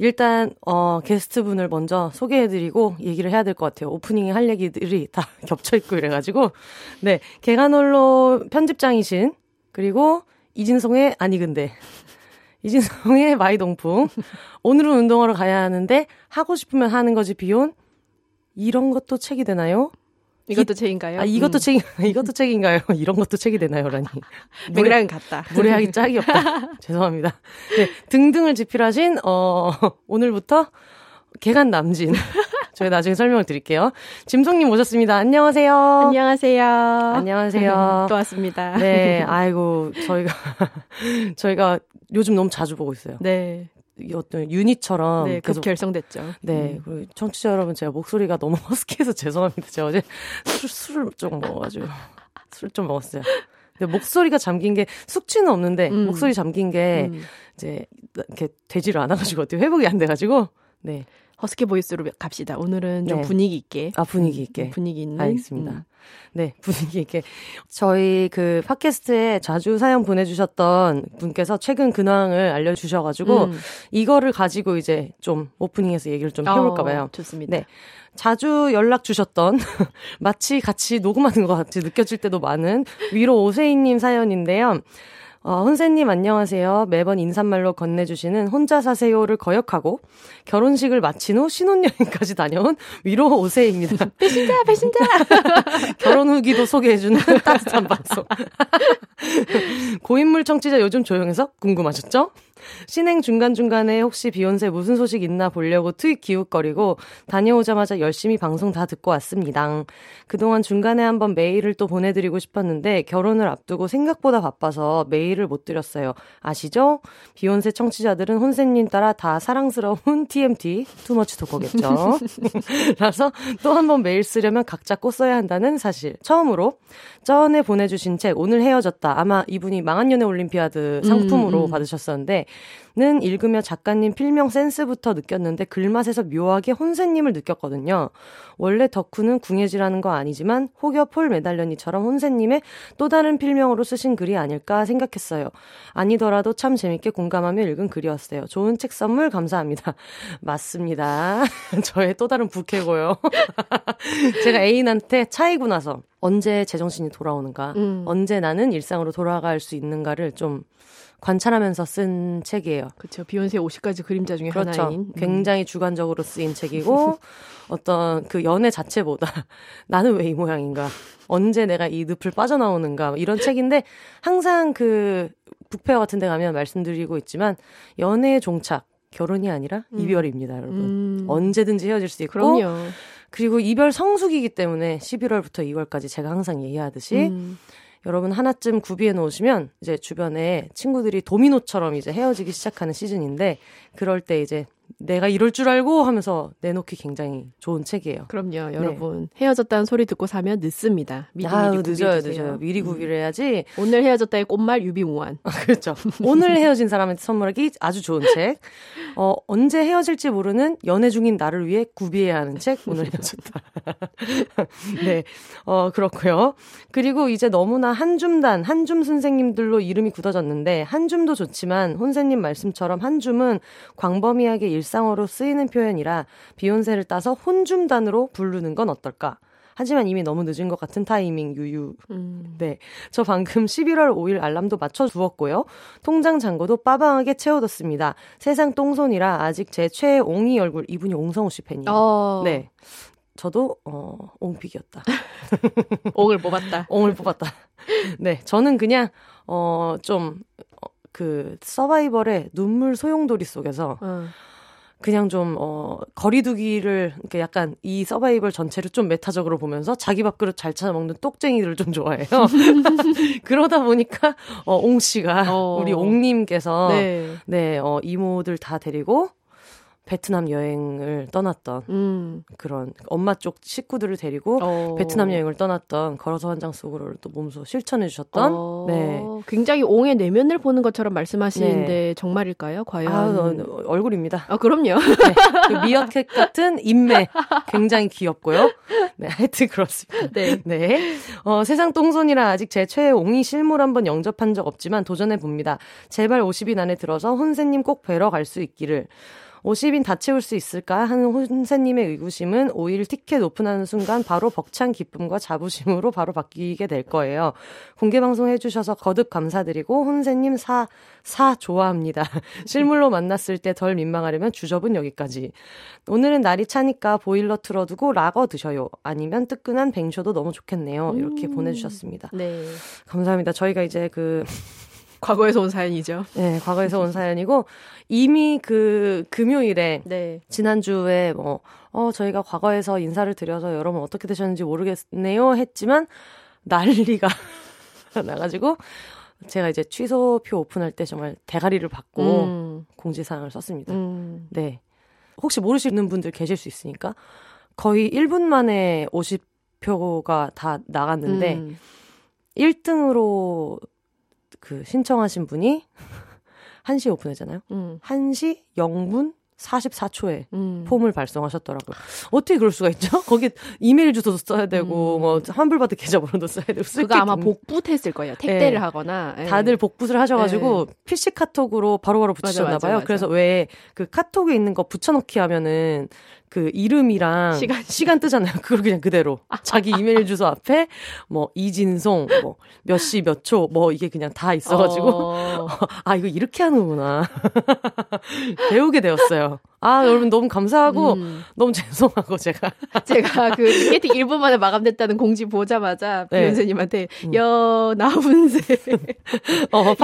일단 어 게스트 분을 먼저 소개해드리고 얘기를 해야 될 것 같아요. 오프닝에 할 얘기들이 다 겹쳐 있고 이래가지고 네 개간홀로 편집장이신 그리고 이진성의 아니 근데 이진성의 마이동풍 오늘은 운동하러 가야 하는데 하고 싶으면 하는 거지 비혼 이런 것도 책이 되나요? 이것도 책인가요? 아, 이것도 음. 책, 이것도 책인가요? 이런 것도 책이 되나요?라니. 무례랑 같다. 무례하기 짝이 없다. 죄송합니다. 네, 등등을 집필하신, 어, 오늘부터 개간 남진. 저희 나중에 설명을 드릴게요. 짐송님 모셨습니다. 안녕하세요. 안녕하세요. 안녕하세요. 또 왔습니다. 네, 아이고, 저희가, 저희가 요즘 너무 자주 보고 있어요. 네. 어떤 유닛처럼 네, 계속 결성됐죠. 네, 음. 그리고 청취자 여러분 제가 목소리가 너무 허스키해서 죄송합니다. 제가 어제 술, 술을 좀 먹어가지고 술 좀 먹었어요. 근데 목소리가 잠긴 게 숙취는 없는데 음. 목소리 잠긴 게 음. 이제 이렇게 되지를 않아가지고 어떻게 회복이 안 돼가지고 네. 허스키 보이스로 갑시다. 오늘은 좀 네. 분위기 있게. 아, 분위기 있게. 음, 분위기 있는. 알겠습니다. 음. 네, 분위기 있게. 저희 그 팟캐스트에 자주 사연 보내주셨던 분께서 최근 근황을 알려주셔가지고, 음. 이거를 가지고 이제 좀 오프닝에서 얘기를 좀 해볼까봐요. 어, 좋습니다. 네. 자주 연락 주셨던, 마치 같이 녹음하는 것 같이 느껴질 때도 많은 위로 오세희님 사연인데요. 어, 혼세님 안녕하세요. 매번 인사말로 건네주시는 혼자 사세요를 거역하고 결혼식을 마친 후 신혼여행까지 다녀온 위로 오세입니다. 배신자, 배신자! 결혼 후기도 소개해주는 따뜻한 방송. 고인물 청취자 요즘 조용해서 궁금하셨죠? 신행 중간중간에 혹시 비욘세 무슨 소식 있나 보려고 트윗 기웃거리고 다녀오자마자 열심히 방송 다 듣고 왔습니다. 그동안 중간에 한번 메일을 또 보내드리고 싶었는데 결혼을 앞두고 생각보다 바빠서 메일을 못 드렸어요. 아시죠? 비욘세 청취자들은 혼세님 따라 다 사랑스러운 TMT, 투머치 토커겠죠. 라서 또 한번 메일 쓰려면 각자 꼭 써야 한다는 사실. 처음으로 전에 보내주신 책 오늘 헤어졌다. 아마 이분이 망한 연애 올림피아드 상품으로 음, 음. 받으셨었는데 는 읽으며 작가님 필명 센스부터 느꼈는데 글맛에서 묘하게 혼세님을 느꼈거든요. 원래 덕후는 궁예지라는 거 아니지만 혹여 폴 메달련이처럼 혼세님의 또 다른 필명으로 쓰신 글이 아닐까 생각했어요. 아니더라도 참 재밌게 공감하며 읽은 글이었어요. 좋은 책 선물 감사합니다. 맞습니다. 저의 또 다른 부캐고요. 제가 애인한테 차이고 나서 언제 제정신이 돌아오는가, 음. 언제 나는 일상으로 돌아갈 수 있는가를 좀 관찰하면서 쓴 책이에요. 그렇죠. 비욘세 50가지 그림자 중에 그렇죠. 하나인. 음. 굉장히 주관적으로 쓰인 책이고 어떤 그 연애 자체보다 나는 왜 이 모양인가? 언제 내가 이 늪을 빠져나오는가? 이런 책인데 항상 그 북페어 같은 데 가면 말씀드리고 있지만 연애의 종착 결혼이 아니라 음. 이별입니다, 여러분. 음. 언제든지 헤어질 수 있고 그럼요. 그리고 이별 성수기이기 때문에 11월부터 2월까지 제가 항상 얘기하듯이 음. 여러분 하나쯤 구비해 놓으시면 이제 주변에 친구들이 도미노처럼 이제 헤어지기 시작하는 시즌인데 그럴 때 이제 내가 이럴 줄 알고 하면서 내놓기 굉장히 좋은 책이에요. 그럼요, 네. 여러분. 네. 헤어졌다는 소리 듣고 사면 늦습니다. 미리 아, 미리 늦어요, 늦어요. 미리 구비를 해야지. 음. 오늘 헤어졌다의 꽃말 유비무환. 아, 그렇죠. 오늘 헤어진 사람한테 선물하기 아주 좋은 책. 어, 언제 헤어질지 모르는 연애 중인 나를 위해 구비해야 하는 책. 오늘 헤어졌다. 네, 어, 그렇고요. 그리고 이제 너무나 한줌단, 한줌 선생님들로 이름이 굳어졌는데 한줌도 좋지만 혼세님 말씀처럼 한줌은 광범위하게 일상어로 쓰이는 표현이라 비욘세를 따서 혼줌단으로 부르는 건 어떨까? 하지만 이미 너무 늦은 것 같은 타이밍 유유. 음. 네. 저 방금 11월 5일 알람도 맞춰 두었고요. 통장 잔고도 빠방하게 채워뒀습니다. 세상 똥손이라 아직 제 최애 옹이 얼굴 이분이 옹성우 씨 팬이에요. 어. 네. 저도 어 옹픽이었다. 옹을 뽑았다. 옹을 뽑았다. 네. 저는 그냥 어좀 어, 그 서바이벌의 눈물 소용돌이 속에서 어. 그냥 좀, 어, 거리두기를, 이렇게 약간 이 서바이벌 전체를 좀 메타적으로 보면서 자기 밥그릇 잘 찾아먹는 똑쟁이들을 좀 좋아해요. 그러다 보니까, 어, 옹 씨가, 어. 우리 옹님께서, 네, 네 어, 이모들 다 데리고, 베트남 여행을 떠났던 음. 그런 엄마 쪽 식구들을 데리고 어. 베트남 여행을 떠났던 걸어서 한 장 속으로를 또 몸소 실천해 주셨던 어. 네. 굉장히 옹의 내면을 보는 것처럼 말씀하시는데 정말일까요? 과연? 아, 어, 얼굴입니다. 아, 그럼요. 네, 그 미어캣 같은 인매 굉장히 귀엽고요. 네, 하여튼 그렇습니다. 네. 네. 어, 세상 똥손이라 아직 제 최애 옹이 실물 한번 영접한 적 없지만 도전해 봅니다. 제발 50인 안에 들어서 혼세님 꼭 뵈러 갈 수 있기를. 50인 다 채울 수 있을까 하는 혼세님의 의구심은 5일 티켓 오픈하는 순간 바로 벅찬 기쁨과 자부심으로 바로 바뀌게 될 거예요. 공개 방송 해주셔서 거듭 감사드리고 혼세님 사, 사 좋아합니다. 실물로 만났을 때 덜 민망하려면 주접은 여기까지. 오늘은 날이 차니까 보일러 틀어두고 라거 드셔요. 아니면 뜨끈한 뱅쇼도 너무 좋겠네요. 이렇게 음. 보내주셨습니다. 네. 감사합니다. 저희가 이제 그 과거에서 온 사연이죠. 네, 과거에서 온 사연이고 이미 그 금요일에 네. 지난주에 뭐 어, 저희가 과거에서 인사를 드려서 여러분 어떻게 되셨는지 모르겠네요 했지만 난리가 나가지고 제가 이제 취소표 오픈할 때 정말 대가리를 받고 음. 공지사항을 썼습니다. 음. 네. 혹시 모르시는 분들 계실 수 있으니까 거의 1분 만에 50표가 다 나갔는데 음. 1등으로 그 신청하신 분이 1시에 오픈했잖아요. 음. 1시 0분 44초에 음. 폼을 발송하셨더라고요. 어떻게 그럴 수가 있죠? 거기 이메일 주소도 써야 되고 음. 뭐 환불받은 계좌번호도 써야 되고 쓸 그거 게 아마 굉- 복붙했을 거예요. 택배를 네. 하거나. 예. 다들 복붙을 하셔가지고 PC 카톡으로 바로바로 붙이셨나 맞아, 봐요. 맞아. 그래서 왜 그 카톡에 있는 거 붙여넣기 하면은 그 이름이랑 시간. 시간 뜨잖아요. 그걸 그냥 그대로 자기 이메일 주소 앞에 뭐 이진송 뭐 몇 시 몇 초 뭐 이게 그냥 다 있어가지고 어. 아 이거 이렇게 하는구나 배우게 되었어요. 아 여러분 너무 감사하고 음. 너무 죄송하고 제가 제가 그 티켓팅 1분 만에 마감됐다는 공지 보자마자 네. 비욘세님한테 음. 여 나훈세 어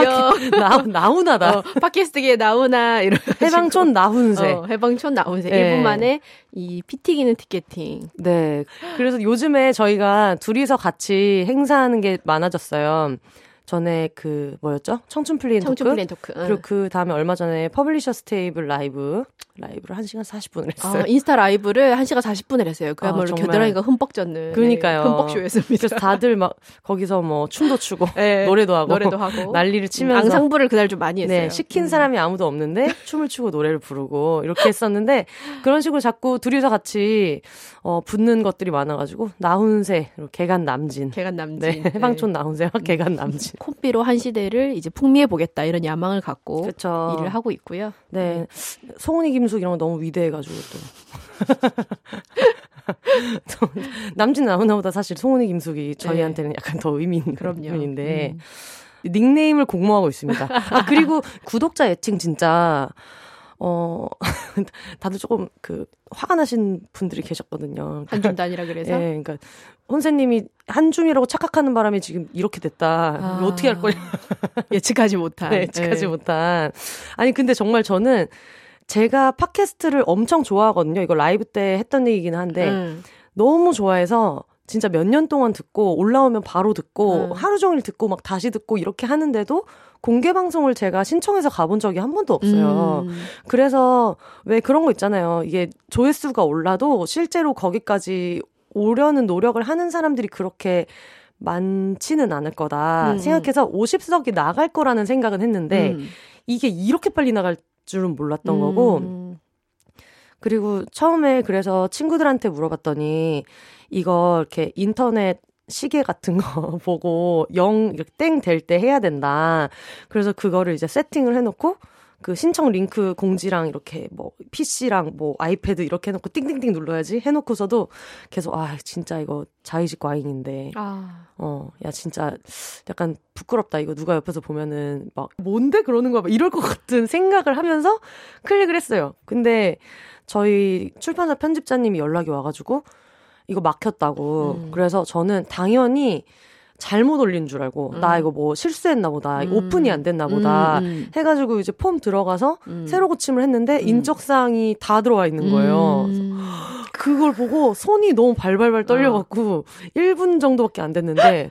나 나훈아다 어, 팟캐스트에 나오나 이런 해방촌 나훈세 어, 해방촌 나훈세 네. 1분 만에 이 피튀기는 티켓팅 네. 그래서 요즘에 저희가 둘이서 같이 행사하는 게 많아졌어요. 전에 그 뭐였죠? 청춘 플레인 청춘 토크. 토크. 응. 그리고 그 다음에 얼마 전에 퍼블리셔스 테이블 라이브 라이브를 1시간 40분을 했어요. 아, 인스타 라이브를 1시간 40분을 했어요. 그야말로 아. 겨드랑이가 흠뻑 젖는 그러니까요. 네, 흠뻑 쇼였습니다. 그래서 다들 막 거기서 뭐 춤도 추고 네, 노래도 하고 노래도 하고 난리를 치면서 앙상블을 그날 좀 많이 했어요. 네, 시킨 음. 사람이 아무도 없는데 춤을 추고 노래를 부르고 이렇게 했었는데 그런 식으로 자꾸 둘이서 같이 어 붙는 것들이 많아 가지고 나훈세 그리고 개간 남진 개간 남진. 네, 해방촌 나훈세와 개간 남진 콤비로 한 시대를 이제 풍미해 보겠다 이런 야망을 갖고 그렇죠. 일을 하고 있고요. 네. 송은이 김숙 이런 거 너무 위대해가지고 또. 남진 나훈아보다 사실 송은이 김숙이 저희한테는 약간 더 의미 있는 그럼요. 분인데 음. 닉네임을 공모하고 있습니다. 아, 그리고 구독자 애칭 진짜 어 다들 조금 그 화가 나신 분들이 계셨거든요. 한줌 단이라 그래서 예, 그러니까 혼세님이 한줌이라고 착각하는 바람에 지금 이렇게 됐다. 아. 어떻게 할 거냐. 예측하지 못한. 네, 예측하지 네. 못한. 아니 근데 정말 저는 제가 팟캐스트를 엄청 좋아하거든요. 이거 라이브 때 했던 얘기긴 한데 음. 너무 좋아해서 진짜 몇 년 동안 듣고 올라오면 바로 듣고 음. 하루 종일 듣고 막 다시 듣고 이렇게 하는데도 공개 방송을 제가 신청해서 가본 적이 한 번도 없어요. 음. 그래서 왜 그런 거 있잖아요. 이게 조회수가 올라도 실제로 거기까지 오려는 노력을 하는 사람들이 그렇게 많지는 않을 거다 음, 생각해서 50석이 나갈 거라는 생각은 했는데 음. 이게 이렇게 빨리 나갈 줄은 몰랐던 거고 음. 그리고 처음에 그래서 친구들한테 물어봤더니 이거 이렇게 인터넷 시계 같은 거 보고 영 이렇게 땡 될 때 해야 된다. 그래서 그거를 이제 세팅을 해놓고 그 신청 링크 공지랑 이렇게 뭐 PC랑 뭐 아이패드 이렇게 해놓고 띵띵띵 눌러야지 해놓고서도 계속 아 진짜 이거 자의식 과잉인데 아. 어, 야, 진짜, 약간 부끄럽다. 이거 누가 옆에서 보면은, 막, 뭔데 그러는 거야? 막 이럴 것 같은 생각을 하면서 클릭을 했어요. 근데, 저희 출판사 편집자님이 연락이 와가지고, 이거 막혔다고. 음. 그래서 저는 당연히 잘못 올린 줄 알고, 음. 나 이거 뭐 실수했나 보다. 음. 오픈이 안 됐나 보다. 음, 음. 해가지고 이제 폼 들어가서, 음. 새로 고침을 했는데, 음. 인적사항이 다 들어와 있는 거예요. 음. 그걸 보고 손이 너무 발발발 떨려갖고 1분 정도밖에 안 됐는데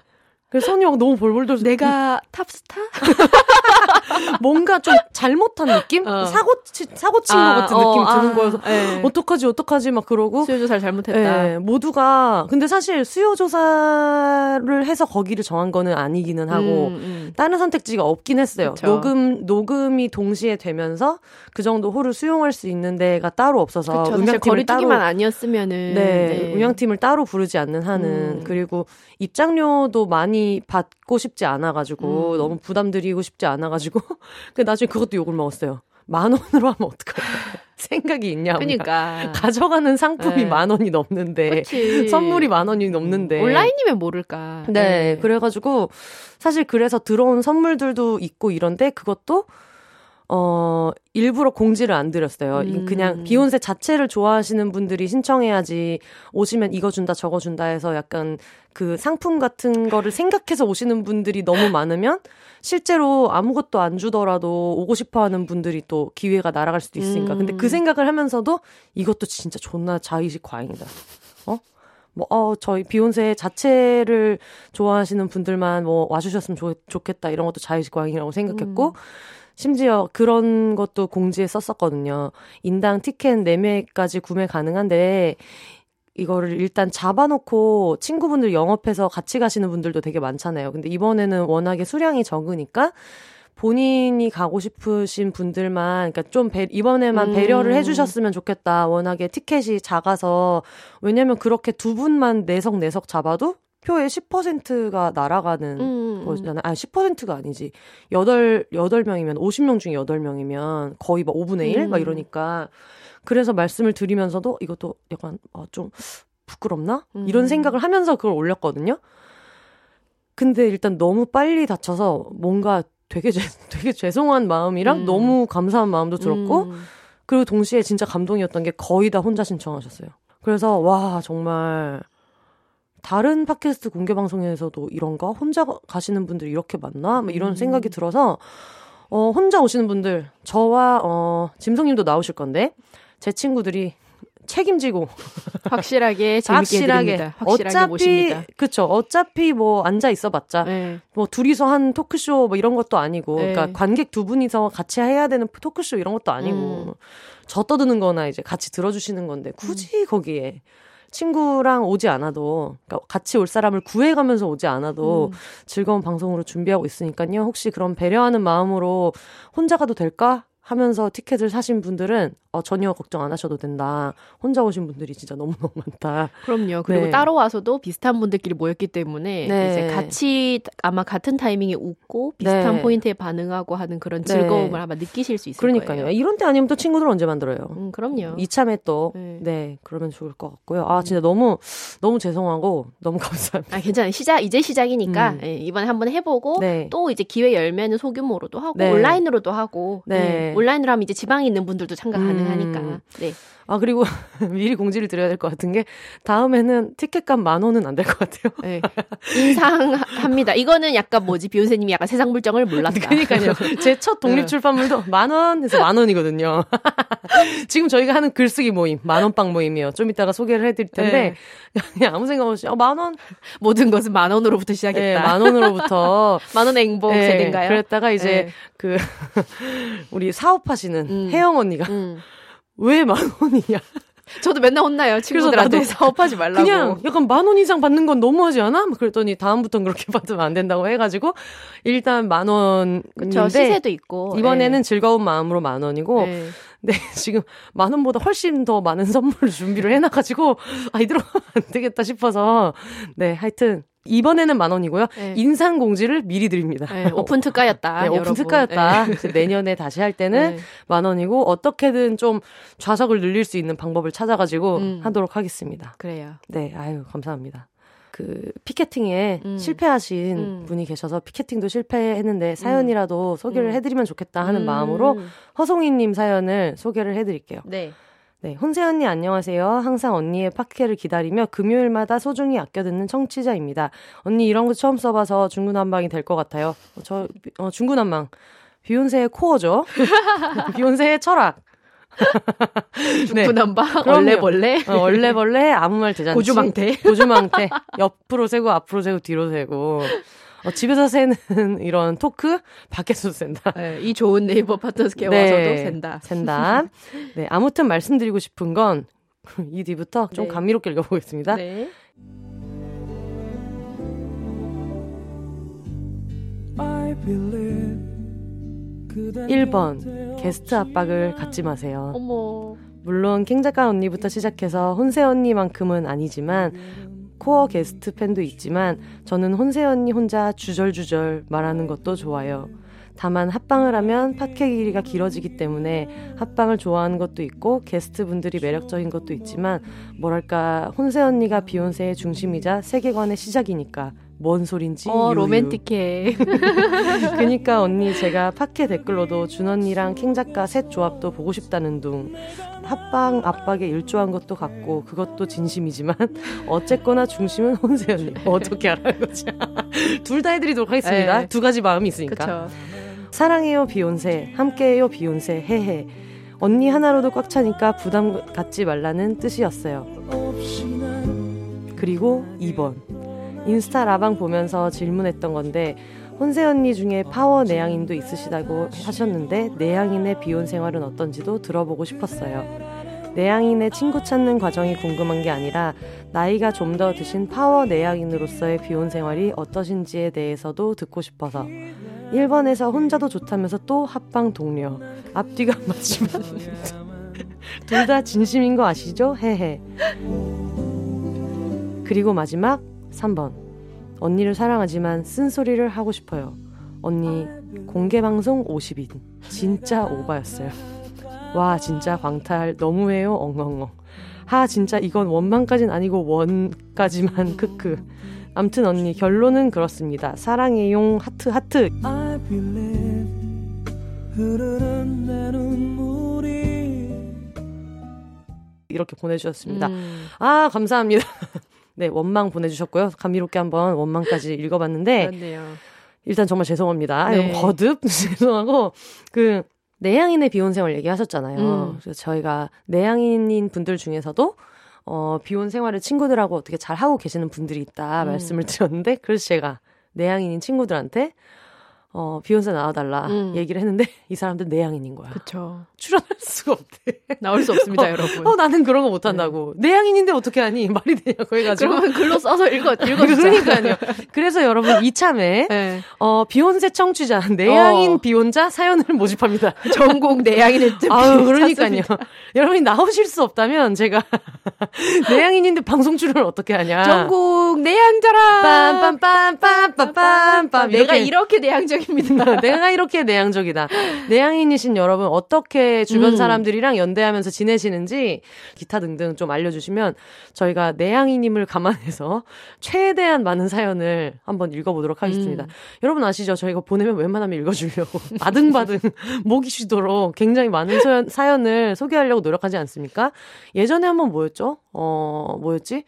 그래서 손이 막 너무 벌벌 떨서 내가 탑스타? 뭔가 좀 잘못한 느낌? 어. 사고, 사고 친것 아, 같은 어, 느낌이 드는 아, 거여서, 네. 어떡하지, 어떡하지, 막 그러고. 수요 조사를 잘못했다. 네, 모두가, 근데 사실 수요 조사를 해서 거기를 정한 거는 아니기는 하고, 음, 음. 다른 선택지가 없긴 했어요. 그쵸. 녹음, 녹음이 동시에 되면서 그 정도 호를 수용할 수 있는 데가 따로 없어서. 그쵸, 음향팀을 따로. 아니었으면은. 네, 네. 음향팀을 따로 부르지 않는 한은. 음. 그리고 입장료도 많이 받고 싶지 않아가지고, 음. 너무 부담드리고 싶지 않아가지고, 그 나중에 그것도 욕을 먹었어요. 만 원으로 하면 어떡할까? 생각이 있냐? 그러니까 가져가는 상품이 네. 만 원이 넘는데 그치. 선물이 만 원이 넘는데 온라인이면 모를까? 네, 네, 그래가지고 사실 그래서 들어온 선물들도 있고 이런데 그것도 어, 일부러 공지를 안 드렸어요. 음. 그냥 비욘세 자체를 좋아하시는 분들이 신청해야지 오시면 이거 준다 저거 준다 해서 약간 그 상품 같은 거를 생각해서 오시는 분들이 너무 많으면 실제로 아무것도 안 주더라도 오고 싶어 하는 분들이 또 기회가 날아갈 수도 있으니까. 음. 근데 그 음. 생각을 하면서도 이것도 진짜 존나 자의식 과잉이다. 어? 뭐, 어, 저희 비욘세 자체를 좋아하시는 분들만 뭐 와주셨으면 좋, 좋겠다. 이런 것도 자의식 과잉이라고 생각했고, 음. 심지어 그런 것도 공지에 썼었거든요. 인당 티켓 4매까지 구매 가능한데, 이거를 일단 잡아놓고 친구분들 영업해서 같이 가시는 분들도 되게 많잖아요. 근데 이번에는 워낙에 수량이 적으니까 본인이 가고 싶으신 분들만, 그러니까 좀 배, 이번에만 음. 배려를 해주셨으면 좋겠다. 워낙에 티켓이 작아서. 왜냐면 그렇게 두 분만 내석 내석 잡아도 표의 10%가 날아가는 음. 거잖아요. 아, 10%가 아니지. 8, 8명이면, 50명 중에 8명이면 거의 막 5분의 1? 음. 막 이러니까. 그래서 말씀을 드리면서도 이것도 약간, 아, 좀 부끄럽나? 음. 이런 생각을 하면서 그걸 올렸거든요. 근데 일단 너무 빨리 다쳐서 뭔가 되게, 제, 되게 죄송한 마음이랑 음. 너무 감사한 마음도 들었고, 음. 그리고 동시에 진짜 감동이었던 게 거의 다 혼자 신청하셨어요. 그래서, 와, 정말, 다른 팟캐스트 공개 방송에서도 이런가? 혼자 가시는 분들 이렇게 많나? 뭐 이런 음. 생각이 들어서 어 혼자 오시는 분들 저와 어 짐성님도 나오실 건데 제 친구들이 책임지고 확실하게 재밌게 확실하게 해드립니다. 확실하게 어차피 모십니다. 그쵸 어차피 뭐 앉아 있어봤자 네. 뭐 둘이서 한 토크쇼 뭐 이런 것도 아니고 네. 그러니까 관객 두 분이서 같이 해야 되는 토크쇼 이런 것도 아니고 음. 저 떠드는-거나 이제 같이 들어주시는 건데 굳이 음. 거기에 친구랑 오지 않아도 그러니까 같이 올 사람을 구해가면서 오지 않아도 음. 즐거운 방송으로 준비하고 있으니까요. 혹시 그런 배려하는 마음으로 혼자 가도 될까 하면서 티켓을 사신 분들은 어, 전혀 걱정 안 하셔도 된다. 혼자 오신 분들이 진짜 너무너무 많다. 그럼요. 그리고 네. 따로 와서도 비슷한 분들끼리 모였기 때문에 네. 이제 같이 아마 같은 타이밍에 웃고 비슷한 네. 포인트에 반응하고 하는 그런 네. 즐거움을 아마 느끼실 수 있을 그러니까요. 거예요. 이런 때 아니면 또 친구들 언제 만들어요? 음, 그럼요. 이참에 또 네. 네. 그러면 좋을 것 같고요. 아 진짜 너무 너무 죄송하고 너무 감사합니다. 아 괜찮아요. 시작 이제 시작이니까 음. 예, 이번에 한번 해보고 네. 또 이제 기회 열면은 소규모로도 하고 온라인으로도 하고 네. 음, 온라인으로 하면 이제 지방에 있는 분들도 참가 가능. 음. 가능하니까. 음. 네. 아 그리고 미리 공지를 드려야 될 것 같은 게 다음에는 티켓값 만 원은 안 될 것 같아요. 네. 인상합니다. 이거는 약간 뭐지 비욘세님이 약간 세상 물정을 몰랐다. 그러니까요. 제 첫 독립 네. 출판물도 만 원에서 만 원이거든요. 지금 저희가 하는 글쓰기 모임 만 원빵 모임이요. 좀 이따가 소개를 해드릴 텐데 네. 그냥 아무 생각 없이 어, 만 원. 모든 것은 만 원으로부터 시작했다. 네, 만 원으로부터 만 원의 행복 네, 세대인가요? 그랬다가 이제 네. 그 우리 사업하시는 음. 혜영 언니가. 음. 왜만 원이냐? 저도 맨날 혼나요. 친구들한테 사업하지 말라고. 그냥 약간 만 원 이상 받는 건 너무하지 않아? 그랬더니 다음부터는 그렇게 받으면 안 된다고 해가지고 일단 만 원. 그쵸 시세도 있고 이번에는 네. 즐거운 마음으로 만 원이고. 네. 네, 지금 만 원보다 훨씬 더 많은 선물을 준비를 해놔가지고 아 이대로 안 되겠다 싶어서 네 하여튼 이번에는 만 원이고요. 네. 인상 공지를 미리 드립니다. 네, 오픈 특가였다. 네, 오픈 특가였다. 네. 내년에 다시 할 때는 네. 만 원이고 어떻게든 좀 좌석을 늘릴 수 있는 방법을 찾아가지고 음. 하도록 하겠습니다. 그래요. 네, 아유 감사합니다. 그 피켓팅에 음. 실패하신 음. 분이 계셔서 피켓팅도 실패했는데 사연이라도 음. 소개를 음. 해드리면 좋겠다 하는 음. 마음으로 허송이님 사연을 소개를 해드릴게요. 네. 네, 혼세 언니 안녕하세요. 항상 언니의 팟캐를 기다리며 금요일마다 소중히 아껴 듣는 청취자입니다. 언니 이런 거 처음 써봐서 중구난방이 될 것 같아요. 어, 저 어, 중구난방 비욘세의 코어죠. 비욘세의 철학. 중구난방 네. 얼레벌레 어, 얼레벌레 아무 말 대잔치 고주망태 고주망태 옆으로 세고 앞으로 세고 뒤로 세고 어, 집에서 새는 이런 토크 밖에서도 샌다. 네, 이 좋은 네이버 파트너스케 네, 와서도 샌다. 샌다. 네, 아무튼 말씀드리고 싶은 건 이 뒤부터 좀 네. 감미롭게 읽어보겠습니다. 네. 1번 게스트 압박을 갖지 마세요. 어머. 물론 킹작가 언니부터 시작해서 혼세 언니만큼은 아니지만 코어 게스트 팬도 있지만 저는 혼세 언니 혼자 주절주절 말하는 것도 좋아요. 다만 합방을 하면 팟캐 길이가 길어지기 때문에 합방을 좋아하는 것도 있고 게스트 분들이 매력적인 것도 있지만 뭐랄까 혼세 언니가 비혼세의 중심이자 세계관의 시작이니까 뭔 소린지 어. 로맨틱해. 그니까 언니 제가 팟캐 댓글로도 준 언니랑 킹 작가 셋 조합도 보고 싶다는 둥. 합방 압박에 일조한 것도 같고 그것도 진심이지만 어쨌거나 중심은 혼세 언니 어떻게 알아요 둘다 해드리도록 하겠습니다. 네. 두 가지 마음이 있으니까. 그쵸. 사랑해요 비욘세. 함께해요 비욘세. 헤헤. 언니 하나로도 꽉 차니까 부담 갖지 말라는 뜻이었어요. 그리고 2번 인스타 라방 보면서 질문했던 건데 혼세 언니 중에 파워 내향인도 있으시다고 하셨는데 내향인의 비혼 생활은 어떤지도 들어보고 싶었어요. 내향인의 친구 찾는 과정이 궁금한 게 아니라 나이가 좀 더 드신 파워 내향인으로서의 비혼 생활이 어떠신지에 대해서도 듣고 싶어서 1번에서 혼자도 좋다면서 또 합방 동료 앞뒤가 맞지만 둘 다 진심인 거 아시죠? 헤헤 그리고 마지막 3번. 언니를 사랑하지만 쓴소리를 하고 싶어요. 언니, 공개 방송 50인. 진짜 오바였어요. 와, 진짜 광탈 너무해요, 엉엉엉. 하, 진짜 이건 원만까진 아니고 원까지만, 크크. 암튼 언니, 결론은 그렇습니다. 사랑해용, 하트, 하트. 이렇게 보내주셨습니다. 음. 아, 감사합니다. 네, 원망 보내주셨고요. 감미롭게 한번 원망까지 읽어봤는데. 그렇네요. 일단 정말 죄송합니다. 네. 거듭 죄송하고, 그, 내향인의 비혼 생활 얘기하셨잖아요. 음. 그래서 저희가 내향인인 분들 중에서도 어, 비혼 생활을 친구들하고 어떻게 잘 하고 계시는 분들이 있다 음. 말씀을 드렸는데, 그래서 제가 내향인인 친구들한테 어, 비욘세 나와달라 음. 얘기를 했는데 이 사람들 내향인인 거야. 그쵸. 출연할 수가 없대. 나올 수 없습니다, 어, 여러분. 어, 나는 그런 거 못한다고. 네. 내향인인데 어떻게 하니? 말이 되냐고 해가지고. 그러면 글로 써서 읽어, 읽어 그러니까요. 그래서 여러분 이참에 네. 어, 비욘세 청취자, 내향인 어. 비혼자 사연을 모집합니다. 전국 내향인을 아유, 그러니까요. 여러분이 나오실 수 없다면 제가 내향인인데 방송 출연을 어떻게 하냐. 전국 내향자라. 빰빰빰빰빰빰빰. 내가 이렇게 내향적인 내향적입니다. 내가 이렇게 내향적이다. 내향인이신 여러분 어떻게 주변 음. 사람들이랑 연대하면서 지내시는지 기타 등등 좀 알려주시면 저희가 내향인임을 감안해서 최대한 많은 사연을 한번 읽어보도록 하겠습니다. 음. 여러분 아시죠? 저희가 보내면 웬만하면 읽어주려고 바등바등 목이 쉬도록 굉장히 많은 사연, 사연을 소개하려고 노력하지 않습니까? 예전에 한번 뭐였죠? 어, 뭐였지?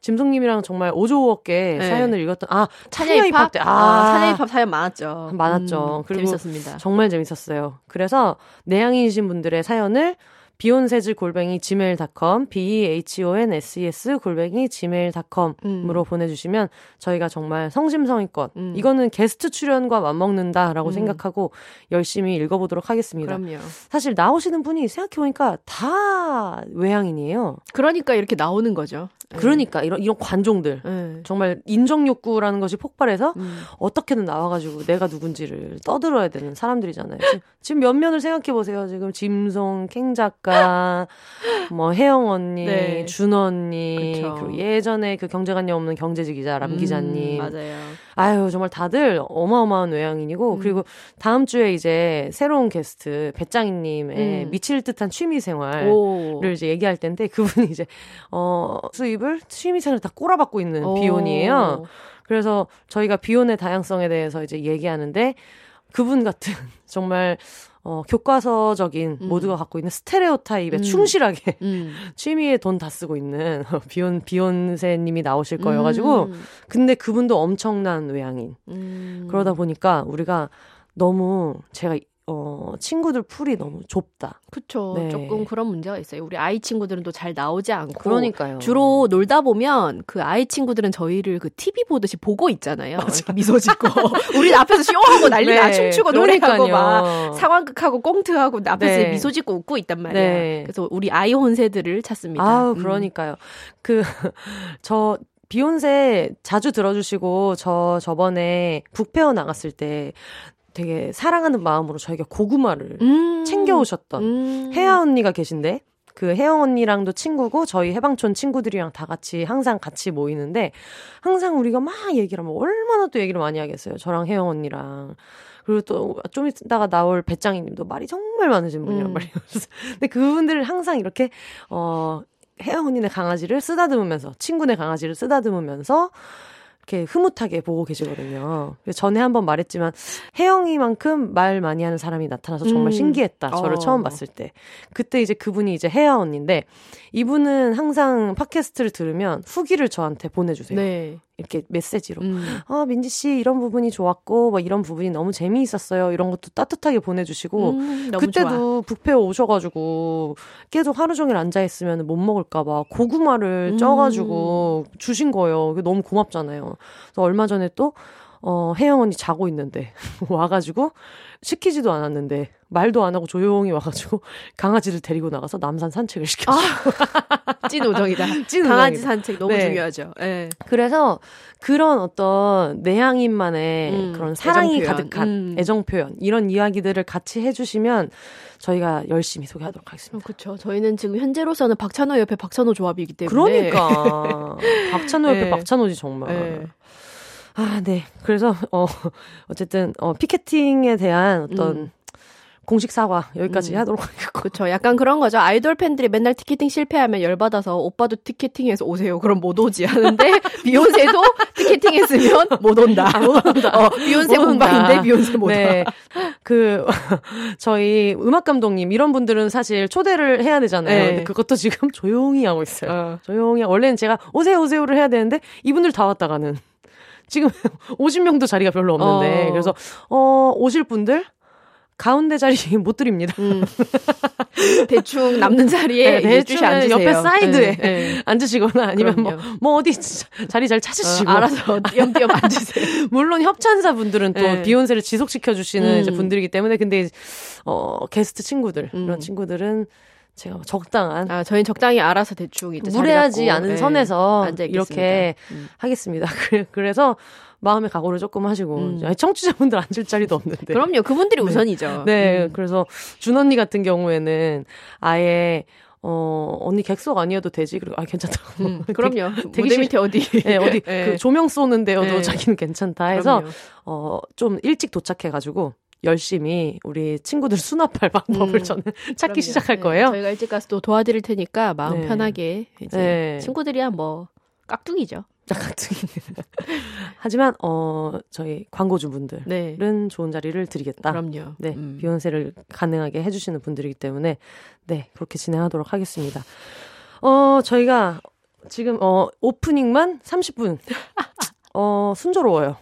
짐송님이랑 정말 오조업계 네. 사연을 읽었던 아 찬야입합 때 아, 아 찬야입합 사연 많았죠. 많았죠. 음, 그리고 재밌었습니다. 정말 재밌었어요. 그래서 내향인이신 분들의 사연을 비욘세즈 골뱅이 gmail.com, b-e-h-o-n-s-e-s 골뱅이 gmail.com으로 음. 보내주시면 저희가 정말 성심성의껏 음. 이거는 게스트 출연과 맞먹는다라고 음. 생각하고 열심히 읽어보도록 하겠습니다. 그럼요. 사실 나오시는 분이 생각해보니까 다 외향인이에요. 그러니까 이렇게 나오는 거죠. 네. 그러니까 이런 이런 관종들 네. 정말 인정 욕구라는 것이 폭발해서 음. 어떻게든 나와가지고 내가 누군지를 떠들어야 되는 사람들이잖아요. 지금 몇 면을 생각해 보세요. 지금 짐송, 캥작 가, 뭐 혜영 언니, 네. 준 언니, 그리고 예전에 그 경제관념 없는 경제지 기자 람 음, 기자님, 맞아요. 아유 정말 다들 어마어마한 외향인이고 음. 그리고 다음 주에 이제 새로운 게스트 배짱이님의 음. 미칠 듯한 취미 생활을 오. 이제 얘기할 텐데 그분이 이제 어 수입을 취미 생활을 다 꼬라박고 있는 오. 비혼이에요. 그래서 저희가 비혼의 다양성에 대해서 이제 얘기하는데 그분 같은 정말 어, 교과서적인 음. 모두가 갖고 있는 스테레오 타입에 음. 충실하게 음. 취미에 돈 다 쓰고 있는 비욘 비욘세님이 나오실 거여가지고 음. 근데 그분도 엄청난 외향인 음. 그러다 보니까 우리가 너무 제가 어, 친구들 풀이 너무 좁다. 그쵸. 네. 조금 그런 문제가 있어요. 우리 아이 친구들은 또 잘 나오지 않고. 그러니까요. 주로 놀다 보면 그 아이 친구들은 저희를 그 TV 보듯이 보고 있잖아요. 미소 짓고. 우리 앞에서 쇼하고 난리나 네. 춤추고 노래하고 막 상황극하고 꽁트하고 앞에서 네. 미소 짓고 웃고 있단 말이야. 네. 그래서 우리 아이 혼세들을 찾습니다. 아우, 음. 그러니까요. 음. 그, 저, 비욘세 자주 들어주시고 저 저번에 북페어 나갔을 때 되게 사랑하는 마음으로 저에게 고구마를 음~ 챙겨오셨던 음~ 혜아 언니가 계신데 그 혜영 언니랑도 친구고 저희 해방촌 친구들이랑 다 같이 항상 같이 모이는데 항상 우리가 막 얘기를 하면 얼마나 또 얘기를 많이 하겠어요. 저랑 혜영 언니랑. 그리고 또 좀 있다가 나올 배짱이님도 말이 정말 많으신 분이란 음. 말이에요. 근데 그분들을 항상 이렇게 어 혜영 언니네 강아지를 쓰다듬으면서 친구네 강아지를 쓰다듬으면서 이렇게 흐뭇하게 보고 계시거든요. 전에 한번 말했지만 혜영이만큼 말 많이 하는 사람이 나타나서 정말 음. 신기했다. 저를 어. 처음 봤을 때. 그때 이제 그분이 이제 혜아 언니인데 이분은 항상 팟캐스트를 들으면 후기를 저한테 보내주세요. 네. 이렇게 메시지로 음. 아 민지 씨 이런 부분이 좋았고 뭐 이런 부분이 너무 재미있었어요 이런 것도 따뜻하게 보내주시고 음, 그때도 북페 오셔가지고 계속 하루 종일 앉아 있으면 못 먹을까봐 고구마를 음. 쪄가지고 주신 거예요. 너무 고맙잖아요. 그래서 얼마 전에 또 어, 혜영 언니 자고 있는데 와가지고 시키지도 않았는데 말도 안 하고 조용히 와가지고 강아지를 데리고 나가서 남산 산책을 시켰어요. 아, 찐 우정이다. 찐 강아지 산책 너무 네. 중요하죠. 네. 그래서 그런 어떤 내향인만의 음, 그런 사랑이 가득한 음. 애정 표현 이런 이야기들을 같이 해주시면 저희가 열심히 소개하도록 하겠습니다. 그렇죠. 저희는 지금 현재로서는 박찬호 옆에 박찬호 조합이기 때문에 그러니까 박찬호 옆에 네. 박찬호지 정말. 네. 아, 네. 그래서 어 어쨌든 어 피켓팅에 대한 어떤 음. 공식 사과 여기까지 음. 하도록 하겠고. 그렇죠. 약간 그런 거죠. 아이돌 팬들이 맨날 티켓팅 실패하면 열받아서 오빠도 티켓팅해서 오세요. 그럼 못 오지 하는데 비욘세도 티켓팅했으면 못 온다. 아, 못 온다. 어, 비욘세 공방인데 비욘세 못 네. 와. 그 저희 음악 감독님 이런 분들은 사실 초대를 해야 되잖아요. 네. 그것도 지금 조용히 하고 있어요. 어. 조용히. 원래는 제가 오세요 오세요를 해야 되는데 이분들 다 왔다 가는 지금 50명도 자리가 별로 없는데 어. 그래서 어 오실 분들 가운데 자리 못 드립니다. 음. 대충 남는 자리에 네, 대충 앉으세요. 옆에 사이드에 네, 네. 앉으시거나 아니면 뭐, 뭐 어디 자리 잘 찾으시고. 어, 알아서 띄엄띄엄 앉으세요. 물론 협찬사 분들은 또 네. 비욘세를 지속시켜 주시는 음. 분들이기 때문에 근데 어 게스트 친구들 음. 이런 친구들은 제가 적당한. 아, 저희는 적당히 알아서 대충 이제 무례하지 않은 네. 선에서 이렇게 음. 하겠습니다. 그래서 마음의 각오를 조금 하시고 음. 청취자분들 앉을 자리도 없는데. 그럼요. 그분들이 네. 우선이죠. 네. 음. 그래서 준 언니 같은 경우에는 아예 어, 언니 객석 아니어도 되지. 그리고, 아, 괜찮다고. 음, 그럼요. 대기 밑에 어디. 네, 어디, 네. 그 조명 쏘는데도 네. 자기는 괜찮다 해서, 그럼요. 어, 좀 일찍 도착해가지고, 열심히 우리 친구들 수납할 방법을 음, 저는 찾기 그럼요. 시작할 네, 거예요. 저희가 일찍 가서 또 도와드릴 테니까 마음 네. 편하게 이제 네. 친구들이야 뭐 깍두기죠. 깍두기. 하지만 어 저희 광고주분들은 네. 좋은 자리를 드리겠다. 그럼요. 네, 음. 비욘세를 가능하게 해주시는 분들이기 때문에 네 그렇게 진행하도록 하겠습니다. 어 저희가 지금 어 오프닝만 30분. 어 순조로워요.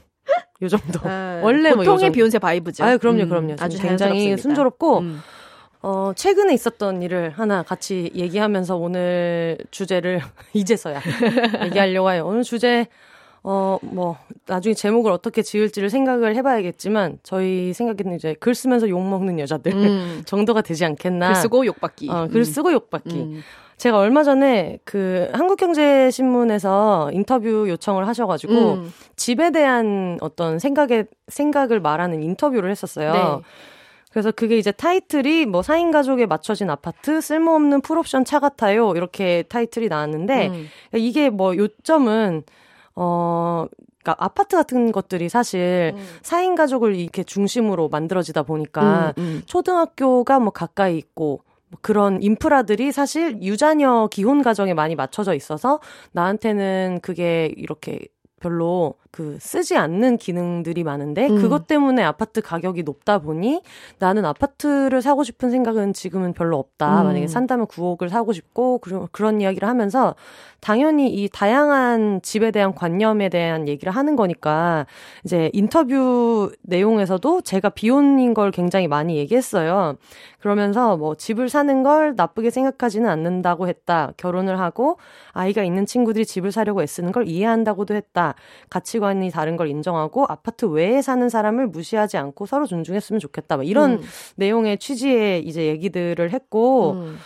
요 정도. 아, 원래 뭐 보통의 비욘세 바이브죠. 아, 그럼요, 음, 그럼요. 음, 아주 굉장히 순조롭고 음. 어, 최근에 있었던 일을 하나 같이 얘기하면서 오늘 주제를 이제서야 얘기하려고 해요. 오늘 주제 어, 뭐, 나중에 제목을 어떻게 지을지를 생각을 해봐야겠지만, 저희 생각에는 이제 글 쓰면서 욕먹는 여자들 음. 정도가 되지 않겠나. 글 쓰고 욕받기. 어, 글 음. 쓰고 욕받기. 음. 제가 얼마 전에 그 한국경제신문에서 인터뷰 요청을 하셔가지고 음. 집에 대한 어떤 생각에 생각을 말하는 인터뷰를 했었어요. 네. 그래서 그게 이제 타이틀이 뭐 4인 가족에 맞춰진 아파트 쓸모없는 풀옵션 차 같아요. 이렇게 타이틀이 나왔는데 음. 이게 뭐 요점은 어 그러니까 아파트 같은 것들이 사실 음. 4인 가족을 이렇게 중심으로 만들어지다 보니까 음, 음. 초등학교가 뭐 가까이 있고 뭐 그런 인프라들이 사실 유자녀 기혼 가정에 많이 맞춰져 있어서 나한테는 그게 이렇게 별로 그 쓰지 않는 기능들이 많은데 음. 그것 때문에 아파트 가격이 높다 보니 나는 아파트를 사고 싶은 생각은 지금은 별로 없다. 음. 만약에 산다면 9억을 사고 싶고 그런 그런 이야기를 하면서 당연히 이 다양한 집에 대한 관념에 대한 얘기를 하는 거니까 이제 인터뷰 내용에서도 제가 비혼인 걸 굉장히 많이 얘기했어요. 그러면서 뭐 집을 사는 걸 나쁘게 생각하지는 않는다고 했다. 결혼을 하고 아이가 있는 친구들이 집을 사려고 애쓰는 걸 이해한다고도 했다. 가치관이 다른 걸 인정하고 아파트 외에 사는 사람을 무시하지 않고 서로 존중했으면 좋겠다. 뭐 이런 음. 내용의 취지의 이제 얘기들을 했고 음.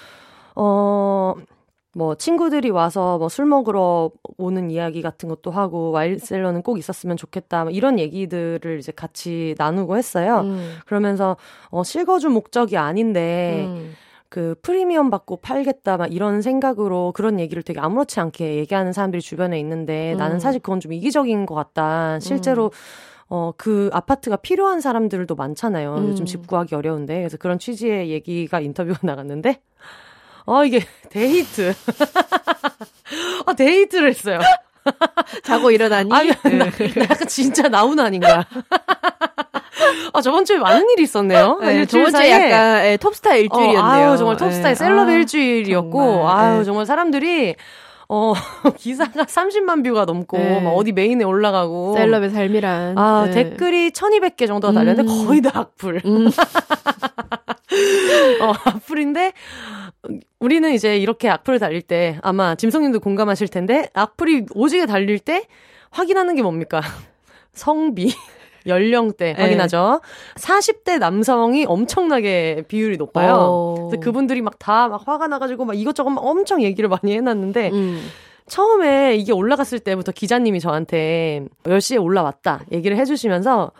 어 뭐 친구들이 와서 뭐 술 먹으러 오는 이야기 같은 것도 하고 와인셀러는 꼭 있었으면 좋겠다 뭐 이런 얘기들을 이제 같이 나누고 했어요. 음. 그러면서 어 실거주 목적이 아닌데 음. 그 프리미엄 받고 팔겠다 막 이런 생각으로 그런 얘기를 되게 아무렇지 않게 얘기하는 사람들이 주변에 있는데 음. 나는 사실 그건 좀 이기적인 것 같다. 실제로 음. 어, 그 아파트가 필요한 사람들도 많잖아요. 음. 요즘 집 구하기 어려운데. 그래서 그런 취지의 얘기가 인터뷰가 나갔는데, 어, 이게 데이트. 아, 데이트를 했어요. 자고 일어나니? 아니, 네. 나, 약간 진짜 나훈아인가. 아, 저번 주에 많은 일이 있었네요. 네, 저번 주에 약간 네, 톱스타 일주일이었네요. 어, 아유, 정말 톱스타의 네. 셀럽 아, 일주일이었고, 정말. 아유, 네. 정말 사람들이 어, 기사가 30만 뷰가 넘고, 네. 막 어디 메인에 올라가고. 셀럽의 삶이란. 아, 네. 댓글이 1200개 정도가 달렸는데 음. 거의 다 악플. 음. 어, 악플인데, 우리는 이제 이렇게 악플을 달릴 때, 아마 짐성님도 공감하실 텐데, 악플이 오지게 달릴 때, 확인하는 게 뭡니까? 성비. 연령대 네. 확인하죠. 40대 남성이 엄청나게 비율이 높아요. 어. 그래서 그분들이 막 다막 막 화가 나가지고 막 이것저것 막 엄청 얘기를 많이 해놨는데 음. 처음에 이게 올라갔을 때부터 기자님이 저한테 10시에 올라왔다 얘기를 해주시면서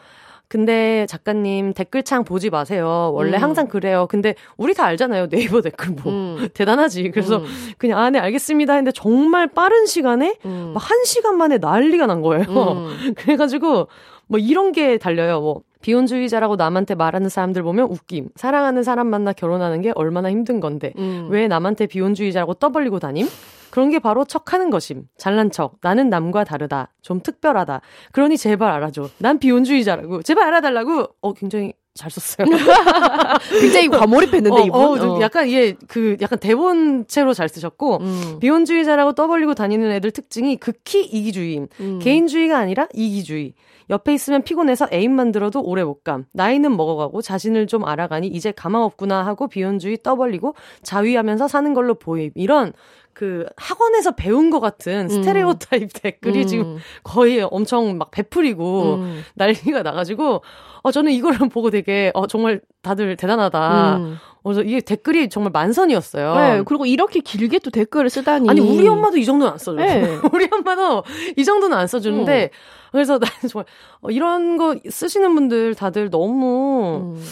근데 작가님 댓글창 보지 마세요. 원래 음. 항상 그래요. 근데 우리 다 알잖아요. 네이버 댓글 뭐 음. 대단하지. 그래서 음. 그냥 아, 네 알겠습니다. 했는데 정말 빠른 시간에 음. 막한 시간 만에 난리가 난 거예요. 음. 그래가지고 뭐 이런 게 달려요. 뭐 비혼주의자라고 남한테 말하는 사람들 보면 웃김. 사랑하는 사람 만나 결혼하는 게 얼마나 힘든 건데 음. 왜 남한테 비혼주의자라고 떠벌리고 다님? 그런 게 바로 척하는 것임. 잘난 척. 나는 남과 다르다. 좀 특별하다. 그러니 제발 알아줘. 난 비혼주의자라고. 제발 알아달라고. 어, 굉장히 잘 썼어요. 굉장히 과몰입했는데 어, 이분. 어, 어. 약간 이게 그 약간 대본체로 잘 쓰셨고 음. 비혼주의자라고 떠벌리고 다니는 애들 특징이 극히 이기주의임. 음. 개인주의가 아니라 이기주의. 옆에 있으면 피곤해서 애인만 들어도 오래 못 감. 나이는 먹어가고 자신을 좀 알아가니 이제 가망 없구나 하고 비혼주의 떠벌리고 자위하면서 사는 걸로 보임. 이런 그 학원에서 배운 것 같은 음. 스테레오 타입 댓글이 음. 지금 거의 엄청 막 베풀이고 음. 난리가 나가지고 어 저는 이거를 보고 되게 어 정말 다들 대단하다. 음. 그래서 이게 댓글이 정말 만선이었어요. 네, 그리고 이렇게 길게 또 댓글을 쓰다니. 아니 우리 엄마도 이 정도는 안 써줘요. 네. 우리 엄마도 이 정도는 안 써주는데 음. 그래서 나는 정말 어, 이런 거 쓰시는 분들 다들 너무 음.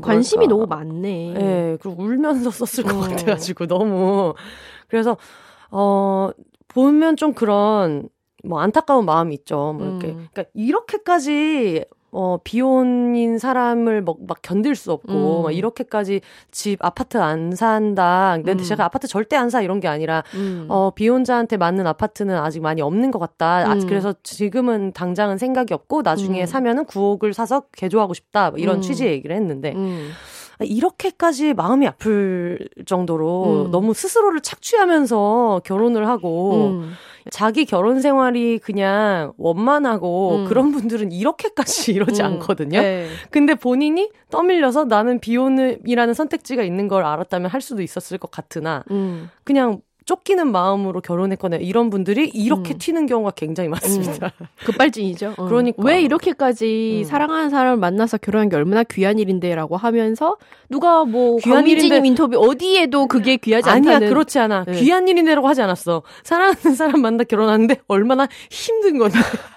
관심이 너무 많네. 네, 그리고 울면서 썼을 것 어. 같아가지고 너무 그래서 어 보면 좀 그런 뭐 안타까운 마음이 있죠. 뭐 이렇게 음. 그러니까 이렇게까지 어, 비혼인 사람을 막, 막 견딜 수 없고, 음. 막 이렇게까지 집, 아파트 안 산다. 근데 음. 제가 아파트 절대 안 사, 이런 게 아니라, 음. 어, 비혼자한테 맞는 아파트는 아직 많이 없는 것 같다. 아, 음. 그래서 지금은 당장은 생각이 없고, 나중에 음. 사면은 9억을 사서 개조하고 싶다. 뭐 이런 음. 취지의 얘기를 했는데, 이렇게까지 마음이 아플 정도로 음. 너무 스스로를 착취하면서 결혼을 하고 음. 자기 결혼 생활이 그냥 원만하고 음. 그런 분들은 이렇게까지 이러지 음. 않거든요. 네. 근데 본인이 떠밀려서 나는 비혼이라는 선택지가 있는 걸 알았다면 할 수도 있었을 것 같으나 음. 그냥 쫓기는 마음으로 결혼했거나 이런 분들이 이렇게 음. 튀는 경우가 굉장히 많습니다. 음. 급발진이죠. 어. 그러니까 왜 이렇게까지 음. 사랑하는 사람을 만나서 결혼한 게 얼마나 귀한 일인데라고 하면서 누가 뭐 귀한 일인데 인터뷰 어디에도 그게 귀하지 않다는 아니야 그렇지 않아 네. 귀한 일인데라고 하지 않았어. 사랑하는 사람 만나 결혼하는데 얼마나 힘든 건데.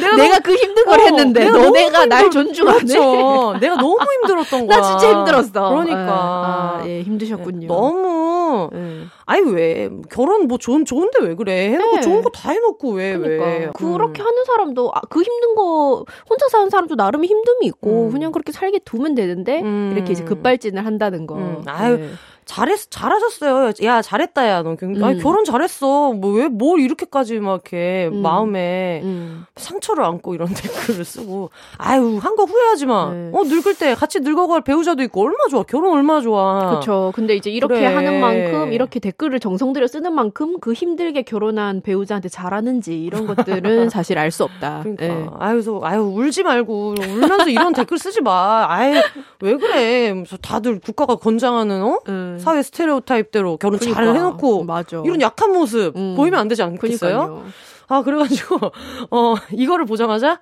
내가, 내가 너무, 그 힘든 걸 어, 했는데 내가 너네가 날 존중하네. 그렇죠. 내가 너무 힘들었던 거야. 나 진짜 힘들었어. 그러니까 아, 예, 힘드셨군요. 너무 네. 아니 왜 결혼 뭐 좋은 좋은데 왜 그래? 해놓고 네. 좋은 거 다 해놓고 왜 그러니까. 왜? 그렇게 음. 하는 사람도 아, 그 힘든 거 혼자 사는 사람도 나름의 힘듦이 있고 음. 그냥 그렇게 살게 두면 되는데 음. 이렇게 이제 급발진을 한다는 거. 음. 아유 네. 잘했 잘하셨어요. 야 잘했다 야 너. 음. 아니 결혼 잘했어. 뭐 왜 뭘 이렇게까지 막 이렇게 음. 마음에 음. 상처를 안고 이런 댓글을 쓰고 아유 한 거 후회하지 마. 네. 어 늙을 때 같이 늙어갈 배우자도 있고 얼마 좋아. 결혼 얼마 좋아. 그렇죠. 근데 이제 이렇게 그래. 하는 만큼 이렇게 댓글을 정성 들여 쓰는 만큼 그 힘들게 결혼한 배우자한테 잘하는지 이런 것들은 사실 알 수 없다. 그러니까 네. 아유 저 아유 울지 말고 울면서 이런 댓글 쓰지 마. 아유 왜 그래? 다들 국가가 권장하는 어? 음. 사회 스테레오 타입대로 결혼 그러니까. 잘 해놓고 맞아. 이런 약한 모습 음. 보이면 안 되지 않겠어요? 그러니까요. 아 그래가지고 어 이거를 보자마자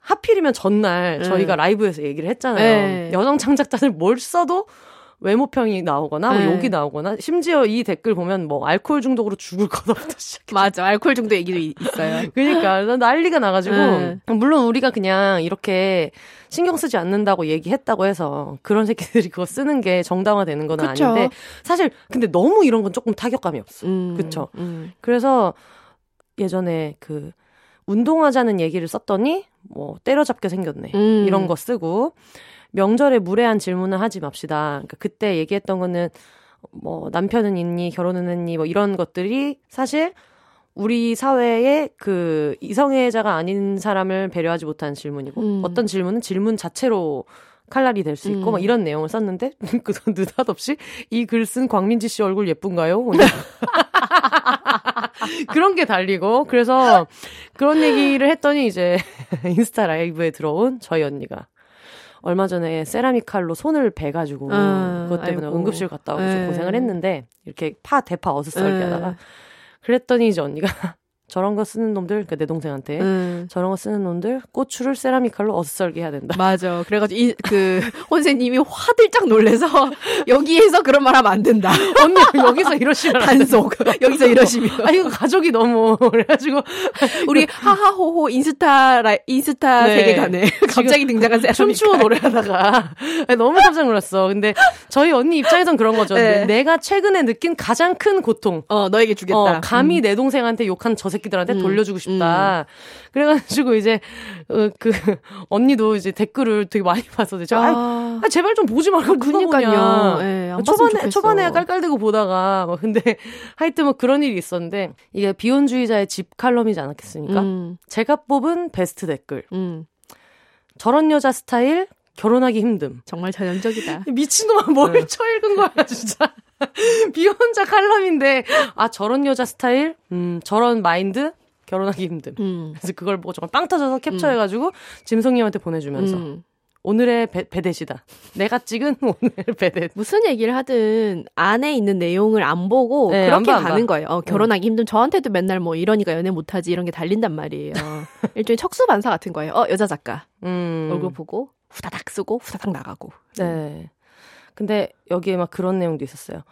하필이면 전날 네. 저희가 라이브에서 얘기를 했잖아요. 네. 여성 창작자들 뭘 써도 외모평이 나오거나 뭐 네. 욕이 나오거나 심지어 이 댓글 보면 뭐 알코올 중독으로 죽을 거다부터 시작해. 맞아. 알코올 중독 얘기도 있어요. 그러니까 난리가 나가지고 네. 물론 우리가 그냥 이렇게 신경 쓰지 않는다고 얘기했다고 해서 그런 새끼들이 그거 쓰는 게 정당화되는 건 그쵸. 아닌데 사실 근데 너무 이런 건 조금 타격감이 없어. 음, 그쵸? 음. 그래서 예전에 그 운동하자는 얘기를 썼더니 뭐 때려잡게 생겼네. 음. 이런 거 쓰고 명절에 무례한 질문을 하지 맙시다. 그러니까 그때 얘기했던 거는 뭐 남편은 있니 결혼은 했니 뭐 이런 것들이 사실 우리 사회에 그 이성애자가 아닌 사람을 배려하지 못한 질문이고 음. 어떤 질문은 질문 자체로 칼날이 될 수 있고 음. 막 이런 내용을 썼는데 그 느닷없이 이 글 쓴 광민지 씨 얼굴 예쁜가요? 그런 게 달리고 그래서 그런 얘기를 했더니 이제 인스타 라이브에 들어온 저희 언니가 얼마 전에 세라믹 칼로 손을 베가지고 아, 그것 때문에 아이고. 응급실 갔다 오고 네. 고생을 했는데 이렇게 파 대파 어슷썰기 하다가 그랬더니 이제 언니가 저런 거 쓰는 놈들, 그러니까 내 동생한테 음. 저런 거 쓰는 놈들 고추를 세라믹 칼로 어슷썰게 해야 된다. 맞아. 그래가지고 이, 그 혼세님이 화들짝 놀래서 여기에서 그런 말 하면 안 된다. 언니 여기서 이러시면 단속. 여기서 이러시면. 아 이거 가족이 너무 그래가지고 우리 하하호호 인스타 라, 인스타 네. 세계관에 갑자기 등장한 세라믹칼. 춤추어 노래하다가 너무 깜짝 놀랐어. 근데 저희 언니 입장에선 그런 거죠. 네. 내가 최근에 느낀 가장 큰 고통. 어 너에게 주겠다. 어, 감히 음. 내 동생한테 욕한 저 새끼들한테 음, 돌려주고 싶다. 음. 그래가지고 이제 어, 그 언니도 이제 댓글을 되게 많이 봤어. 저, 아, 아, 제발 좀 보지 말고 그니까요. 네, 초반에 초반에 깔깔대고 보다가 뭐 근데 하여튼 뭐 그런 일이 있었는데 이게 비혼주의자의 집 칼럼이지 않았겠습니까? 음. 제가 뽑은 베스트 댓글. 음. 저런 여자 스타일 결혼하기 힘듦. 정말 전형적이다. 미친놈아 뭘 네. 쳐읽은 거야 진짜. 비혼자 칼럼인데 아 저런 여자 스타일, 음 저런 마인드 결혼하기 힘듦. 음. 그래서 그걸 보고 정말 빵 터져서 캡처해가지고 음. 짐성님한테 보내주면서 음. 오늘의 배, 배댓이다. 내가 찍은 오늘 배댓. 무슨 얘기를 하든 안에 있는 내용을 안 보고 네, 그렇게 안 봐, 가는 거예요. 어, 결혼하기 음. 힘든 저한테도 맨날 뭐 이러니까 연애 못하지 이런 게 달린단 말이에요. 일종의 척수반사 같은 거예요. 어 여자 작가 음. 얼굴 보고 후다닥 쓰고 후다닥 나가고. 네. 근데 여기에 막 그런 내용도 있었어요.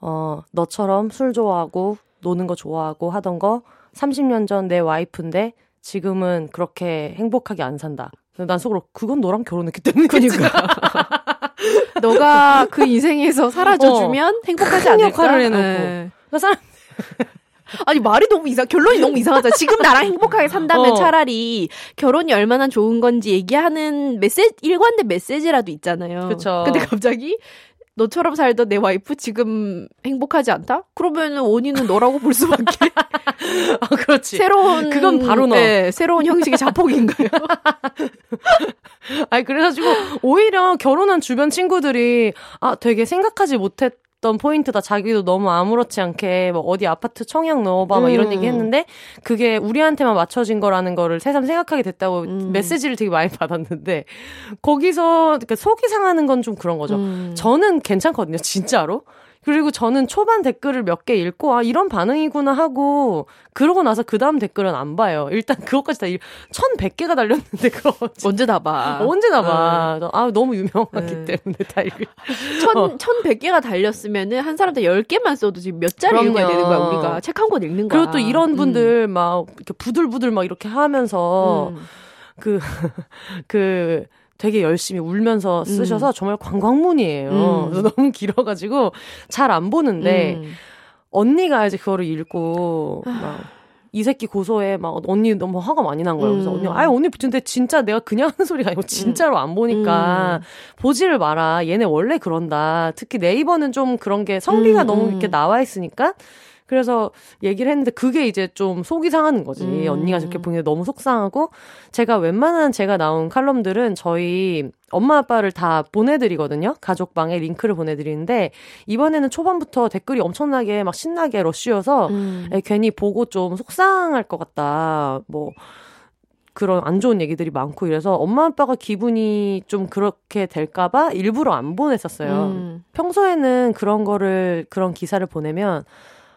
어, 너처럼 술 좋아하고 노는 거 좋아하고 하던 거 30년 전 내 와이프인데 지금은 그렇게 행복하게 안 산다. 난 속으로 그건 너랑 결혼했기 때문에 그니까 너가 그 인생에서 사라져 주면 어, 행복하지 않을까? 역할을 해놓고 네. 그러니까 사람 아니 말이 너무 이상 결론이 너무 이상하다. 지금 나랑 행복하게 산다면 어. 차라리 결혼이 얼마나 좋은 건지 얘기하는 메시지 일관된 메시지라도 있잖아요. 그렇죠. 근데 갑자기 너처럼 살던 내 와이프 지금 행복하지 않다? 그러면은 원인은 너라고 볼 수밖에. 아, 그렇지. 새로운 그건 바로 너. 네, 새로운 형식의 자폭인가요? 아니 그래가지고 오히려 결혼한 주변 친구들이 아 되게 생각하지 못했. 던 포인트다. 자기도 너무 아무렇지 않게 뭐 어디 아파트 청약 넣어봐 막 이런 음. 얘기 했는데 그게 우리한테만 맞춰진 거라는 거를 새삼 생각하게 됐다고 음. 메시지를 되게 많이 받았는데 거기서 그러니까 속이 상하는 건 좀 그런 거죠. 음. 저는 괜찮거든요, 진짜로. 그리고 저는 초반 댓글을 몇 개 읽고 아 이런 반응이구나 하고 그러고 나서 그 다음 댓글은 안 봐요. 일단 그것까지 다 1100개가 달렸는데 그거 언제 다 봐. 언제 다 봐. 어. 아 너무 유명하기 네. 때문에 다 읽을. 1000 어. 1100개가 달렸으면은 한 사람한테 10개만 써도 지금 몇 자리 읽어야 되는 거야, 우리가. 책 한 권 읽는 거야. 그리고 또 이런 분들 음. 막 이렇게 부들부들 막 이렇게 하면서 음. 그, 그, 되게 열심히 울면서 쓰셔서 음. 정말 관광문이에요. 음. 그래서 너무 길어가지고 잘 안 보는데 음. 언니가 이제 그거를 읽고 막 이 새끼 고소해. 막 언니 너무 화가 많이 난 거예요. 그래서 음. 언니, 아유, 언니, 근데 진짜 내가 그냥 하는 소리가 아니고 진짜로 안 보니까 음. 보지를 마라. 얘네 원래 그런다. 특히 네이버는 좀 그런 게 성비가 음. 너무 이렇게 나와 있으니까 그래서 얘기를 했는데 그게 이제 좀 속이 상하는 거지. 음. 언니가 저렇게 보는데 너무 속상하고 제가 웬만한 제가 나온 칼럼들은 저희 엄마 아빠를 다 보내드리거든요. 가족방에 링크를 보내드리는데 이번에는 초반부터 댓글이 엄청나게 막 신나게 러쉬여서 음. 괜히 보고 좀 속상할 것 같다. 뭐 그런 안 좋은 얘기들이 많고 이래서 엄마 아빠가 기분이 좀 그렇게 될까봐 일부러 안 보냈었어요. 음. 평소에는 그런 거를 그런 기사를 보내면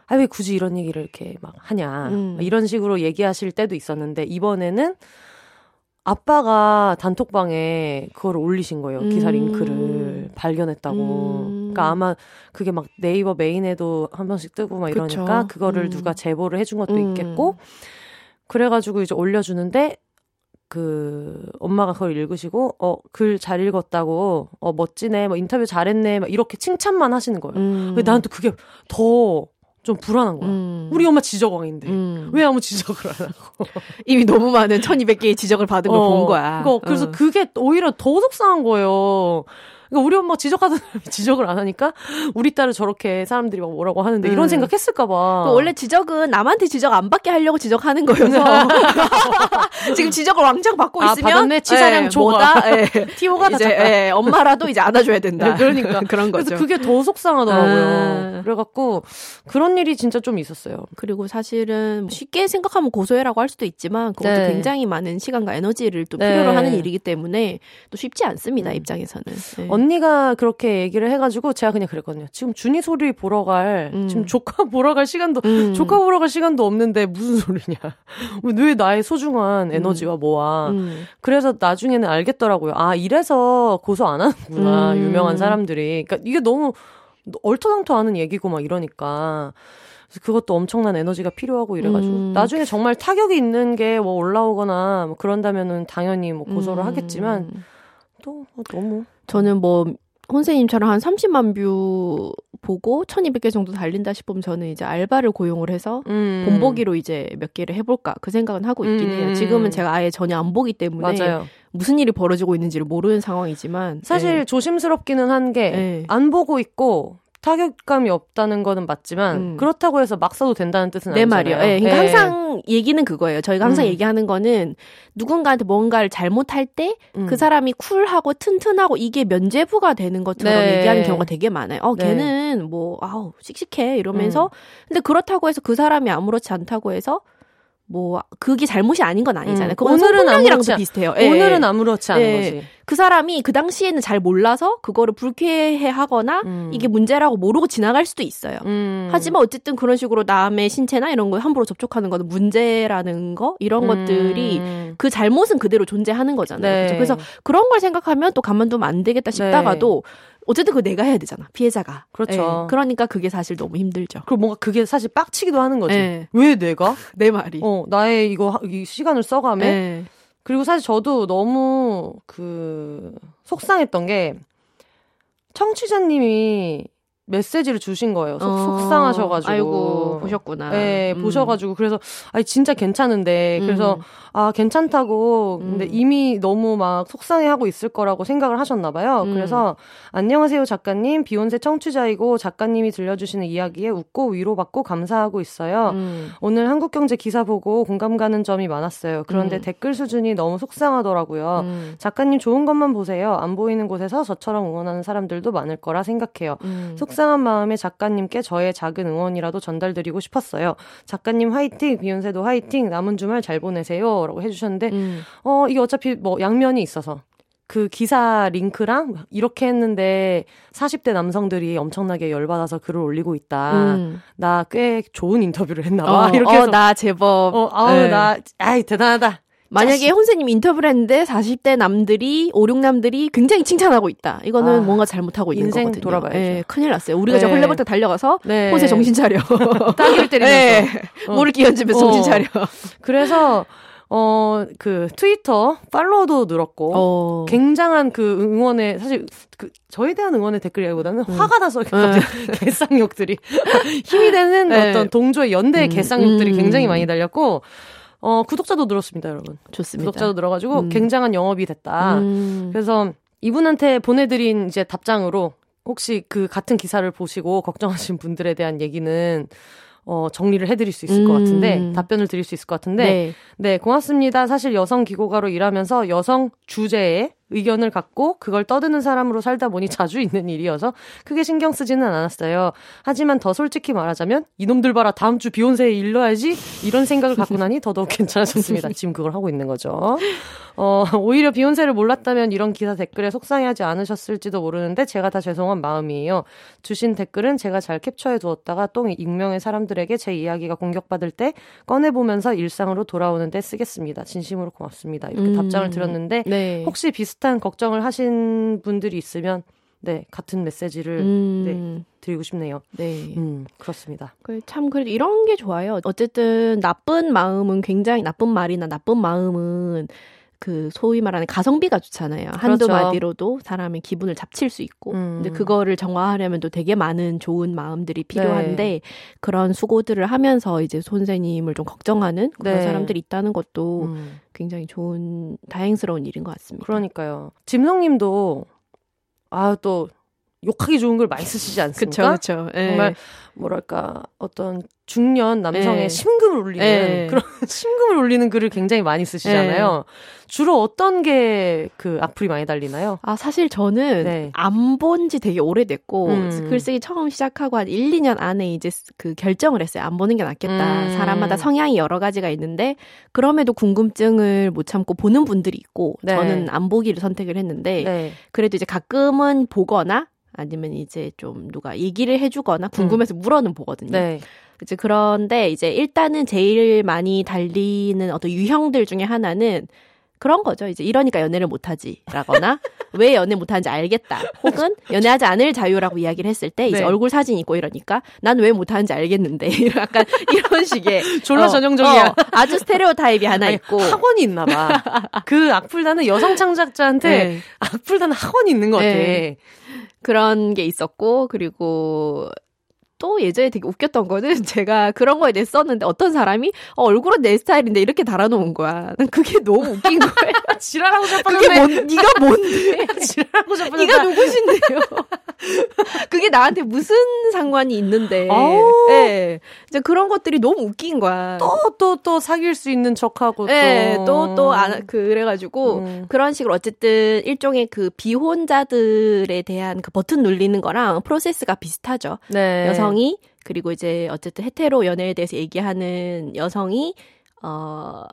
아, 왜 굳이 이런 얘기를 이렇게 막 하냐. 음. 이런 식으로 얘기하실 때도 있었는데, 이번에는 아빠가 단톡방에 그걸 올리신 거예요. 기사 음. 링크를 발견했다고. 음. 그러니까 아마 그게 막 네이버 메인에도 한 번씩 뜨고 막 이러니까 그쵸. 그거를 음. 누가 제보를 해준 것도 음. 있겠고. 그래가지고 이제 올려주는데 그 엄마가 그걸 읽으시고 어 글 잘 읽었다고 어 멋지네 뭐 인터뷰 잘했네 막 이렇게 칭찬만 하시는 거예요. 음. 근데 나는 또 그게 더 좀 불안한 거야. 음. 우리 엄마 지적왕인데 음. 왜 아무 지적을 안 하고 이미 너무 많은 1200개의 지적을 받은 걸본 거야. 그거, 그래서 어. 그게 오히려 더 속상한 거예요. 그러니까 우리 엄마 지적하던 사람이 지적을 안 하니까 우리 딸을 저렇게 사람들이 막 뭐라고 하는데 이런 음. 생각했을까봐. 원래 지적은 남한테 지적 안 받게 하려고 지적하는 거여서 지금 지적을 왕창 받고 아, 있으면 받았네 치사량 예, 조가 예. 티오가 이제 예, 엄마라도 이제 안아줘야 된다. 네, 그러니까 그런 거죠. 그래서 그게 더 속상하더라고요. 아. 그래갖고 그런 일이 진짜 좀 있었어요. 그리고 사실은 쉽게 생각하면 고소해라고 할 수도 있지만 그것도 네. 굉장히 많은 시간과 에너지를 또 필요로 네. 하는 일이기 때문에 또 쉽지 않습니다 음. 입장에서는. 네. 언니가 그렇게 얘기를 해가지고 제가 그냥 그랬거든요. 지금 준이 소리 보러 갈 음. 지금 조카 보러 갈 시간도 음. 조카 보러 갈 시간도 없는데 무슨 소리냐? 왜 나의 소중한 음. 에너지와 뭐와? 음. 그래서 나중에는 알겠더라고요. 아 이래서 고소 안 하는구나 음. 유명한 사람들이. 그러니까 이게 너무 얼토당토 하는 얘기고 막 이러니까. 그것도 엄청난 에너지가 필요하고 이래가지고 음. 나중에 정말 타격이 있는 게 뭐 올라오거나 뭐 그런다면은 당연히 뭐 고소를 음. 하겠지만 또뭐 너무 저는 뭐 혼세님처럼 한 30만 뷰 보고 1200개 정도 달린다 싶으면 저는 이제 알바를 고용을 해서 음. 본보기로 이제 몇 개를 해볼까 그 생각은 하고 있긴 음. 해요. 지금은 제가 아예 전혀 안 보기 때문에 맞아요. 무슨 일이 벌어지고 있는지를 모르는 상황이지만 사실 네. 조심스럽기는 한 게안 네. 보고 있고 타격감이 없다는 거는 맞지만 음. 그렇다고 해서 막 써도 된다는 뜻은 네, 아니잖아요. 말이요. 네, 그러니까 네. 항상 얘기는 그거예요. 저희가 항상 음. 얘기하는 거는 누군가한테 뭔가를 잘못할 때그 음. 사람이 쿨하고 튼튼하고 이게 면죄부가 되는 것처럼 네. 얘기하는 경우가 되게 많아요. 어, 네. 걔는 뭐 아우 씩씩해 이러면서 음. 근데 그렇다고 해서 그 사람이 아무렇지 않다고 해서 뭐 그게 잘못이 아닌 건 아니잖아요. 음, 오늘은 아무렇지 비슷해요. 예. 오늘은 아무렇지 않은 예. 거지. 그 사람이 그 당시에는 잘 몰라서 그거를 불쾌해하거나 음. 이게 문제라고 모르고 지나갈 수도 있어요. 음. 하지만 어쨌든 그런 식으로 남의 신체나 이런 거에 함부로 접촉하는 거는 문제라는 거 이런 것들이 음. 그 잘못은 그대로 존재하는 거잖아요. 네. 그렇죠? 그래서 그런 걸 생각하면 또 가만두면 안 되겠다 싶다가도 네. 어쨌든 그거 내가 해야 되잖아. 피해자가. 그렇죠. 네. 그러니까 그게 사실 너무 힘들죠. 그리고 뭔가 그게 사실 빡치기도 하는 거지. 네. 왜 내가? 내 말이. 어, 나의 이거 이 시간을 써가며. 네. 그리고 사실 저도 너무 그 속상했던 게 청취자님이 메시지를 주신 거예요. 속, 어, 속상하셔가지고. 아이고, 보셨구나. 네, 음. 보셔가지고. 그래서, 아니, 진짜 괜찮은데. 그래서, 음. 아, 괜찮다고. 근데 음. 이미 너무 막 속상해 하고 있을 거라고 생각을 하셨나봐요. 음. 그래서, 안녕하세요, 작가님. 비욘세 청취자이고, 작가님이 들려주시는 이야기에 웃고 위로받고 감사하고 있어요. 음. 오늘 한국경제 기사 보고 공감 가는 점이 많았어요. 그런데 음. 댓글 수준이 너무 속상하더라고요. 작가님 좋은 것만 보세요. 안 보이는 곳에서 저처럼 응원하는 사람들도 많을 거라 생각해요. 속상 한 마음에 작가님께 저의 작은 응원이라도 전달드리고 싶었어요. 작가님 화이팅, 비욘세도 화이팅, 남은 주말 잘 보내세요. 라고 해주셨는데, 음. 어, 이게 어차피 뭐 양면이 있어서. 그 기사 링크랑 이렇게 했는데 40대 남성들이 엄청나게 열받아서 글을 올리고 있다. 음. 나꽤 좋은 인터뷰를 했나 봐. 어, 이렇게 해서 어, 나 제법 어, 아우 네. 나 아이 대단하다. 만약에. 혼세님 인터뷰를 했는데 40대 남들이 5, 6남들이 굉장히 칭찬하고 있다. 이거는 아, 뭔가 잘못하고 있는 인생 거거든요. 돌아봐야죠. 네, 큰일 났어요. 우리가 네. 저 헐레벌떡 달려가서 네. 혼세 정신 차려. 따기를 때리면서. 네. 어. 모를 끼얹으면서 정신 차려. 그래서 어, 그, 트위터 팔로워도 늘었고, 어. 굉장한 그 응원에, 사실, 그, 저에 대한 응원의 댓글이라기보다는 음. 화가 나서 음. 개쌍욕들이, 힘이 되는 네. 어떤 동조의 연대의 음. 개쌍욕들이 음. 굉장히 많이 달렸고, 어, 구독자도 늘었습니다, 여러분. 좋습니다. 구독자도 늘어가지고, 음. 굉장한 영업이 됐다. 음. 그래서, 이분한테 보내드린 이제 답장으로, 혹시 그 같은 기사를 보시고 걱정하신 분들에 대한 얘기는, 어, 정리를 해드릴 수 있을 음. 것 같은데, 음. 답변을 드릴 수 있을 것 같은데, 네. 네, 고맙습니다. 사실 여성 기고가로 일하면서 여성 주제에 의견을 갖고 그걸 떠드는 사람으로 살다 보니 자주 있는 일이어서 크게 신경 쓰지는 않았어요. 하지만 더 솔직히 말하자면 이놈들 봐라 다음 주 비욘세에 일러야지 이런 생각을 갖고 나니 더더욱 괜찮아졌습니다. 지금 그걸 하고 있는 거죠. 어, 오히려 비욘세를 몰랐다면 이런 기사 댓글에 속상해하지 않으셨을지도 모르는데 제가 다 죄송한 마음이에요. 주신 댓글은 제가 잘 캡처해 두었다가 또 익명의 사람들에게 제 이야기가 공격받을 때 꺼내보면서 일상으로 돌아오는데 쓰겠습니다. 진심으로 고맙습니다. 이렇게 음, 답장을 드렸는데 네. 혹시 비슷 비슷한 걱정을 하신 분들이 있으면 네 같은 메시지를 음. 네, 드리고 싶네요. 네, 음, 그렇습니다. 그참 그래도 이런 게 좋아요. 어쨌든 나쁜 마음은 굉장히 나쁜 말이나 나쁜 마음은 그 소위 말하는 가성비가 좋잖아요. 한두 그렇죠. 마디로도 사람의 기분을 잡칠 수 있고. 음. 근데 그거를 정화하려면 또 되게 많은 좋은 마음들이 필요한데 네. 그런 수고들을 하면서 이제 선생님을 좀 걱정하는 그런 네. 사람들이 있다는 것도 음. 굉장히 좋은 다행스러운 일인 것 같습니다. 그러니까요. 짐성님도 아 또 욕하기 좋은 걸 많이 쓰시지 않습니까? 그렇죠. 정말 뭐랄까 어떤 중년 남성의 네. 심금을 울리는 네. 그런 심금을 울리는 글을 굉장히 많이 쓰시잖아요. 네. 주로 어떤 게 그 악플이 많이 달리나요? 아 사실 저는 네. 안본 지 되게 오래됐고 음. 글쓰기 처음 시작하고 한 1, 2년 안에 이제 그 결정을 했어요. 안 보는 게 낫겠다. 음. 사람마다 성향이 여러 가지가 있는데 그럼에도 궁금증을 못 참고 보는 분들이 있고 네. 저는 안 보기를 선택을 했는데 네. 그래도 이제 가끔은 보거나 아니면 이제 좀 누가 얘기를 해주거나 궁금해서 음. 물어는 보거든요. 네. 이제 그런데 이제 일단은 제일 많이 달리는 어떤 유형들 중에 하나는 그런 거죠. 이제 이러니까 연애를 못하지라거나 왜 연애 못하는지 알겠다. 혹은 연애하지 않을 자유라고 이야기를 했을 때 이제 네. 얼굴 사진 있고 이러니까 난 왜 못하는지 알겠는데 약간 이런 식의 졸라 어, 전형적이야. 어, 아주 스테레오타입이 하나 아니, 있고 학원이 있나 봐. 그 악플다는 여성 창작자한테 네. 악플다는 학원이 있는 것 같아. 네. 그런 게 있었고 그리고 또 예전에 되게 웃겼던 거는 제가 그런 거에 대해 썼는데 어떤 사람이 어, 얼굴은 내 스타일인데 이렇게 달아놓은 거야. 난 그게 너무 웃긴 거예요. 지랄하고 싶었는데. 그게 뭔, 네가 뭔데? 지랄하고 싶었는데. 네가 누구신데요? 그게 나한테 무슨 상관이 있는데. 예. 네. 이제 그런 것들이 너무 웃긴 거야. 또, 또, 또 사귈 수 있는 척하고 또. 네, 또, 또, 안, 그래가지고, 음. 그런 식으로 어쨌든 일종의 그 비혼자들에 대한 그 버튼 눌리는 거랑 프로세스가 비슷하죠. 네. 여성 여성이 그리고 이제 어쨌든 헤테로 연애에 대해서 얘기하는 여성이 어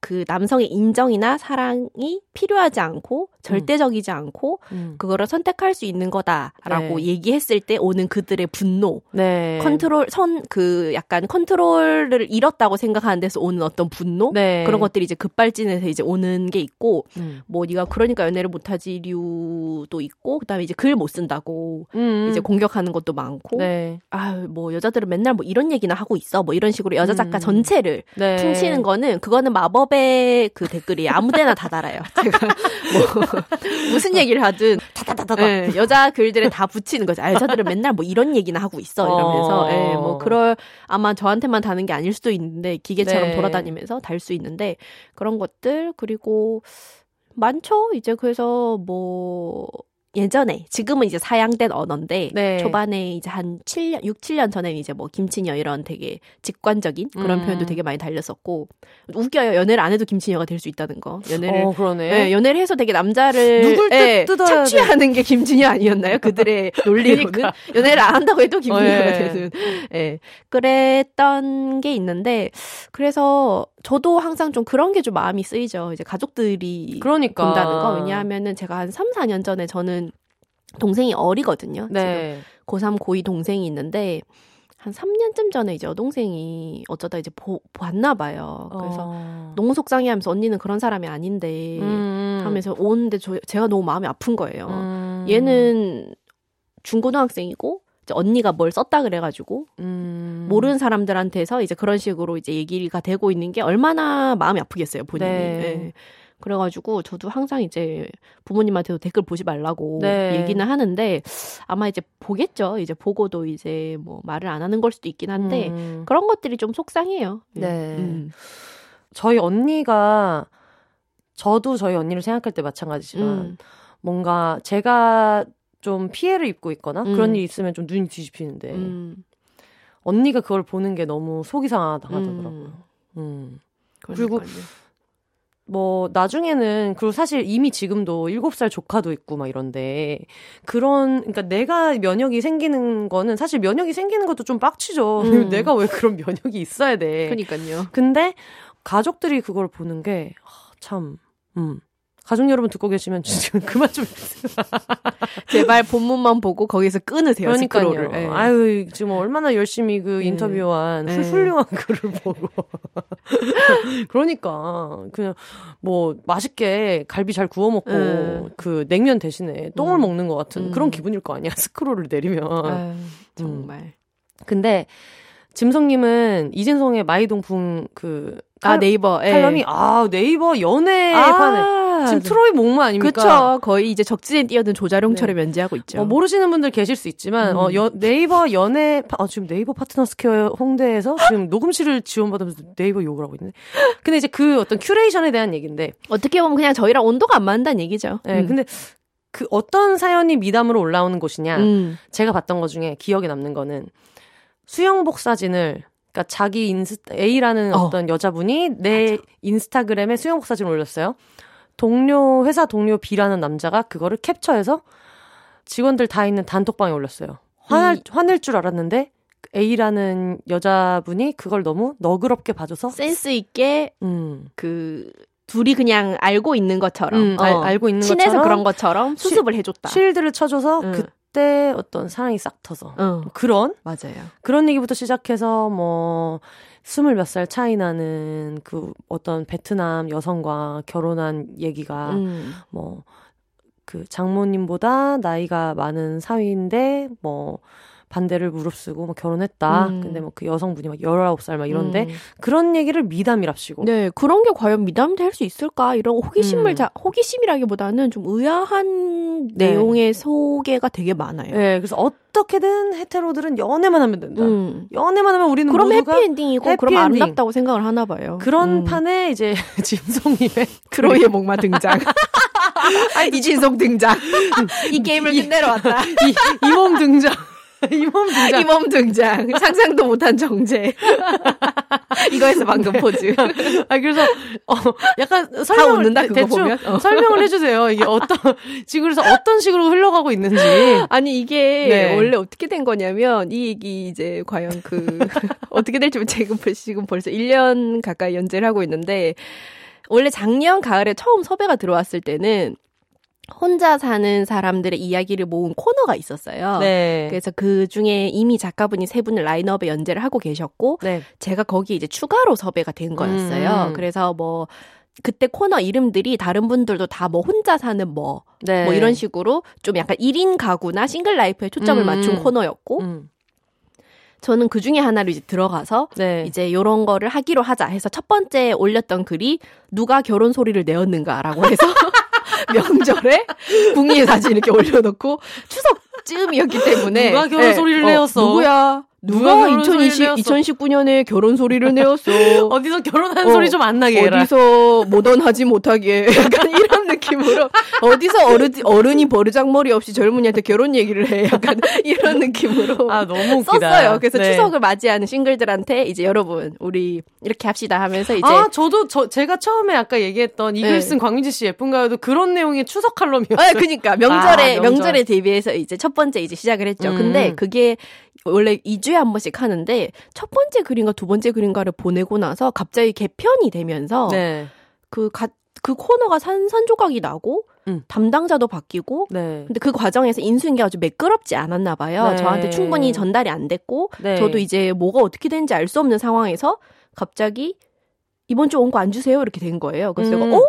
그 남성의 인정이나 사랑이 필요하지 않고 절대적이지 음. 않고 음. 그거를 선택할 수 있는 거다라고 네. 얘기했을 때 오는 그들의 분노, 네. 컨트롤 선 그 약간 컨트롤을 잃었다고 생각하는 데서 오는 어떤 분노 네. 그런 것들이 이제 급발진해서 이제 오는 게 있고 음. 뭐 네가 그러니까 연애를 못하지 류도 있고 그다음에 이제 글 못 쓴다고 음. 이제 공격하는 것도 많고 네. 아뭐 여자들은 맨날 뭐 이런 얘기나 하고 있어 뭐 이런 식으로 여자 작가 음. 전체를 네. 퉁치는 거는 그거는 마법 섭외 그 댓글이 아무데나 다 달아요. 제가 뭐 무슨 얘기를 하든 다다다다 네, 여자 글들에 다 붙이는 거죠. 아, 여자들은 맨날 뭐 이런 얘기나 하고 있어 이러면서 어. 네, 뭐 그럴 아마 저한테만 다는 게 아닐 수도 있는데 기계처럼 네. 돌아다니면서 달 수 있는데 그런 것들 그리고 많죠. 이제 그래서 뭐 예전에 지금은 이제 사양된 언어인데 네. 초반에 이제 한 7년 6, 7년 전에 이제 뭐 김치녀 이런 되게 직관적인 그런 음. 표현도 되게 많이 달렸었고 웃겨요. 연애를 안 해도 김치녀가 될 수 있다는 거. 연애를 어, 그러네. 네, 연애를 해서 되게 남자를 누굴 예, 착취하는 게 김치녀 아니었나요? 그들의 논리로는 그러니까. 연애를 안 한다고 해도 김치녀가 어, 예. 되는. 예. 그랬던 게 있는데 그래서 저도 항상 좀 그런 게 좀 마음이 쓰이죠. 이제 가족들이 그러니까. 본다는 거. 왜냐하면은 제가 한 3, 4년 전에 저는 동생이 어리거든요. 네. 지금 고3, 고2 동생이 있는데 한 3년쯤 전에 이제 여동생이 어쩌다 이제 보, 봤나 봐요. 그래서 어. 너무 속상해 하면서 언니는 그런 사람이 아닌데 음. 하면서 오는데 저, 제가 너무 마음이 아픈 거예요. 음. 얘는 중고등학생이고 언니가 뭘 썼다 그래가지고 음. 모르는 사람들한테서 이제 그런 식으로 이제 얘기가 되고 있는 게 얼마나 마음이 아프겠어요 본인이. 네. 네. 그래가지고 저도 항상 이제 부모님한테도 댓글 보지 말라고 네. 얘기는 하는데 아마 이제 보겠죠. 이제 보고도 이제 뭐 말을 안 하는 걸 수도 있긴 한데 음. 그런 것들이 좀 속상해요. 네. 음. 저희 언니가 저도 저희 언니를 생각할 때 마찬가지지만 음. 뭔가 제가 좀 피해를 입고 있거나 음. 그런 일이 있으면 좀 눈이 뒤집히는데 음. 언니가 그걸 보는 게 너무 속이 상하다 하더라고요. 음. 음. 그리고 뭐 나중에는 그리고 사실 이미 지금도 7살 조카도 있고 막 이런데 그런 그러니까 내가 면역이 생기는 거는 사실 면역이 생기는 것도 좀 빡치죠. 음. 내가 왜 그런 면역이 있어야 돼. 그러니까요. 근데 가족들이 그걸 보는 게 참 음. 가족 여러분 듣고 계시면 지금 그만 좀. 제발 본문만 보고 거기서 끊으세요. 그러니까요. 스크롤을. 네. 아유 지금 얼마나 열심히 그 네. 인터뷰한 네. 훌륭한 글을 보고. 그러니까 그냥 뭐 맛있게 갈비 잘 구워 먹고 네. 그 냉면 대신에 똥을 음. 먹는 것 같은 음. 그런 기분일 거 아니야. 스크롤을 내리면. 아유, 정말. 음. 근데 진송님은 이진송의 마이동풍 그 아, 네이버. 예. 칼럼이, 아, 네이버 연애판에. 아, 지금 트로이 목마 아닙니까? 그쵸. 거의 이제 적진에 뛰어든 조자룡처럼 네. 연재하고 있죠. 어, 모르시는 분들 계실 수 있지만, 어, 음. 어, 여, 네이버 연애, 어, 지금 네이버 파트너 스퀘어 홍대에서 지금 녹음실을 지원받으면서 네이버 욕을 하고 있는데. 근데 이제 그 어떤 큐레이션에 대한 얘기인데. 어떻게 보면 그냥 저희랑 온도가 안 맞는다는 얘기죠. 네, 음. 근데 그 어떤 사연이 미담으로 올라오는 곳이냐. 음. 제가 봤던 것 중에 기억에 남는 거는 수영복 사진을 그러니까 자기 인스 A라는 어떤 여자분이 내 맞아. 인스타그램에 수영복 사진을 올렸어요. 동료 회사 동료 B라는 남자가 그거를 캡처해서 직원들 다 있는 단톡방에 올렸어요. 화날 음. 화낼 줄 알았는데 A라는 여자분이 그걸 너무 너그럽게 봐줘서 센스 있게 음. 그 둘이 그냥 알고 있는 것처럼 음, 어. 알, 고 있는 친해서 것처럼 그런 것처럼 수습을 해줬다. 쉴드를 쳐줘서 음. 그때 어떤 사랑이 싹 터서 어. 그런 맞아요. 그런 얘기부터 시작해서 뭐 스물 몇 살 차이 나는 그 어떤 베트남 여성과 결혼한 얘기가 음. 뭐그 장모님보다 나이가 많은 사위인데 뭐 반대를 무릅쓰고 뭐 결혼했다. 음. 근데 뭐 그 여성분이 막 19살 막 이런데 음. 그런 얘기를 미담이랍시고. 네, 그런 게 과연 미담이 될 수 있을까? 이런 호기심을 음. 자, 호기심이라기보다는 좀 의아한 네. 내용의 소개가 되게 많아요. 네, 그래서 어떻게든 헤테로들은 연애만 하면 된다. 음. 연애만 하면 우리는 그럼 해피엔딩이고 해피 그럼 엔딩. 아름답다고 생각을 하나 봐요. 그런 음. 판에 이제 짐송님의 크로이의 목마 등장. 이진송 등장. 이 게임을 끝내러 왔다. 이몸 등장. 이몸 등장. 이몸 등장. 상상도 못한 정제. 이거에서 방금 포즈. 아, 그래서, 어, 약간 설명을. 웃는다, 그거 대충 보면? 어. 설명을 해주세요. 이게 어떤, 지금 그래서 어떤 식으로 흘러가고 있는지. 아니, 이게 네. 원래 어떻게 된 거냐면, 이 얘기 이제 과연 그, 어떻게 될지 지금, 지금 벌써 1년 가까이 연재를 하고 있는데, 원래 작년 가을에 처음 섭외가 들어왔을 때는 혼자 사는 사람들의 이야기를 모은 코너가 있었어요. 네. 그래서 그 중에 이미 작가분이 세 분을 라인업에 연재를 하고 계셨고, 네. 제가 거기 이제 추가로 섭외가 된 거였어요. 음. 그래서 뭐, 그때 코너 이름들이 다른 분들도 다 뭐 혼자 사는 뭐, 네. 뭐 이런 식으로 좀 약간 1인 가구나 싱글 라이프에 초점을 음. 맞춘 코너였고, 음. 저는 그 중에 하나를 이제 들어가서 네. 이제 요런 거를 하기로 하자 해서 첫 번째 올렸던 글이 누가 결혼 소리를 내었는가라고 해서 명절에 국민 사진 이렇게 올려놓고 추석쯤이었기 때문에 누가 결혼 소리를 네. 내었어? 어, 누구야? 누가 2020, 2019년에 결혼 소리를 내었어? 어디서 결혼한 어, 소리 좀 안 나게 해라. 어디서 모던하지 못하게 약간 이런 느낌으로 어디서 어른 어른이 버르장머리 없이 젊은이한테 결혼 얘기를 해 약간 이런 느낌으로 아 너무 웃기다. 썼어요. 그래서 네. 추석을 맞이하는 싱글들한테 이제 여러분 우리 이렇게 합시다 하면서 이제 아 저도 저 제가 처음에 아까 얘기했던 이글 네. 쓴 광민지 씨 예쁜가요도 그런 내용의 추석 칼럼이었어요. 네, 그러니까 명절에 아, 명절. 명절 에 대비해서 이제 첫 번째 이제 시작을 했죠. 음. 근데 그게 원래 2주에 한 번씩 하는데 첫 번째 글인가 두 번째 글인가를 보내고 나서 갑자기 개편이 되면서 네. 그, 가, 그 코너가 산산조각이 나고 음. 담당자도 바뀌고 네. 근데 그 과정에서 인수인계가 아주 매끄럽지 않았나 봐요. 네. 저한테 충분히 전달이 안 됐고 네. 저도 이제 뭐가 어떻게 되는지 알 수 없는 상황에서 갑자기 이번 주 온 거 안 주세요 이렇게 된 거예요. 그래서 음. 내가 어?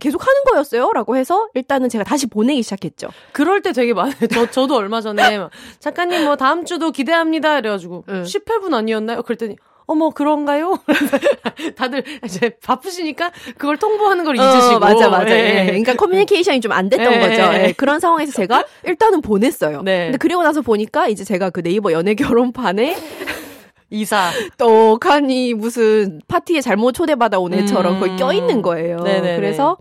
계속 하는 거였어요? 라고 해서 일단은 제가 다시 보내기 시작했죠. 그럴 때 되게 많아요. 저, 저도 얼마 전에 작가님 뭐 다음 주도 기대합니다. 이래가지고 응. 10회분 아니었나요? 그랬더니 어머 그런가요? 다들 이제 바쁘시니까 그걸 통보하는 걸 어, 잊으시고 맞아 맞아. 예. 그러니까 커뮤니케이션이 좀 안 됐던 예. 거죠. 예. 그런 상황에서 제가 일단은 보냈어요. 네. 근데 그리고 나서 보니까 이제 제가 그 네이버 연애 결혼판에 이사 떡하니 무슨 파티에 잘못 초대받아 온 애처럼 음. 거의 껴 있는 거예요. 네네네. 그래서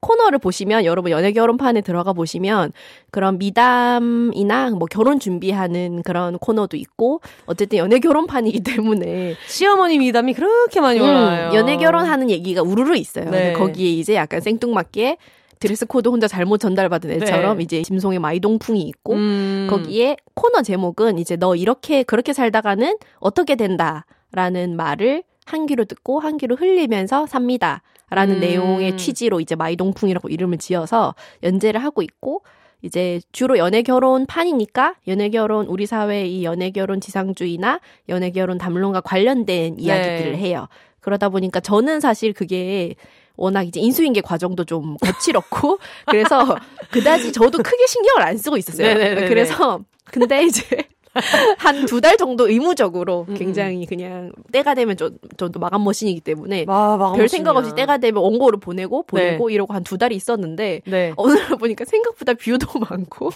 코너를 보시면 여러분 연애 결혼판에 들어가 보시면 그런 미담이나 뭐 결혼 준비하는 그런 코너도 있고 어쨌든 연애 결혼판이기 때문에 시어머니 미담이 그렇게 많이 음, 올라와요. 연애 결혼하는 얘기가 우르르 있어요. 네. 거기에 이제 약간 생뚱맞게 드레스 코드 혼자 잘못 전달받은 애처럼 네. 이제 짐송의 마이동풍이 있고 음. 거기에 코너 제목은 이제 너 이렇게 그렇게 살다가는 어떻게 된다라는 말을 한 귀로 듣고 한 귀로 흘리면서 삽니다. 라는 음. 내용의 취지로 이제 마이동풍이라고 이름을 지어서 연재를 하고 있고 이제 주로 연애 결혼 판이니까 연애 결혼 우리 사회의 이 연애 결혼 지상주의나 연애 결혼 담론과 관련된 이야기들을 네. 해요. 그러다 보니까 저는 사실 그게 워낙 이제 인수인계 과정도 좀 거칠었고 그래서 그다지 저도 크게 신경을 안 쓰고 있었어요. 네네네네. 그래서 근데 이제 한 두 달 정도 의무적으로 음, 음. 굉장히 그냥 때가 되면 저, 저도 마감 머신이기 때문에 아, 마감 별 생각 없이 때가 되면 원고를 보내고 보내고 네. 이러고 한 두 달이 있었는데 네. 어느 날 보니까 생각보다 view도 많고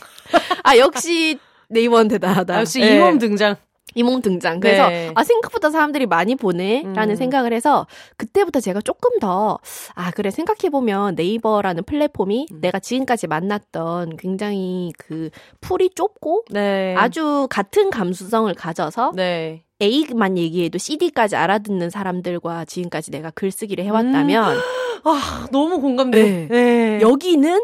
아 역시 네이버는 대단하다. 역시 네. 이몸 등장. 이몸 등장. 그래서 네. 아 생각보다 사람들이 많이 보네라는 음. 생각을 해서 그때부터 제가 조금 더 아 그래 생각해 보면 네이버라는 플랫폼이 음. 내가 지금까지 만났던 굉장히 그 풀이 좁고 네. 아주 같은 감수성을 가져서 네. A만 얘기해도 CD까지 알아듣는 사람들과 지금까지 내가 글쓰기를 해왔다면 음. 아 너무 공감돼. 네. 네. 여기는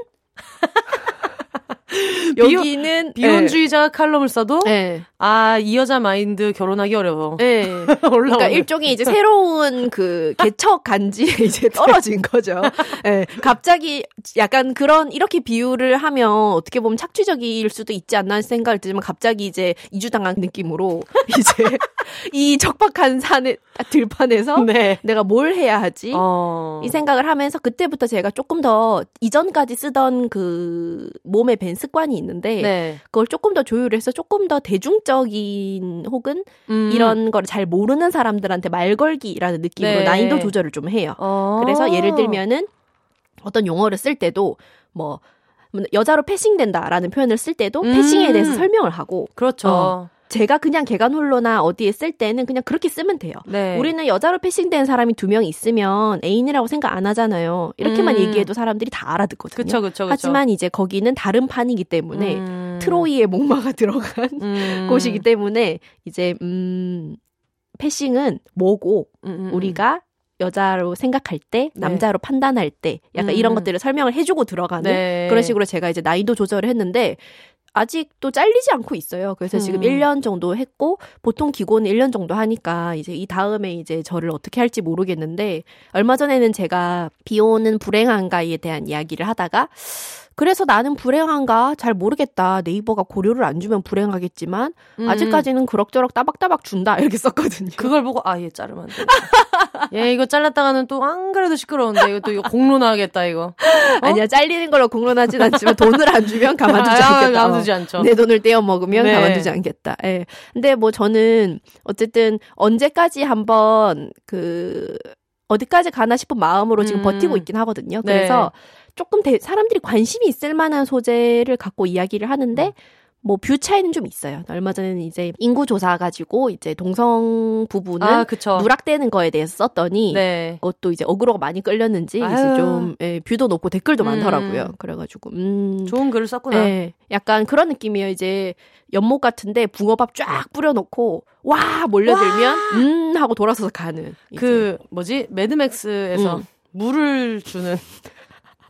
여기는 비혼주의자 네. 칼럼을 써도 네. 아이 여자 마인드 결혼하기 어려워. 네. 그러니까 일종의 이제 새로운 그 개척 간지에 이제 떨어진 거죠. 네. 갑자기 약간 그런 이렇게 비유를 하면 어떻게 보면 착취적일 수도 있지 않나 생각을 들지만 갑자기 이제 이주당한 느낌으로 이제 이 적박한 산에 들판에서 네. 내가 뭘 해야 하지 어... 이 생각을 하면서 그때부터 제가 조금 더 이전까지 쓰던 그 몸에 밴 습관이 있는데 네. 그걸 조금 더 조율해서 조금 더 대중적인 혹은 음. 이런 걸 잘 모르는 사람들한테 말 걸기라는 느낌으로 네. 난이도 조절을 좀 해요. 어. 그래서 예를 들면은 어떤 용어를 쓸 때도 뭐 여자로 패싱된다라는 표현을 쓸 때도 음. 패싱에 대해서 설명을 하고 그렇죠. 어. 제가 그냥 개간 홀로나 어디에 쓸 때는 그냥 그렇게 쓰면 돼요. 네. 우리는 여자로 패싱된 사람이 두 명 있으면 애인이라고 생각 안 하잖아요. 이렇게만 음. 얘기해도 사람들이 다 알아듣거든요. 그쵸, 그쵸, 그쵸. 하지만 이제 거기는 다른 판이기 때문에 음. 트로이의 목마가 들어간 음. 곳이기 때문에 이제 음 패싱은 뭐고 음, 음, 음. 우리가 여자로 생각할 때, 네. 남자로 판단할 때, 약간 음. 이런 것들을 설명을 해주고 들어가는 네. 그런 식으로 제가 이제 난이도 조절을 했는데, 아직도 잘리지 않고 있어요. 그래서 음. 지금 1년 정도 했고 보통 기고는 1년 정도 하니까 이제 이 다음에 이제 저를 어떻게 할지 모르겠는데 얼마 전에는 제가 비 오는 불행한가에 대한 이야기를 하다가 그래서 나는 불행한가 잘 모르겠다. 네이버가 고려를 안 주면 불행하겠지만 음. 아직까지는 그럭저럭 따박따박 준다 이렇게 썼거든요. 그걸 보고 아 얘 자르면 안 돼. 얘 이거 잘랐다가는 또 안 그래도 시끄러운데 이거 또 이거 공론하겠다 이거. 어? 아니야 잘리는 걸로 공론하진 않지만 돈을 안 주면 가만두지 아, 않겠다. 가만두지 않죠. 내 돈을 떼어 먹으면 네. 가만두지 않겠다. 예. 근데 뭐 저는 어쨌든 언제까지 한번 그 어디까지 가나 싶은 마음으로 지금 음. 버티고 있긴 하거든요. 그래서 네. 조금 대, 사람들이 관심이 있을 만한 소재를 갖고 이야기를 하는데 음. 뭐 view 차이는 좀 있어요. 얼마 전에는 이제 인구 조사 가지고 이제 동성 부부는 아, 누락되는 거에 대해서 썼더니 네. 그것도 이제 어그로가 많이 끌렸는지 이제 좀 예, view도 높고 댓글도 음. 많더라고요. 그래가지고 음 좋은 글을 썼구나. 예, 약간 그런 느낌이에요. 이제 연못 같은데 붕어밥 쫙 뿌려놓고 와 몰려들면 와! 음 하고 돌아서서 가는 그 이제. 뭐지 매드맥스에서 음. 물을 주는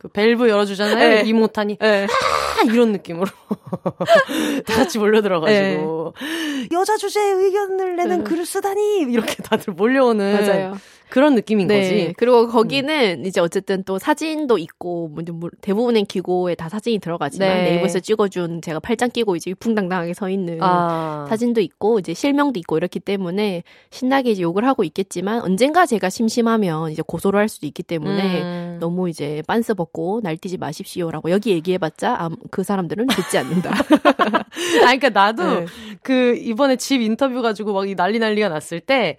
그 밸브 열어주잖아요. 네. 이모탄이. 네. 아! 이런 느낌으로. 다 같이 몰려 들어가지고 네. 여자 주제에 의견을 내는 네. 글을 쓰다니 이렇게 다들 몰려오는 맞아요. 그런 느낌인 네. 거지. 그리고 거기는 음. 이제 어쨌든 또 사진도 있고 뭐 대부분의 기고에 다 사진이 들어가지만 네. 네이버에서 찍어준 제가 팔짱 끼고 이제 위풍당당하게 서 있는 아. 사진도 있고 이제 실명도 있고 이렇기 때문에 신나게 이제 욕을 하고 있겠지만 언젠가 제가 심심하면 이제 고소를 할 수도 있기 때문에 음. 너무 이제 빤스 벗고 날뛰지 마십시오라고 여기 얘기해봤자 아, 그 사람들은 듣지 않는다. 아 그러니까 나도 네. 그 이번에 집 인터뷰 가지고 막 난리 난리가 났을 때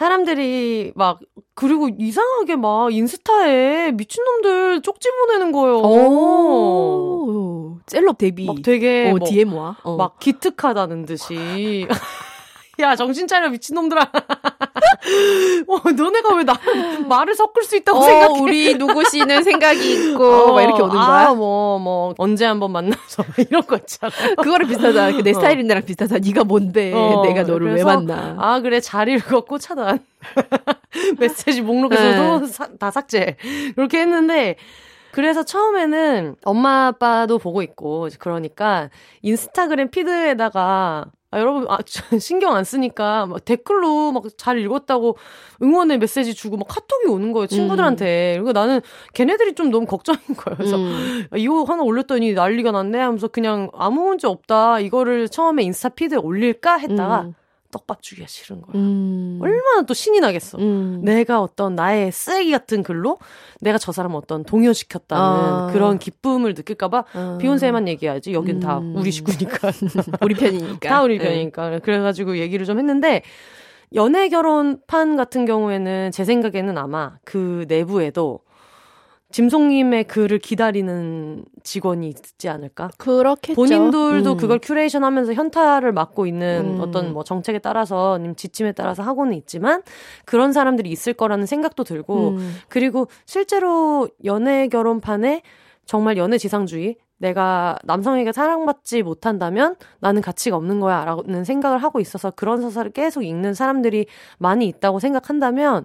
사람들이 막 그리고 이상하게 막 인스타에 미친놈들 쪽지 보내는 거예요. 오, 셀럽 데뷔. 막 되게 어, 뭐, DM 와. 어. 막 기특하다는 듯이. 야, 정신 차려, 미친놈들아. 어, 너네가 왜 나, 말을 섞을 수 있다고 어, 생각해? 우리 누구시는 생각이 있고, 어, 막 이렇게 오는 거야? 아, 뭐, 뭐, 언제 한번 만나서, 이런 거 있잖아. 그거랑 비슷하다. 그내 어. 스타일인데랑 비슷하다. 네가 뭔데, 어, 내가 너를 왜 만나. 아, 그래, 잘 읽었고, 차단. 메시지 목록에서도 네. 다 삭제. 이렇게 했는데, 그래서 처음에는 엄마 아빠도 보고 있고 그러니까 인스타그램 피드에다가 아, 여러분, 아, 신경 안 쓰니까, 막 댓글로 막 잘 읽었다고 응원의 메시지 주고 막 카톡이 오는 거예요, 친구들한테. 음. 그리고 나는 걔네들이 좀 너무 걱정인 거예요. 그래서, 음. 아, 이거 하나 올렸더니 난리가 났네 하면서 그냥 아무 문제 없다. 이거를 처음에 인스타 피드에 올릴까 했다가, 음. 떡밥 주기가 싫은 거야. 음. 얼마나 또 신이 나겠어. 음. 내가 어떤 나의 쓰레기 같은 글로 내가 저 사람 어떤 동요시켰다는 아. 그런 기쁨을 느낄까봐 아. 비욘세만 얘기해야지. 여긴 음. 다 우리 식구니까. 우리 편이니까. 다 우리 네. 편이니까. 네. 그래가지고 얘기를 좀 했는데 연애 결혼판 같은 경우에는 제 생각에는 아마 그 내부에도 짐송님의 글을 기다리는 직원이 있지 않을까? 그렇겠죠. 본인들도 음. 그걸 큐레이션 하면서 현타를 맞고 있는 음. 어떤 뭐 정책에 따라서, 님 지침에 따라서 하고는 있지만, 그런 사람들이 있을 거라는 생각도 들고, 음. 그리고 실제로 연애 결혼판에 정말 연애 지상주의, 내가 남성에게 사랑받지 못한다면 나는 가치가 없는 거야 라는 생각을 하고 있어서 그런 서사를 계속 읽는 사람들이 많이 있다고 생각한다면,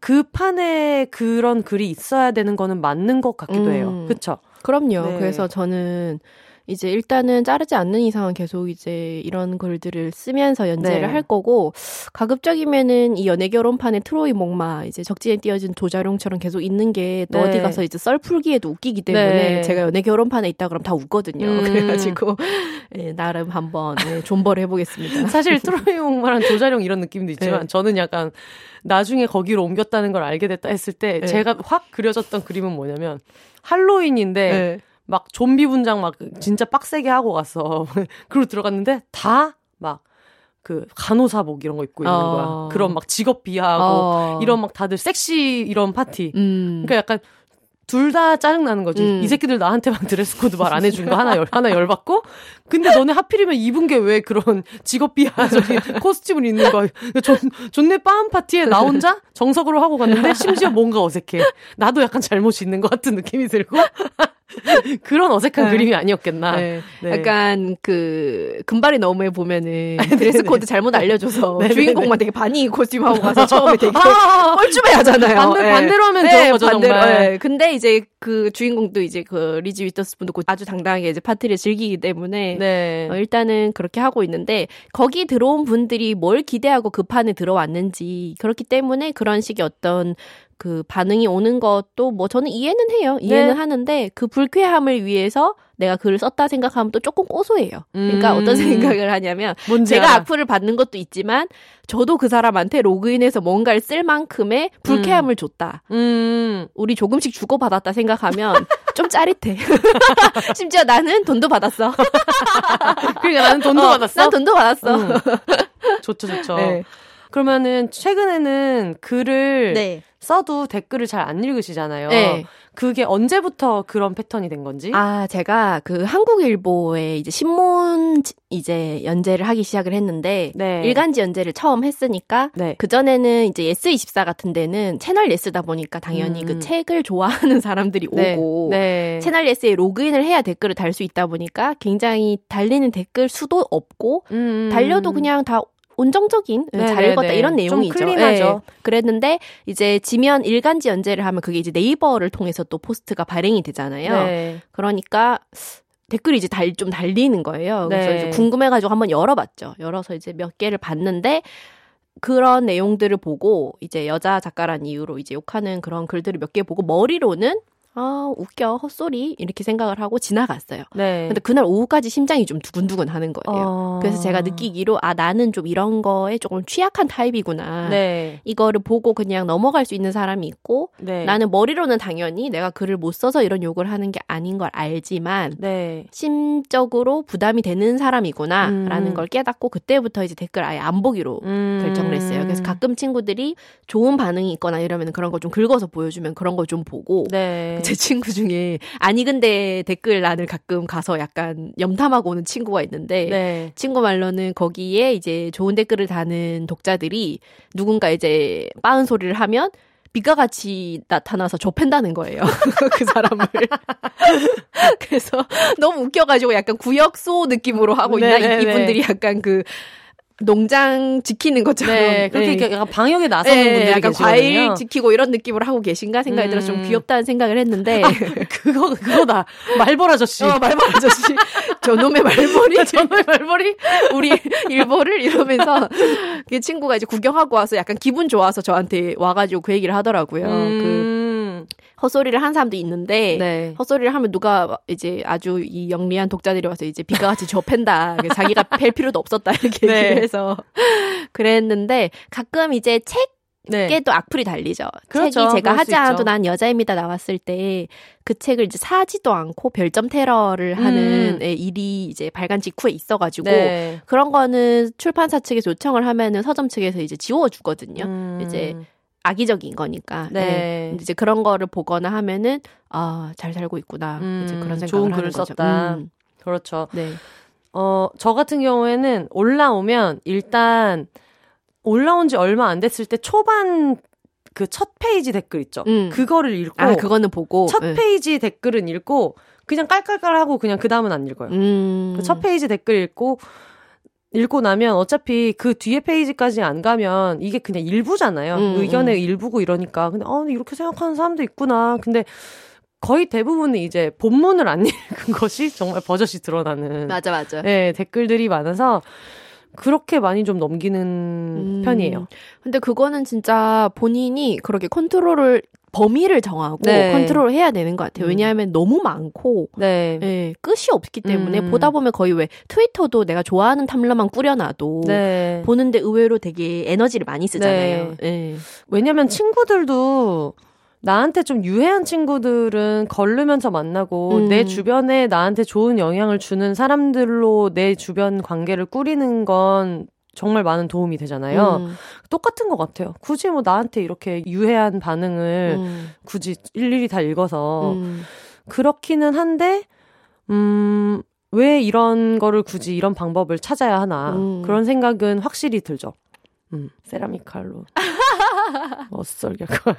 그 판에 그런 글이 있어야 되는 거는 맞는 것 같기도 해요. 음. 그쵸? 그럼요. 네. 그래서 저는 이제 일단은 자르지 않는 이상은 계속 이제 이런 글들을 쓰면서 연재를 네. 할 거고 가급적이면은 이 연애 결혼판의 트로이 목마 이제 적지에 띄어진 조자룡처럼 계속 있는 게또 네. 어디 가서 이제 썰 풀기에도 웃기기 때문에 네. 제가 연애 결혼판에 있다 그럼 다 웃거든요. 음. 그래가지고 예, 나름 한번 예, 존버를 해보겠습니다. 사실 트로이 목마랑 조자룡 이런 느낌도 있지만 네. 저는 약간 나중에 거기로 옮겼다는 걸 알게 됐다 했을 때 네. 제가 확 그려졌던 그림은 뭐냐면 할로윈인데 네. 막 좀비 분장 막 진짜 빡세게 하고 갔어. 그리고 들어갔는데 다 막 그 간호사복 이런 거 입고 있는 어. 거야. 그런 막 직업 비하하고 어. 이런 막 다들 섹시 이런 파티. 음. 그러니까 약간 둘 다 짜증 나는 거지. 음. 이 새끼들 나한테만 드레스 코드 말 안 해준 거 하나 열, 하나 열 받고. 근데 너네 하필이면 입은 게 왜 그런 직업 비하 저기 코스튬을 입는 거야. 존, 존내 빻은 파티에 나 혼자 정석으로 하고 갔는데 심지어 뭔가 어색해. 나도 약간 잘못이 있는 것 같은 느낌이 들고. 그런 어색한 네. 그림이 아니었겠나. 네. 네. 약간 그 금발이 너무에 보면은 네, 네, 드레스 코드 잘못 알려줘서 주인공만 되게 bunny 코스튬 하고 가서 처음에 되게 아, 뻘쭘해하잖아요. 반대, 반대로 하면 네, 거죠 반대로, 정말. 근데 이제 그 주인공도 이제 그 리즈 위더스푼도 아주 당당하게 이제 파티를 즐기기 때문에 어, 일단은 그렇게 하고 있는데 거기 들어온 분들이 뭘 기대하고 그 판에 들어왔는지 그렇기 때문에 그런 식의 어떤 그 반응이 오는 것도 뭐 저는 이해는 해요. 이해는 네. 하는데 그 불쾌함을 위해서 내가 글을 썼다 생각하면 또 조금 고소해요. 그러니까 음. 어떤 생각을 하냐면 제가 악플을 받는 것도 있지만 저도 그 사람한테 로그인해서 뭔가를 쓸 만큼의 불쾌함을 음. 줬다. 음. 우리 조금씩 주고받았다 생각하면 좀 짜릿해. 심지어 나는 돈도 받았어. 그러니까 나는 돈도 어, 받았어. 난 돈도 받았어. 음. 좋죠, 좋죠. 네. 그러면은 최근에는 글을 네. 써도 댓글을 잘 안 읽으시잖아요. 네. 그게 언제부터 그런 패턴이 된 건지? 아, 제가 그 한국일보에 이제 신문 이제 연재를 하기 시작을 했는데 네. 일간지 연재를 처음 했으니까 네. 그 전에는 이제 예스24 같은 데는 채널 예스다 보니까 당연히 그 음. 그 책을 좋아하는 사람들이 네. 오고 네. 채널 예스에 로그인을 해야 댓글을 달 수 있다 보니까 굉장히 달리는 댓글 수도 없고 음. 달려도 그냥 다 온정적인 네, 잘 네, 읽었다 네. 이런 내용이죠. clean하죠. 네. 그랬는데 이제 지면 일간지 연재를 하면 그게 이제 네이버를 통해서 또 포스트가 발행이 되잖아요. 네. 그러니까 댓글이 이제 달, 좀 달리는 거예요. 그래서 네. 이제 궁금해가지고 한번 열어봤죠. 열어서 이제 몇 개를 봤는데, 그런 내용들을 보고 이제 여자 작가란 이유로 이제 욕하는 그런 글들을 몇 개 보고 머리로는 아, 웃겨, 헛소리, 이렇게 생각을 하고 지나갔어요. 네. 근데 그날 오후까지 심장이 좀 두근두근 하는 거예요. 어... 그래서 제가 느끼기로, 아, 나는 좀 이런 거에 조금 취약한 타입이구나. 네. 이거를 보고 그냥 넘어갈 수 있는 사람이 있고, 네. 나는 머리로는 당연히 내가 글을 못 써서 이런 욕을 하는 게 아닌 걸 알지만, 네. 심적으로 부담이 되는 사람이구나, 음. 라는 걸 깨닫고, 그때부터 이제 댓글 아예 안 보기로 음. 결정을 했어요. 그래서 가끔 친구들이 좋은 반응이 있거나 이러면 그런 거 좀 긁어서 보여주면 그런 걸좀 보고, 네. 제 친구 중에 아니 근데 댓글란을 가끔 가서 약간 염탐하고 오는 친구가 있는데 네. 친구 말로는 거기에 이제 좋은 댓글을 다는 독자들이 누군가 이제 빠은 소리를 하면 빛과 같이 나타나서 좁힌다는 거예요. 그 사람을. 그래서 너무 웃겨가지고 약간 구역소 느낌으로 하고 있나? 네네네. 이분들이 약간 그 농장 지키는 것처럼 네, 그렇게 네. 약간 방역에 나서는 네, 분들이 약간 계시거든요. 과일 지키고 이런 느낌으로 하고 계신가 생각이 음. 들어서 좀 귀엽다는 생각을 했는데 아, 그거 그거다 말벌 아저씨 어, 말벌 아저씨 저놈의 말벌이 저놈의 말벌이 우리 일벌을 이러면서 그 친구가 이제 구경하고 와서 약간 기분 좋아서 저한테 와가지고 그 얘기를 하더라고요. 음. 그 헛소리를 한 사람도 있는데 네. 헛소리를 하면 누가 이제 아주 이 영리한 독자들이 와서 이제 비가 같이 접한다. 자기가 팰 필요도 없었다 이렇게 네. 얘기를 해서 그랬는데 가끔 이제 책 네. 또 악플이 달리죠. 그렇죠. 책이 제가 하지 않아도 난 여자입니다 나왔을 때 그 책을 이제 사지도 않고 별점 테러를 하는 음. 일이 이제 발간 직후에 있어가지고 네. 그런 거는 출판사 측에서 요청을 하면은 서점 측에서 이제 지워주거든요. 음. 이제 악의적인 거니까. 네. 네. 이제 그런 거를 보거나 하면은 아, 잘 살고 있구나. 음, 이제 그런 생각을 좋은 글을 썼다. 음. 그렇죠. 네. 어, 저 같은 경우에는 올라오면 일단 올라온 지 얼마 안 됐을 때 초반 그 첫 페이지 댓글 있죠. 음. 그거를 읽고 아, 그거는 보고 첫 네. 페이지 댓글은 읽고 그냥 깔깔깔 하고 그냥 그 다음은 안 읽어요. 음. 그 첫 페이지 댓글 읽고 읽고 나면 어차피 그 뒤에 페이지까지 안 가면 이게 그냥 일부잖아요. 음, 의견의 음. 일부고 이러니까. 근데, 어, 이렇게 생각하는 사람도 있구나. 근데 거의 대부분은 이제 본문을 안 읽은 것이 정말 버젓이 드러나는. 맞아, 맞아. 네, 댓글들이 많아서 그렇게 많이 좀 넘기는 음. 편이에요. 근데 그거는 진짜 본인이 그렇게 컨트롤을 범위를 정하고 네. 컨트롤을 해야 되는 것 같아요. 음. 왜냐하면 너무 많고 네. 네. 끝이 없기 때문에 음. 보다 보면 거의 왜 트위터도 내가 좋아하는 탐러만 꾸려놔도 네. 보는데 의외로 되게 에너지를 많이 쓰잖아요. 네. 네. 왜냐하면 친구들도 나한테 좀 유해한 친구들은 걸르면서 만나고 음. 내 주변에 나한테 좋은 영향을 주는 사람들로 내 주변 관계를 꾸리는 건 정말 많은 도움이 되잖아요. 음. 똑같은 것 같아요. 굳이 뭐 나한테 이렇게 유해한 반응을 음. 굳이 일일이 다 읽어서 음. 그렇기는 한데 음, 왜 이런 거를 굳이 이런 방법을 찾아야 하나 음. 그런 생각은 확실히 들죠. 음, 세라믹 칼로. 어썰겨고.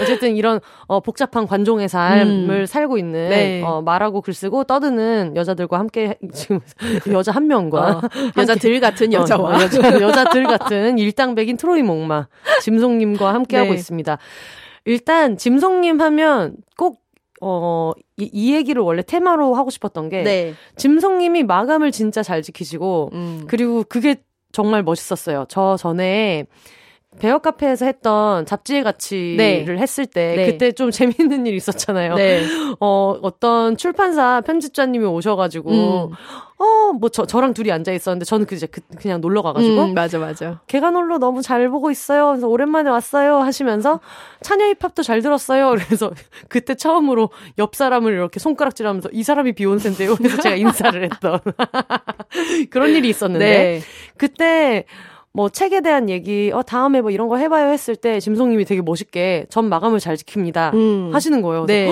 어쨌든 이런 어, 복잡한 관종의 삶을 음. 살고 있는 네. 어, 말하고 글 쓰고 떠드는 여자들과 함께 지금 여자 한 명과 어, 여자들 같은 어, 여자와 어, 여자, 여자 들 같은 일당백인 트로이 목마 짐송님과 함께 네. 하고 있습니다. 일단 짐송님 하면 꼭 어, 이, 이, 얘기를 원래 테마로 하고 싶었던 게, 네. 짐송님이 마감을 진짜 잘 지키시고, 음. 그리고 그게 정말 멋있었어요. 저 전에 배어 카페에서 했던 잡지의 가치를 네. 했을 때 네. 그때 좀 재밌는 일이 있었잖아요. 네. 어 어떤 출판사 편집자님이 오셔가지고 음. 어 뭐 저 저랑 둘이 앉아 있었는데 저는 그 이제 그, 그냥 놀러 가가지고 음, 맞아 맞아. 개간홀로 너무 잘 보고 있어요. 그래서 오랜만에 왔어요 하시면서 차녀 힙합도 잘 들었어요. 그래서 그때 처음으로 옆 사람을 이렇게 손가락질 하면서 이 사람이 비욘세인데요. 그래서 제가 인사를 했던 그런 일이 있었는데 네. 그때. 뭐 책에 대한 얘기, 어, 다음에 뭐 이런 거 해봐요 했을 때 짐송님이 되게 멋있게 전 마감을 잘 지킵니다. 음. 하시는 거예요. 네.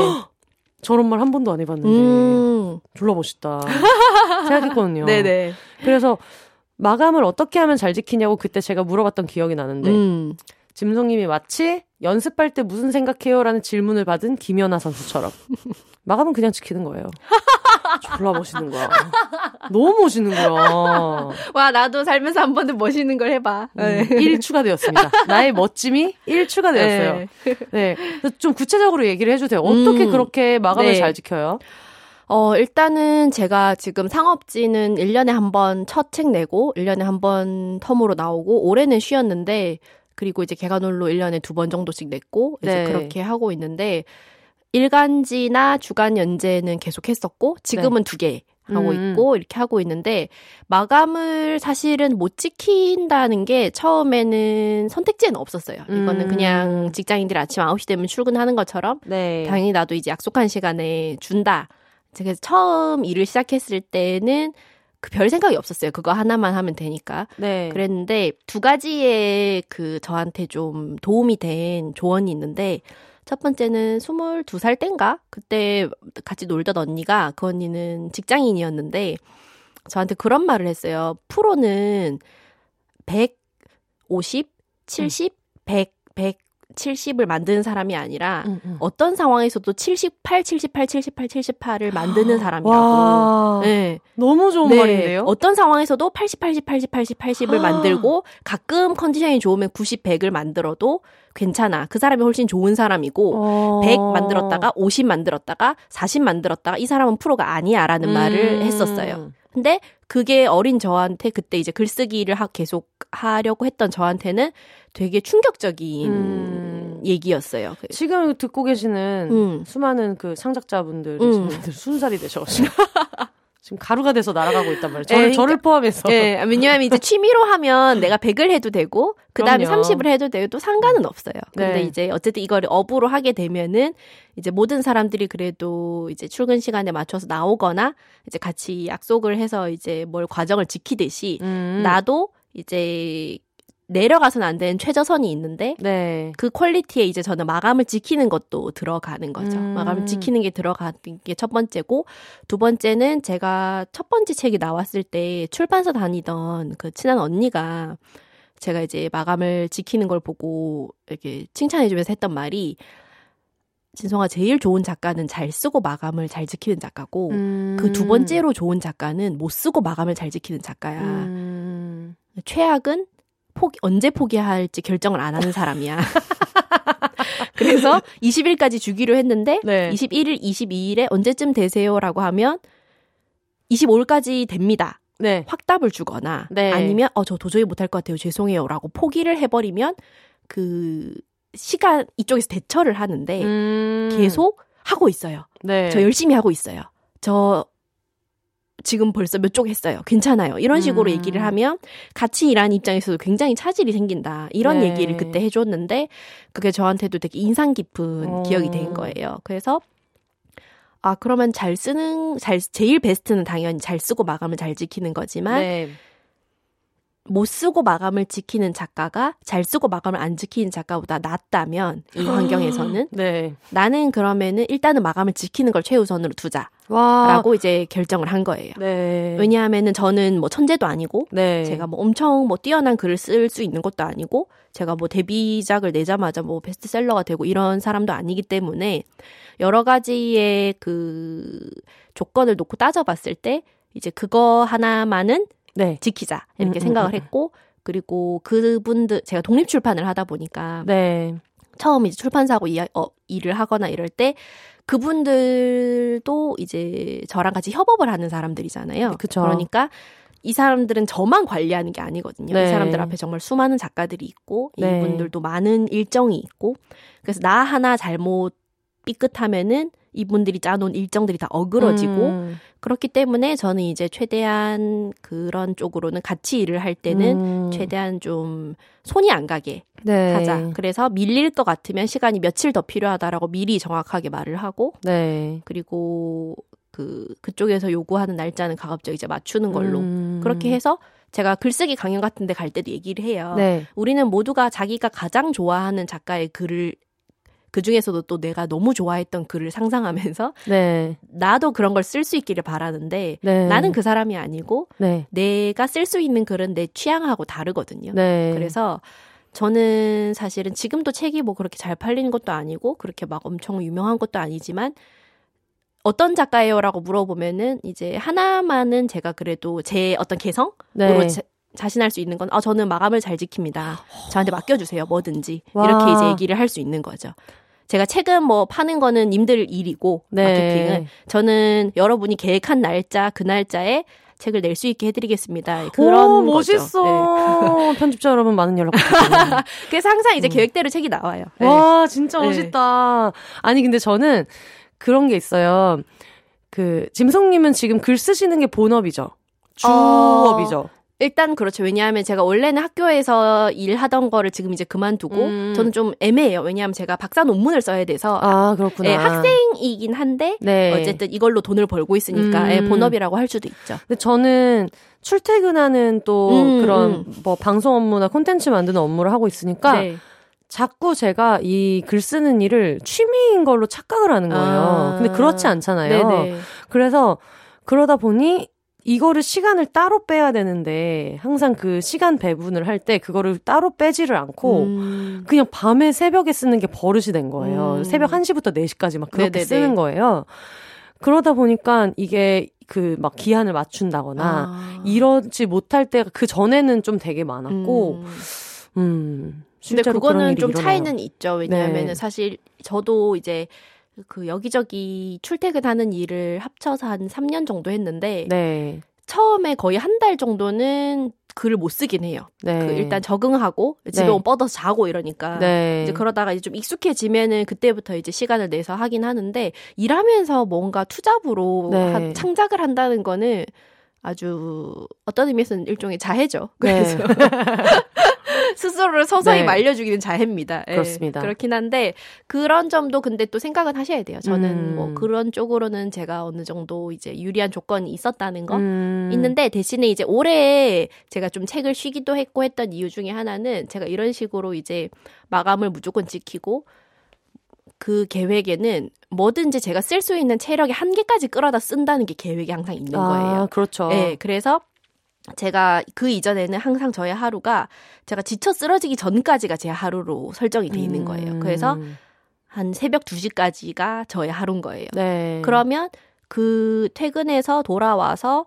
저런 말 한 번도 안 해봤는데 음. 졸라 멋있다 생각했거든요. 네네. 그래서 마감을 어떻게 하면 잘 지키냐고 그때 제가 물어봤던 기억이 나는데 음. 짐송님이 마치 연습할 때 무슨 생각해요? 라는 질문을 받은 김연아 선수처럼 마감은 그냥 지키는 거예요. 졸라 멋있는 거야. 너무 멋있는 거야. 와, 나도 살면서 한 번은 멋있는 걸 해봐. 음, 1 추가되었습니다. 나의 멋짐이 1 추가되었어요. 네. 네. 좀 구체적으로 얘기를 해주세요. 어떻게 음, 그렇게 마감을 네. 잘 지켜요? 어, 일단은 제가 지금 상업지는 1년에 한 번 첫 책 내고, 1년에 한 번 텀으로 나오고, 올해는 쉬었는데, 그리고 이제 개관홀로 1년에 두 번 정도씩 냈고, 이제 네. 그렇게 하고 있는데, 일간지나 주간 연재는 계속 했었고, 지금은 네. 두개 하고 음. 있고, 이렇게 하고 있는데, 마감을 사실은 못 지킨다는 게 처음에는 선택지에는 없었어요. 이거는 음. 그냥 직장인들 아침 9시 되면 출근하는 것처럼, 네. 당연히 나도 이제 약속한 시간에 준다. 제가 처음 일을 시작했을 때는 그별 생각이 없었어요. 그거 하나만 하면 되니까. 네. 그랬는데 두 가지의 그 저한테 좀 도움이 된 조언이 있는데 첫 번째는 22살 땐가? 그때 같이 놀던 언니가 그 언니는 직장인이었는데 저한테 그런 말을 했어요. 프로는 150, 70, 음. 100, 100 70을 만드는 사람이 아니라 음, 음. 어떤 상황에서도 78, 78, 78, 78을 만드는 사람이라고. 네. 너무 좋은 네. 말인데요. 어떤 상황에서도 80, 80, 80, 80, 80을 만들고 가끔 컨디션이 좋으면 90, 100을 만들어도 괜찮아. 그 사람이 훨씬 좋은 사람이고 어... 100 만들었다가 50 만들었다가 40 만들었다가 이 사람은 프로가 아니야라는 음... 말을 했었어요. 근데 그게 어린 저한테 그때 이제 글쓰기를 하, 계속 하려고 했던 저한테는 되게 충격적인 음. 얘기였어요. 그 지금 듣고 계시는 음. 수많은 그 창작자분들이 음. 순살이 되셔가지고. 지금 가루가 돼서 날아가고 있단 말이에요. 저를, 네, 저를 포함해서. 네, 왜냐하면 이제 취미로 하면 내가 100을 해도 되고, 그 다음에 30을 해도 되고, 상관은 없어요. 근데 네. 이제 어쨌든 이걸 업으로 하게 되면은, 이제 모든 사람들이 그래도 이제 출근 시간에 맞춰서 나오거나, 이제 같이 약속을 해서 이제 뭘 과정을 지키듯이, 음. 나도 이제 내려가서는 안 되는 최저선이 있는데 네. 그 퀄리티에 이제 저는 마감을 지키는 것도 들어가는 거죠. 음. 마감을 지키는 게 들어가는 게 첫 번째고 두 번째는 제가 첫 번째 책이 나왔을 때 출판사 다니던 그 친한 언니가 제가 이제 마감을 지키는 걸 보고 이렇게 칭찬해주면서 했던 말이 진성아 제일 좋은 작가는 잘 쓰고 마감을 잘 지키는 작가고 음. 그두 번째로 좋은 작가는 못 쓰고 마감을 잘 지키는 작가야. 음. 최악은 포기, 언제 포기할지 결정을 안 하는 사람이야. 그래서 20일까지 주기로 했는데 네. 21일, 22일에 언제쯤 되세요라고 하면 25일까지 됩니다. 네. 확답을 주거나 네. 아니면 어 저 도저히 못할 것 같아요. 죄송해요라고 포기를 해버리면 그 시간 이쪽에서 대처를 하는데 음... 계속 하고 있어요. 네. 저 열심히 하고 있어요. 저 지금 벌써 몇 쪽 했어요. 괜찮아요. 이런 식으로 음. 얘기를 하면 같이 일하는 입장에서도 굉장히 차질이 생긴다. 이런 네. 얘기를 그때 해줬는데 그게 저한테도 되게 인상 깊은 어. 기억이 된 거예요. 그래서 아 그러면 잘 쓰는 잘 제일 베스트는 당연히 잘 쓰고 마감을 잘 지키는 거지만 네. 못 쓰고 마감을 지키는 작가가 잘 쓰고 마감을 안 지키는 작가보다 낫다면 이 환경에서는 네. 나는 그러면은 일단은 마감을 지키는 걸 최우선으로 두자. 와. 라고 이제 결정을 한 거예요. 네. 왜냐하면은 저는 뭐 천재도 아니고 네. 제가 뭐 엄청 뭐 뛰어난 글을 쓸 수 있는 것도 아니고 제가 뭐 데뷔작을 내자마자 뭐 베스트셀러가 되고 이런 사람도 아니기 때문에 여러 가지의 그 조건을 놓고 따져봤을 때 이제 그거 하나만은 네. 지키자 이렇게 음, 음 생각을 음, 음, 했고 그리고 그분들 제가 독립 출판을 하다 보니까 네. 처음 이제 출판사하고 이, 어, 일을 하거나 이럴 때 그분들도 이제 저랑 같이 협업을 하는 사람들이잖아요. 그쵸. 그러니까 이 사람들은 저만 관리하는 게 아니거든요. 네. 이 사람들 앞에 정말 수많은 작가들이 있고 네. 이분들도 많은 일정이 있고 그래서 나 하나 잘못 삐끗하면은 이분들이 짜놓은 일정들이 다 어그러지고 음. 그렇기 때문에 저는 이제 최대한 그런 쪽으로는 같이 일을 할 때는 음. 최대한 좀 손이 안 가게 네. 하자. 그래서 밀릴 것 같으면 시간이 며칠 더 필요하다라고 미리 정확하게 말을 하고 네. 그리고 그 그쪽에서 요구하는 날짜는 가급적 이제 맞추는 걸로 음. 그렇게 해서 제가 글쓰기 강연 같은 데 갈 때도 얘기를 해요. 네. 우리는 모두가 자기가 가장 좋아하는 작가의 글을 그 중에서도 또 내가 너무 좋아했던 글을 상상하면서 네. 나도 그런 걸 쓸 수 있기를 바라는데 네. 나는 그 사람이 아니고 네. 내가 쓸 수 있는 글은 내 취향하고 다르거든요. 네. 그래서 저는 사실은 지금도 책이 뭐 그렇게 잘 팔리는 것도 아니고 그렇게 막 엄청 유명한 것도 아니지만 어떤 작가예요라고 물어보면은 이제 하나만은 제가 그래도 제 어떤 개성으로 네. 자, 자신할 수 있는 건, 아, 저는 마감을 잘 지킵니다. 저한테 맡겨주세요. 뭐든지. 와. 이렇게 이제 얘기를 할 수 있는 거죠. 제가 책은 뭐 파는 거는 님들 일이고, 네. 마케팅은. 저는 여러분이 계획한 날짜, 그 날짜에 책을 낼 수 있게 해드리겠습니다. 그런 오, 멋있어. 네. 편집자 여러분 많은 연락. 그래서 항상 이제 음. 계획대로 책이 나와요. 네. 와 진짜 네. 멋있다. 아니 근데 저는 그런 게 있어요. 그 짐성님은 지금 글 쓰시는 게 본업이죠. 주업이죠. 어... 일단 그렇죠. 왜냐하면 제가 원래는 학교에서 일하던 거를 지금 이제 그만두고 음. 저는 좀 애매해요. 왜냐하면 제가 박사 논문을 써야 돼서 아 그렇구나. 네, 학생이긴 한데 네. 어쨌든 이걸로 돈을 벌고 있으니까 음. 예, 본업이라고 할 수도 있죠. 근데 저는 출퇴근하는 또 음, 그런 음. 뭐 방송 업무나 콘텐츠 만드는 업무를 하고 있으니까 네. 자꾸 제가 이 글 쓰는 일을 취미인 걸로 착각을 하는 거예요. 아. 근데 그렇지 않잖아요. 네네. 그래서 그러다 보니 이거를 시간을 따로 빼야 되는데 항상 그 시간 배분을 할 때 그거를 따로 빼지를 않고 음. 그냥 밤에 새벽에 쓰는 게 버릇이 된 거예요. 음. 새벽 1시부터 4시까지 막 그렇게 네네네. 쓰는 거예요. 그러다 보니까 이게 그 막 기한을 맞춘다거나 아. 이러지 못할 때가 그 전에는 좀 되게 많았고 음. 음 근데 그거는 좀 일어나요. 차이는 있죠. 왜냐하면은 네. 사실 저도 이제 그 여기저기 출퇴근하는 일을 합쳐서 한 3년 정도 했는데 네. 처음에 거의 한 달 정도는 글을 못 쓰긴 해요. 네. 그 일단 적응하고 집에 네. 뻗어서 자고 이러니까 네. 이제 그러다가 이제 좀 익숙해지면은 그때부터 이제 시간을 내서 하긴 하는데 일하면서 뭔가 투잡으로 네. 하, 창작을 한다는 거는 아주 어떤 의미에서는 일종의 자해죠. 네. 그래서 스스로를 서서히 네. 말려주기는 자해입니다. 예, 그렇습니다. 그렇긴 한데 그런 점도 근데 또 생각은 하셔야 돼요. 저는 음. 뭐 그런 쪽으로는 제가 어느 정도 이제 유리한 조건이 있었다는 거 음. 있는데 대신에 이제 올해 제가 좀 책을 쉬기도 했고 했던 이유 중에 하나는 제가 이런 식으로 이제 마감을 무조건 지키고 그 계획에는 뭐든지 제가 쓸 수 있는 체력의 한계까지 끌어다 쓴다는 게 계획이 항상 있는 아, 거예요. 아, 그렇죠. 네, 그래서 제가 그 이전에는 항상 저의 하루가 제가 지쳐 쓰러지기 전까지가 제 하루로 설정이 돼 있는 거예요. 음. 그래서 한 새벽 2시까지가 저의 하루인 거예요. 네. 그러면 그 퇴근해서 돌아와서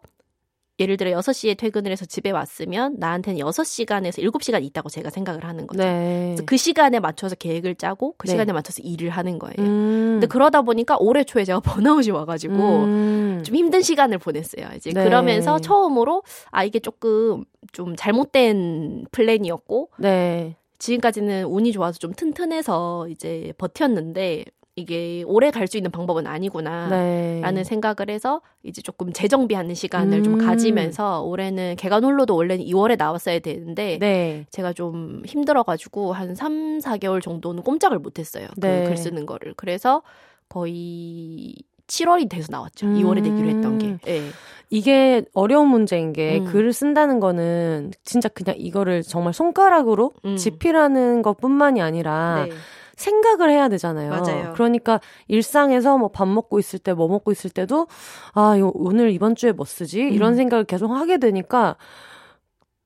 예를 들어 6시에 퇴근을 해서 집에 왔으면 나한테는 6시간에서 7시간 있다고 제가 생각을 하는 거죠. 네. 그래서 그 시간에 맞춰서 계획을 짜고 그 네. 시간에 맞춰서 일을 하는 거예요. 음. 근데 그러다 보니까 올해 초에 제가 번아웃이 와가지고 음. 좀 힘든 시간을 보냈어요. 이제 네. 그러면서 처음으로 아, 이게 조금 좀 잘못된 플랜이었고 네. 지금까지는 운이 좋아서 좀 튼튼해서 이제 버텼는데 이게 오래 갈 수 있는 방법은 아니구나 네. 라는 생각을 해서 이제 조금 재정비하는 시간을 음. 좀 가지면서 올해는 개간 홀로도 원래는 2월에 나왔어야 되는데 네. 제가 좀 힘들어가지고 한 3, 4개월 정도는 꼼짝을 못했어요. 그 네. 그글 쓰는 거를. 그래서 거의 7월이 돼서 나왔죠. 음. 2월에 내기로 했던 게. 네. 이게 어려운 문제인 게 음. 글을 쓴다는 거는 진짜 그냥 이거를 정말 손가락으로 음. 집필하는 것 뿐만이 아니라 네. 생각을 해야 되잖아요. 맞아요. 그러니까 일상에서 뭐 밥 먹고 있을 때 뭐 먹고 있을 때도 아, 오늘 이번 주에 뭐 쓰지? 이런 음. 생각을 계속 하게 되니까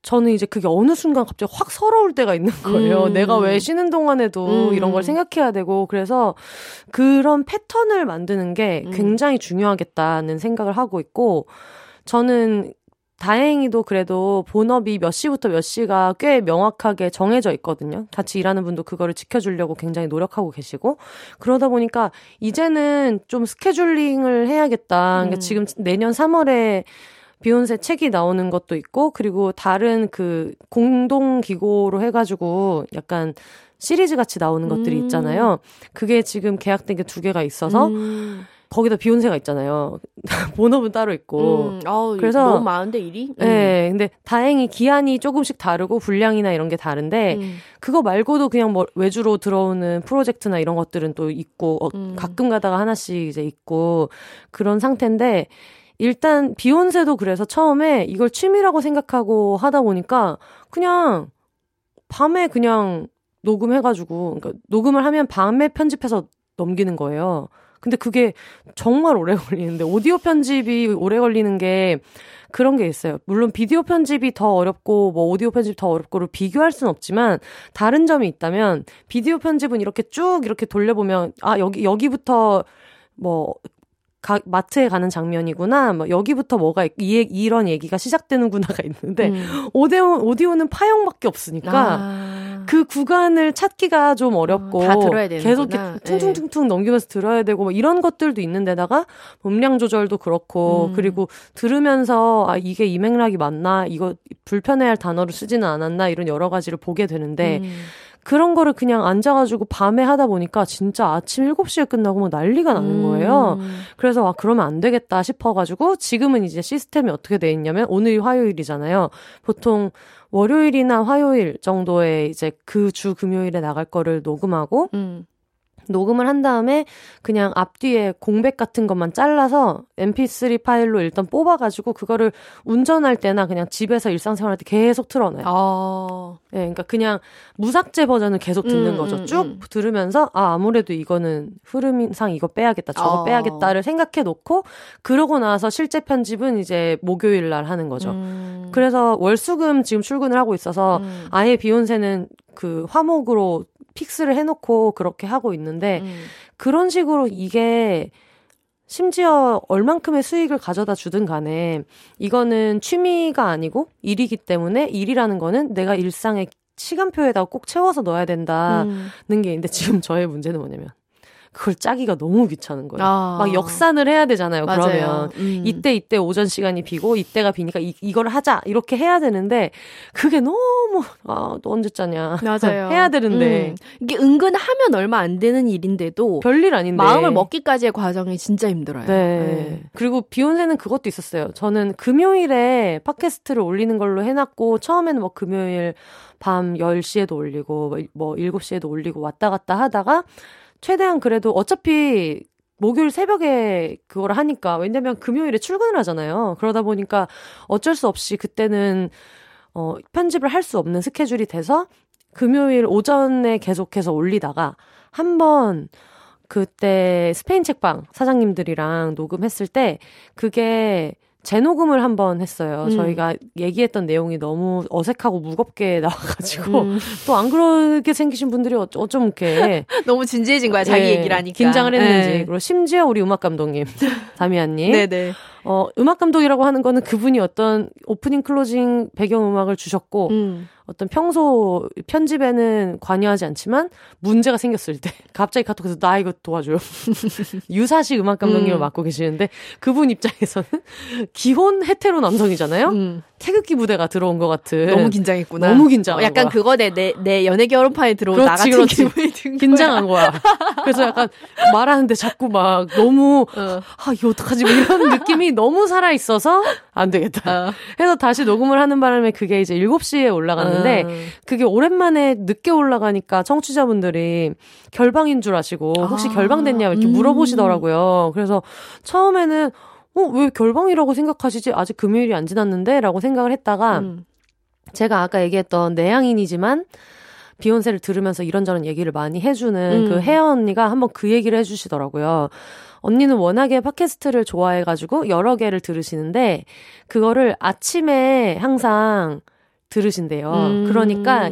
저는 이제 그게 어느 순간 갑자기 확 서러울 때가 있는 거예요. 음. 내가 왜 쉬는 동안에도 음. 이런 걸 생각해야 되고 그래서 그런 패턴을 만드는 게 음. 굉장히 중요하겠다는 생각을 하고 있고 저는 다행히도 그래도 본업이 몇 시부터 몇 시가 꽤 명확하게 정해져 있거든요. 같이 일하는 분도 그거를 지켜주려고 굉장히 노력하고 계시고 그러다 보니까 이제는 좀 스케줄링을 해야겠다. 그러니까 음. 지금 내년 3월에 비욘세 책이 나오는 것도 있고 그리고 다른 그 공동 기고로 해가지고 약간 시리즈 같이 나오는 것들이 음. 있잖아요. 그게 지금 계약된 게 두 개가 있어서. 음. 거기다 비욘세가 있잖아요. 본업은 따로 있고. 음, 어, 그래서 너무 많은데 일이? 음. 네, 근데 다행히 기한이 조금씩 다르고 분량이나 이런 게 다른데 음. 그거 말고도 그냥 뭐 외주로 들어오는 프로젝트나 이런 것들은 또 있고 어, 음. 가끔 가다가 하나씩 이제 있고 그런 상태인데 일단 비욘세도 그래서 처음에 이걸 취미라고 생각하고 하다 보니까 그냥 밤에 그냥 녹음해가지고 그러니까 녹음을 하면 밤에 편집해서 넘기는 거예요. 근데 그게 정말 오래 걸리는데 오디오 편집이 오래 걸리는 게 그런 게 있어요. 물론 비디오 편집이 더 어렵고 뭐 오디오 편집 더 어렵고를 비교할 수는 없지만 다른 점이 있다면 비디오 편집은 이렇게 쭉 이렇게 돌려보면 아 여기 여기부터 뭐 가, 마트에 가는 장면이구나. 뭐 여기부터 뭐가 이, 이런 얘기가 시작되는구나가 있는데 음. 오디오 오디오는 파형밖에 없으니까 아. 그 구간을 찾기가 좀 어렵고 어, 다 들어야 되는 계속 이렇게 퉁퉁퉁퉁 네. 넘기면서 들어야 되고 뭐 이런 것들도 있는데다가 음량 조절도 그렇고 음. 그리고 들으면서 아 이게 이 맥락이 맞나 이거 불편해할 단어를 쓰지는 않았나 이런 여러 가지를 보게 되는데 음. 그런 거를 그냥 앉아가지고 밤에 하다 보니까 진짜 아침 7시에 끝나고 뭐 난리가 나는 거예요. 음. 그래서 아, 그러면 안 되겠다 싶어가지고 지금은 이제 시스템이 어떻게 돼 있냐면 오늘이 화요일이잖아요. 보통 월요일이나 화요일 정도에 이제 그 주 금요일에 나갈 거를 녹음하고 음. 녹음을 한 다음에 그냥 앞뒤에 공백 같은 것만 잘라서 mp3 파일로 일단 뽑아가지고 그거를 운전할 때나 그냥 집에서 일상생활 할 때 계속 틀어놔요. 아. 네, 그러니까 그냥 무삭제 버전을 계속 듣는 음, 거죠. 음, 쭉 음. 들으면서 아 아무래도 이거는 흐름상 이거 빼야겠다, 저거 아. 빼야겠다를 생각해 놓고 그러고 나서 실제 편집은 이제 목요일 날 하는 거죠. 음. 그래서 월수금 지금 출근을 하고 있어서 음. 아예 비욘세는 그 화목으로 픽스를 해놓고 그렇게 하고 있는데 음. 그런 식으로 이게 심지어 얼만큼의 수익을 가져다 주든 간에 이거는 취미가 아니고 일이기 때문에 일이라는 거는 내가 일상의 시간표에다 꼭 채워서 넣어야 된다는 음. 게 있는데 지금 저의 문제는 뭐냐면 그걸 짜기가 너무 귀찮은 거예요. 아. 막 역산을 해야 되잖아요. 맞아요. 그러면 음. 이때 이때 오전 시간이 비고 이때가 비니까 이, 이걸 하자 이렇게 해야 되는데 그게 너무 아너 언제 짜냐. 맞아요. 해야 되는데 음. 이게 은근 하면 얼마 안 되는 일인데도 별일 아닌데 마음을 먹기까지의 과정이 진짜 힘들어요. 네. 네. 그리고 비욘세는 그것도 있었어요. 저는 금요일에 팟캐스트를 올리는 걸로 해놨고 처음에는 뭐 금요일 밤 10시에도 올리고 뭐 7시에도 올리고 왔다 갔다 하다가 최대한 그래도 어차피 목요일 새벽에 그걸 하니까 왜냐면 금요일에 출근을 하잖아요. 그러다 보니까 어쩔 수 없이 그때는 어 편집을 할 수 없는 스케줄이 돼서 금요일 오전에 계속해서 올리다가 한번 그때 스페인 책방 사장님들이랑 녹음했을 때 그게 재녹음을 한 번 했어요. 음. 저희가 얘기했던 내용이 너무 어색하고 무겁게 나와가지고 음. 또 안 그렇게 생기신 분들이 어쩜 이렇게 너무 진지해진 거야 자기 네, 얘기를 하니까 긴장을 했는지 네. 그리고 심지어 우리 음악 감독님 다미안님 네네. 어 음악 감독이라고 하는 거는 그분이 어떤 오프닝 클로징 배경 음악을 주셨고 음. 어떤 평소 편집에는 관여하지 않지만 문제가 생겼을 때 갑자기 카톡에서 나 이거 도와줘요. 유사시 음악 감독님을 음. 맡고 계시는데 그분 입장에서는 기혼 hetero 남성이잖아요. 음. 태극기 부대가 들어온 것 같은. 너무 긴장했구나. 너무 긴장. 어, 약간 거야. 그거네 내, 내 연애 결혼판에 들어온 나 같은 그렇지. 기분이 든 긴장한 거야. 그래서 약간 말하는데 자꾸 막 너무 어. 아 이거 어떡하지 뭐 이런 느낌이 너무 살아 있어서 안 되겠다. 어. 해서 다시 녹음을 하는 바람에 그게 이제 7시에 올라갔는 데 어. 그게 오랜만에 늦게 올라가니까 청취자분들이 결방인 줄 아시고 혹시 아. 결방됐냐 이렇게 음. 물어보시더라고요. 그래서 처음에는 어, 왜 결방이라고 생각하시지? 아직 금요일이 안 지났는데? 라고 생각을 했다가, 음. 제가 아까 얘기했던 내향인이지만, 비욘세를 들으면서 이런저런 얘기를 많이 해주는 음. 그 혜연 언니가 한번 그 얘기를 해주시더라고요. 언니는 워낙에 팟캐스트를 좋아해가지고 여러 개를 들으시는데, 그거를 아침에 항상 들으신대요. 음. 그러니까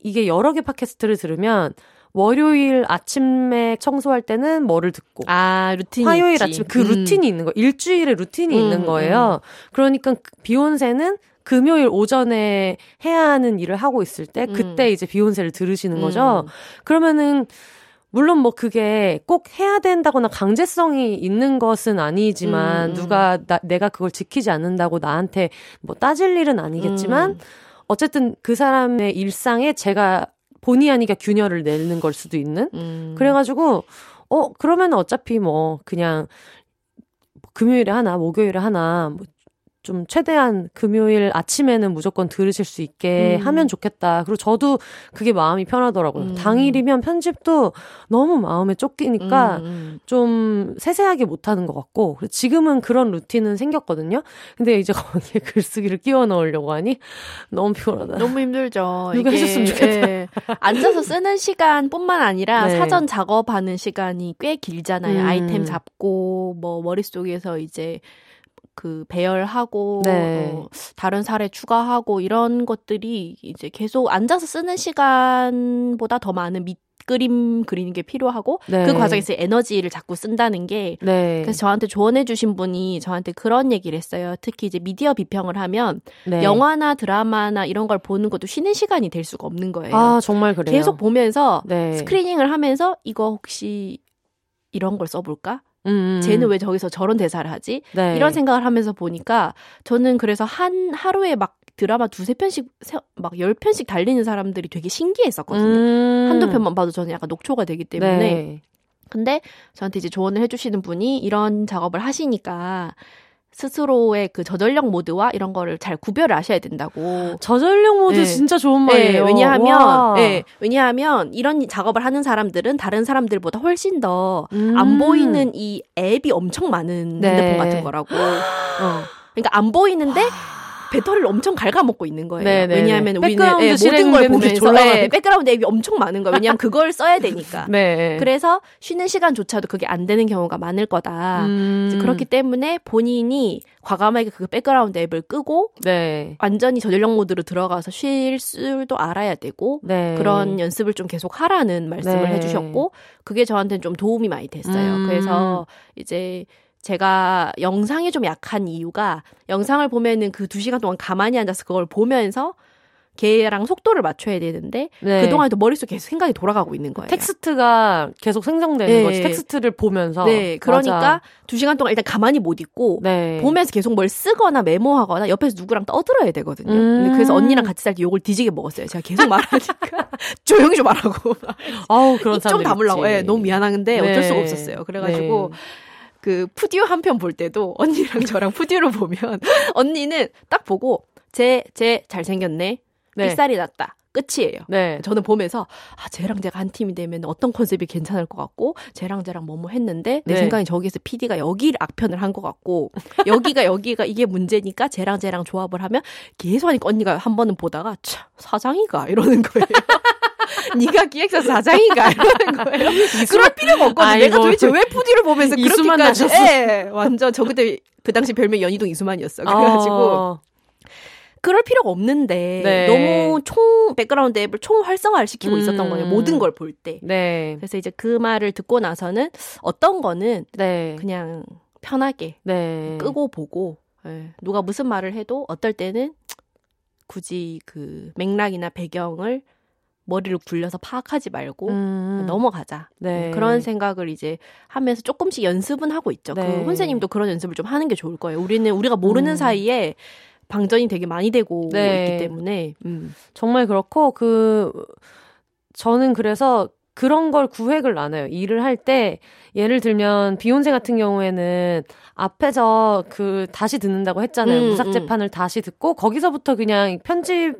이게 여러 개 팟캐스트를 들으면 월요일 아침에 청소할 때는 뭐를 듣고 아 루틴 화요일 있지. 아침 그 음. 루틴이 있는 거 일주일에 루틴이 음, 있는 거예요. 음. 그러니까 그 비욘세는 금요일 오전에 해야 하는 일을 하고 있을 때 음. 그때 이제 비욘세를 들으시는 거죠. 음. 그러면은 물론 뭐 그게 꼭 해야 된다거나 강제성이 있는 것은 아니지만 음, 누가 나, 내가 그걸 지키지 않는다고 나한테 뭐 따질 일은 아니겠지만 어쨌든 그 사람의 일상에 제가 본의 아니게 균열을 내는 걸 수도 있는. 음. 그래가지고 어 그러면 어차피 뭐 그냥 금요일에 하나 목요일에 하나 뭐 좀 최대한 금요일 아침에는 무조건 들으실 수 있게 음. 하면 좋겠다. 그리고 저도 그게 마음이 편하더라고요. 음. 당일이면 편집도 너무 마음에 쫓기니까 음. 음. 좀 세세하게 못하는 것 같고 지금은 그런 루틴은 생겼거든요. 근데 이제 거기에 글쓰기를 끼워 넣으려고 하니 너무 피곤하다. 너무 힘들죠. 누가 해줬으면 좋겠다. 예, 앉아서 쓰는 시간뿐만 아니라 네. 사전 작업하는 시간이 꽤 길잖아요. 음. 아이템 잡고 뭐 머릿속에서 이제 그 배열하고 네. 어, 다른 사례 추가하고 이런 것들이 이제 계속 앉아서 쓰는 시간보다 더 많은 밑 그림 그리는 게 필요하고 네. 그 과정에서 에너지를 자꾸 쓴다는 게 네. 그래서 저한테 조언해 주신 분이 저한테 그런 얘기를 했어요. 특히 이제 미디어 비평을 하면 네. 영화나 드라마나 이런 걸 보는 것도 쉬는 시간이 될 수가 없는 거예요. 아, 정말 그래요. 계속 보면서 네. 스크리닝을 하면서 이거 혹시 이런 걸 써볼까? 음. 쟤는 왜 저기서 저런 대사를 하지? 네. 이런 생각을 하면서 보니까 저는 그래서 한 하루에 막 드라마 두세 편씩 막 열 편씩 달리는 사람들이 되게 신기했었거든요. 음. 한두 편만 봐도 저는 약간 녹초가 되기 때문에. 네. 근데 저한테 이제 조언을 해주시는 분이 이런 작업을 하시니까 스스로의 그 저전력 모드와 이런 거를 잘 구별을 하셔야 된다고. 저전력 모드 네. 진짜 좋은 네, 말이에요. 네, 왜냐하면, 네, 왜냐하면 이런 작업을 하는 사람들은 다른 사람들보다 훨씬 더안 음. 보이는 이 앱이 엄청 많은 네. 핸드폰 같은 거라고. 어. 그러니까 안 보이는데 배터리를 엄청 갉아먹고 있는 거예요. 네네. 네, 네. 왜냐하면 우리는 예, 모든 걸 보면서 예, 백그라운드 앱이 엄청 많은 거예요. 왜냐하면 그걸 써야 되니까. 네. 그래서 쉬는 시간조차도 그게 안 되는 경우가 많을 거다. 음. 그렇기 때문에 본인이 과감하게 그 백그라운드 앱을 끄고 네. 완전히 저전력 모드로 들어가서 쉴 줄도 알아야 되고 네. 그런 연습을 좀 계속 하라는 말씀을 네. 해주셨고 그게 저한테는 좀 도움이 많이 됐어요. 음. 그래서 이제 제가 영상에 좀 약한 이유가 영상을 보면은 그 두 시간 동안 가만히 앉아서 그걸 보면서 걔랑 속도를 맞춰야 되는데 네. 그동안에도 머릿속에 계속 생각이 돌아가고 있는 거예요. 텍스트가 계속 생성되는 네. 거지. 텍스트를 보면서. 네. 그러니까 맞아. 두 시간 동안 일단 가만히 못 있고 네. 보면서 계속 뭘 쓰거나 메모하거나 옆에서 누구랑 떠들어야 되거든요. 음. 그래서 언니랑 같이 살 때 욕을 뒤지게 먹었어요. 제가 계속 말하니까 조용히 좀 말하고. 아우 그런 좀 담으려고. 예, 너무 미안한데 어쩔 수가 네. 없었어요. 그래가지고 네. 그 푸디오 한편 볼 때도 언니랑 저랑 푸디오를 보면 언니는 딱 보고 쟤 쟤 잘생겼네. 네. 삑살이 났다. 끝이에요. 네. 저는 보면서 아 쟤랑 제가 한 팀이 되면 어떤 컨셉이 괜찮을 것 같고 쟤랑 쟤랑 뭐뭐 했는데 내 네. 생각엔 저기서 PD가 여기를 악편을 한 것 같고 여기가 여기가 이게 문제니까 쟤랑 쟤랑 조합을 하면 계속 하니까 언니가 한 번은 보다가 차 사장이가 이러는 거예요. 네가 기획사 사장이가 이러는 거예요. 그럴 필요가 없거든. 아이고, 내가 도대체 왜 푸디를 보면서 그렇게까지? 예, 완전 저 그때 그 당시 별명 연희동 이수만이었어. 그래가지고. 어. 그럴 필요가 없는데 네. 너무 총 백그라운드 앱을 총 활성화를 시키고 음. 있었던 거예요. 모든 걸 볼 때. 네. 그래서 이제 그 말을 듣고 나서는 어떤 거는 네. 그냥 편하게 네. 끄고 보고 네. 누가 무슨 말을 해도 어떨 때는 굳이 그 맥락이나 배경을 머리를 굴려서 파악하지 말고 음. 넘어가자. 네. 그런 생각을 이제 하면서 조금씩 연습은 하고 있죠. 그 네. 그 혼세님도 그런 연습을 좀 하는 게 좋을 거예요. 우리는 우리가 모르는 음. 사이에 방전이 되게 많이 되고 네. 있기 때문에 음. 정말 그렇고 그 저는 그래서 그런 걸 구획을 나눠요. 일을 할 때 예를 들면 비욘세 같은 경우에는 앞에서 그 다시 듣는다고 했잖아요. 음, 무삭 음. 재판을 음. 다시 듣고 거기서부터 그냥 편집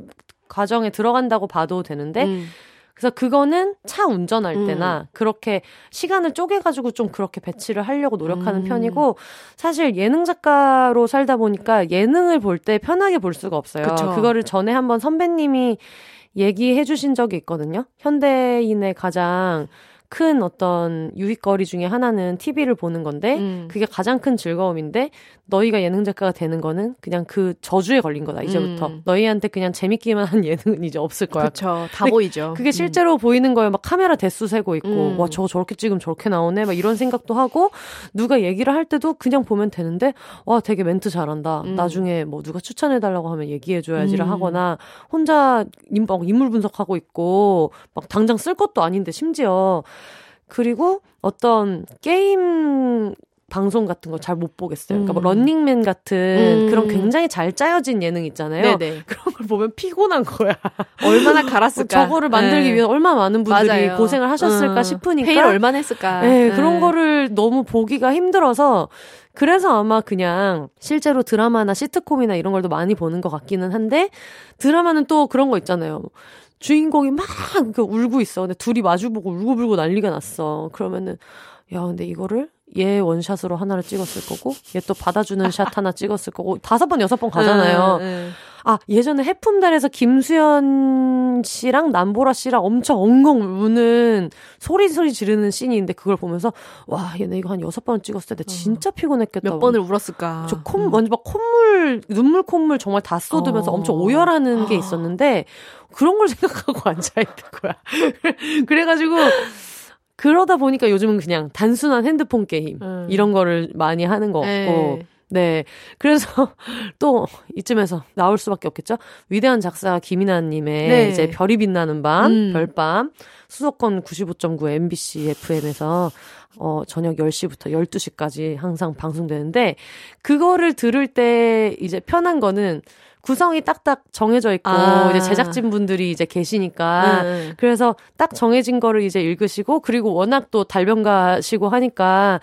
과정에 들어간다고 봐도 되는데 음. 그래서 그거는 차 운전할 음. 때나 그렇게 시간을 쪼개가지고 좀 그렇게 배치를 하려고 노력하는 음. 편이고 사실 예능 작가로 살다 보니까 예능을 볼 때 편하게 볼 수가 없어요. 그쵸. 그거를 전에 한번 선배님이 얘기해 주신 적이 있거든요. 현대인의 가장 큰 어떤 유익거리 중에 하나는 TV를 보는 건데 음. 그게 가장 큰 즐거움인데 너희가 예능 작가가 되는 거는 그냥 그 저주에 걸린 거다 이제부터 음. 너희한테 그냥 재밌기만 한 예능은 이제 없을 거야. 그렇죠. 다 보이죠. 그게 음. 실제로 음. 보이는 거예요. 막 카메라 대수 세고 있고 음. 와 저거 저렇게 찍으면 저렇게 나오네 막 이런 생각도 하고 누가 얘기를 할 때도 그냥 보면 되는데 와 되게 멘트 잘한다. 음. 나중에 뭐 누가 추천해 달라고 하면 얘기해 줘야지를 하거나 혼자 인물 분석하고 있고 막 당장 쓸 것도 아닌데 심지어 그리고 어떤 게임 방송 같은 거 잘 못 보겠어요. 그러니까 뭐 음. 런닝맨 같은 음. 그런 굉장히 잘 짜여진 예능 있잖아요. 네네. 그런 걸 보면 피곤한 거야. 얼마나 갈았을까. 저거를 만들기 네. 위해 얼마나 많은 분들이 맞아요. 고생을 하셨을까 음. 싶으니까. 회의를 얼마나 했을까. 네, 네, 그런 거를 너무 보기가 힘들어서 그래서 아마 그냥 실제로 드라마나 시트콤이나 이런 걸 더 많이 보는 것 같기는 한데 드라마는 또 그런 거 있잖아요. 주인공이 막 울고 있어. 근데 둘이 마주보고 울고불고 난리가 났어. 그러면은 야, 근데 이거를 얘 원샷으로 하나를 찍었을 거고 얘 또 받아주는 샷 하나 찍었을 거고 다섯 번 여섯 번 가잖아요. 음, 음. 아 예전에 해품달에서 김수현 씨랑 남보라 씨랑 엄청 엉엉 우는 소리 소리 지르는 씬이 있는데 그걸 보면서 와 얘네 이거 한 여섯 번 찍었을 때 진짜 피곤했겠다. 몇 번을 울었을까. 저 콧, 음. 먼저 막 콧물 눈물 콧물 정말 다 쏟으면서 어. 엄청 오열하는 게 있었는데 그런 걸 생각하고 앉아 있는 거야. 그래가지고 그러다 보니까 요즘은 그냥 단순한 핸드폰 게임 음. 이런 거를 많이 하는 거 같고 네. 네. 그래서 또 이쯤에서 나올 수밖에 없겠죠. 위대한 작사 김이나님의 네. 이제 별이 빛나는 밤, 음. 별밤 수도권 95.9 MBC FM에서 어 저녁 10시부터 12시까지 항상 방송되는데 그거를 들을 때 이제 편한 거는 구성이 딱딱 정해져 있고 아. 이제 제작진 분들이 이제 계시니까 음. 그래서 딱 정해진 거를 이제 읽으시고 그리고 워낙 또 달변가시고 하니까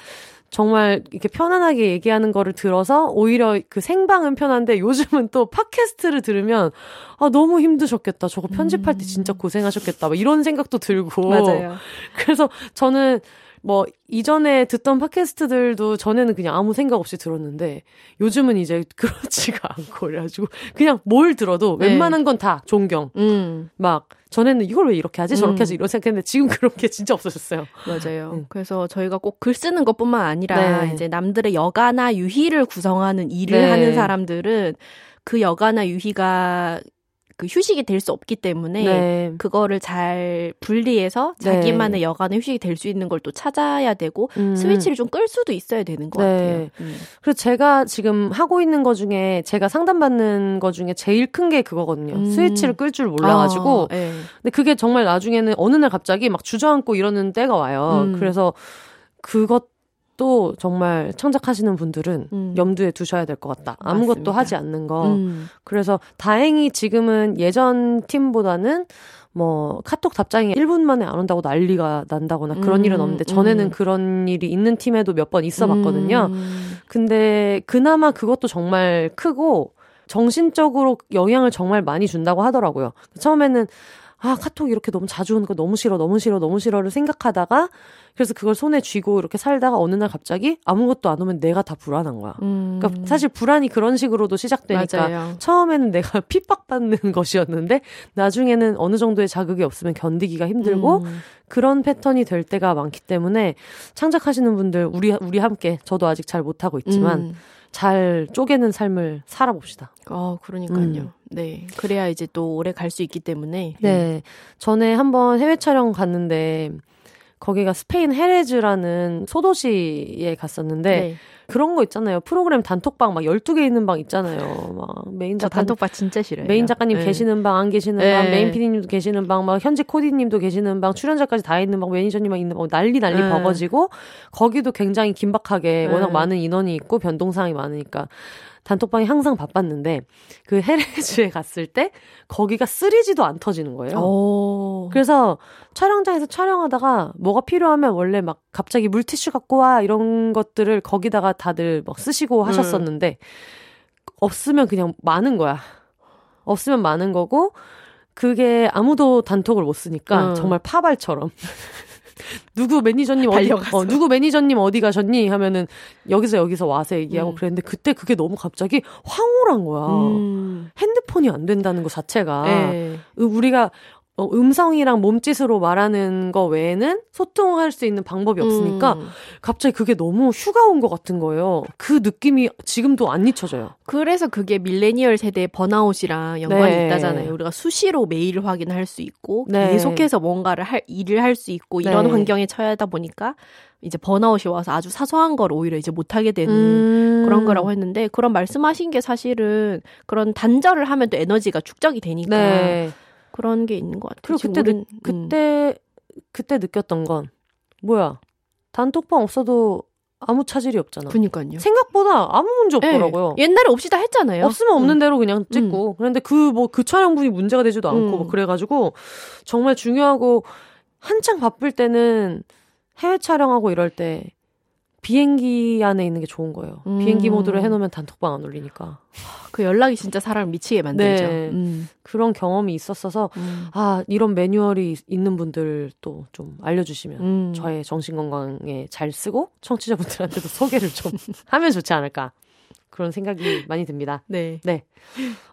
정말 이렇게 편안하게 얘기하는 거를 들어서 오히려 그 생방은 편한데 요즘은 또 팟캐스트를 들으면 아 너무 힘드셨겠다. 저거 편집할 때 진짜 음. 고생하셨겠다. 막 이런 생각도 들고. 맞아요. 그래서 저는 뭐 이전에 듣던 팟캐스트들도 전에는 그냥 아무 생각 없이 들었는데 요즘은 이제 그렇지가 않고 그래가지고 그냥 뭘 들어도 네. 웬만한 건 다 존경. 음. 막 전에는 이걸 왜 이렇게 하지 저렇게 하지 음. 이런 생각했는데 지금 그런 게 진짜 없어졌어요. 맞아요. 음. 그래서 저희가 꼭 글 쓰는 것뿐만 아니라 네. 이제 남들의 여가나 유희를 구성하는 일을 네. 하는 사람들은 그 여가나 유희가 그 휴식이 될 수 없기 때문에 네. 그거를 잘 분리해서 네. 자기만의 여간의 휴식이 될 수 있는 걸 또 찾아야 되고 음. 스위치를 좀 끌 수도 있어야 되는 것 네. 같아요. 음. 그래서 제가 지금 하고 있는 것 중에 제가 상담받는 것 중에 제일 큰 게 그거거든요. 음. 스위치를 끌 줄 몰라가지고. 아, 네. 근데 그게 정말 나중에는 어느 날 갑자기 막 주저앉고 이러는 때가 와요. 음. 그래서 그것 또 정말 창작하시는 분들은 음. 염두에 두셔야 될 것 같다. 아무것도 맞습니다. 하지 않는 거. 음. 그래서 다행히 지금은 예전 팀보다는 뭐 카톡 답장이 1분 만에 안 온다고 난리가 난다거나 그런 음. 일은 없는데 전에는 음. 그런 일이 있는 팀에도 몇 번 있어 봤거든요. 음. 근데 그나마 그것도 정말 크고 정신적으로 영향을 정말 많이 준다고 하더라고요. 처음에는 아, 카톡 이렇게 너무 자주 오는 거 너무 싫어, 너무 싫어, 너무 싫어를 생각하다가 그래서 그걸 손에 쥐고 이렇게 살다가 어느 날 갑자기 아무것도 안 오면 내가 다 불안한 거야. 음. 그러니까 사실 불안이 그런 식으로도 시작되니까 맞아요. 처음에는 내가 핍박받는 것이었는데 나중에는 어느 정도의 자극이 없으면 견디기가 힘들고 음. 그런 패턴이 될 때가 많기 때문에 창작하시는 분들 우리 우리 함께 저도 아직 잘 못하고 있지만 음. 잘 쪼개는 삶을 살아봅시다. 어, 그러니까요. 음. 네. 그래야 이제 또 오래 갈 수 있기 때문에. 네. 전에 한번 해외 촬영 갔는데 거기가 스페인 헤레즈라는 소도시에 갔었는데 네. 그런 거 있잖아요. 프로그램 단톡방 막 12개 있는 방 있잖아요. 막 메인 작가 단톡방 진짜 싫어요. 메인 작가님 네. 계시는 방, 안 계시는 네. 방, 메인 PD님도 계시는 방, 막 현지 코디님도 계시는 방, 출연자까지 다 있는 방, 매니저님만 있는 방 난리 난리 네. 벌어지고 거기도 굉장히 긴박하게 워낙 네. 많은 인원이 있고 변동사항이 많으니까 단톡방이 항상 바빴는데 그 헤레즈에 갔을 때 거기가 쓰리지도 안 터지는 거예요. 오. 그래서 촬영장에서 촬영하다가 뭐가 필요하면 원래 막 갑자기 물티슈 갖고 와 이런 것들을 거기다가 다들 막 쓰시고 음. 하셨었는데 음. 없으면 그냥 많은 거야. 없으면 많은 거고 그게 아무도 단톡을 못 쓰니까 음. 정말 파발처럼 누구 매니저님 어디 어, 누구 매니저님 어디 가셨니 하면은 여기서 여기서 와서 얘기하고 음. 그랬는데 그때 그게 너무 갑자기 황홀한 거야. 음. 핸드폰이 안 된다는 것 자체가 네. 우리가 어, 음성이랑 몸짓으로 말하는 거 외에는 소통할 수 있는 방법이 없으니까 음. 갑자기 그게 너무 휴가 온 것 같은 거예요. 그 느낌이 지금도 안 잊혀져요. 그래서 그게 밀레니얼 세대의 번아웃이랑 연관이 네. 있다잖아요. 우리가 수시로 메일 확인할 수 있고 네. 계속해서 뭔가를 할 일을 할 수 있고 이런 네. 환경에 처하다 보니까 이제 번아웃이 와서 아주 사소한 걸 오히려 이제 못하게 되는 음. 그런 거라고 했는데 그런 말씀하신 게 사실은 그런 단절을 하면 또 에너지가 축적이 되니까 네. 그런 게 있는 것 같아요. 그리고 그때 우린, 느, 그때 음. 그때 느꼈던 건 뭐야 단톡방 없어도 아무 차질이 없잖아. 그니까요. 생각보다 아무 문제 네. 없더라고요. 네. 옛날에 없이 다 했잖아요. 없으면 없는 음. 대로 그냥 찍고. 음. 그런데 그 뭐그 뭐 그 촬영분이 문제가 되지도 않고 뭐 그래가지고 정말 중요하고 한창 바쁠 때는 해외 촬영하고 이럴 때 비행기 안에 있는 게 좋은 거예요. 음. 비행기 모드로 해놓으면 단톡방 안 올리니까. 그 연락이 진짜 사람을 미치게 만들죠. 네. 음. 그런 경험이 있었어서 음. 아 이런 매뉴얼이 있는 분들도 좀 알려주시면 음. 저의 정신 건강에 잘 쓰고 청취자분들한테도 소개를 좀 하면 좋지 않을까. 그런 생각이 많이 듭니다. 네. 네.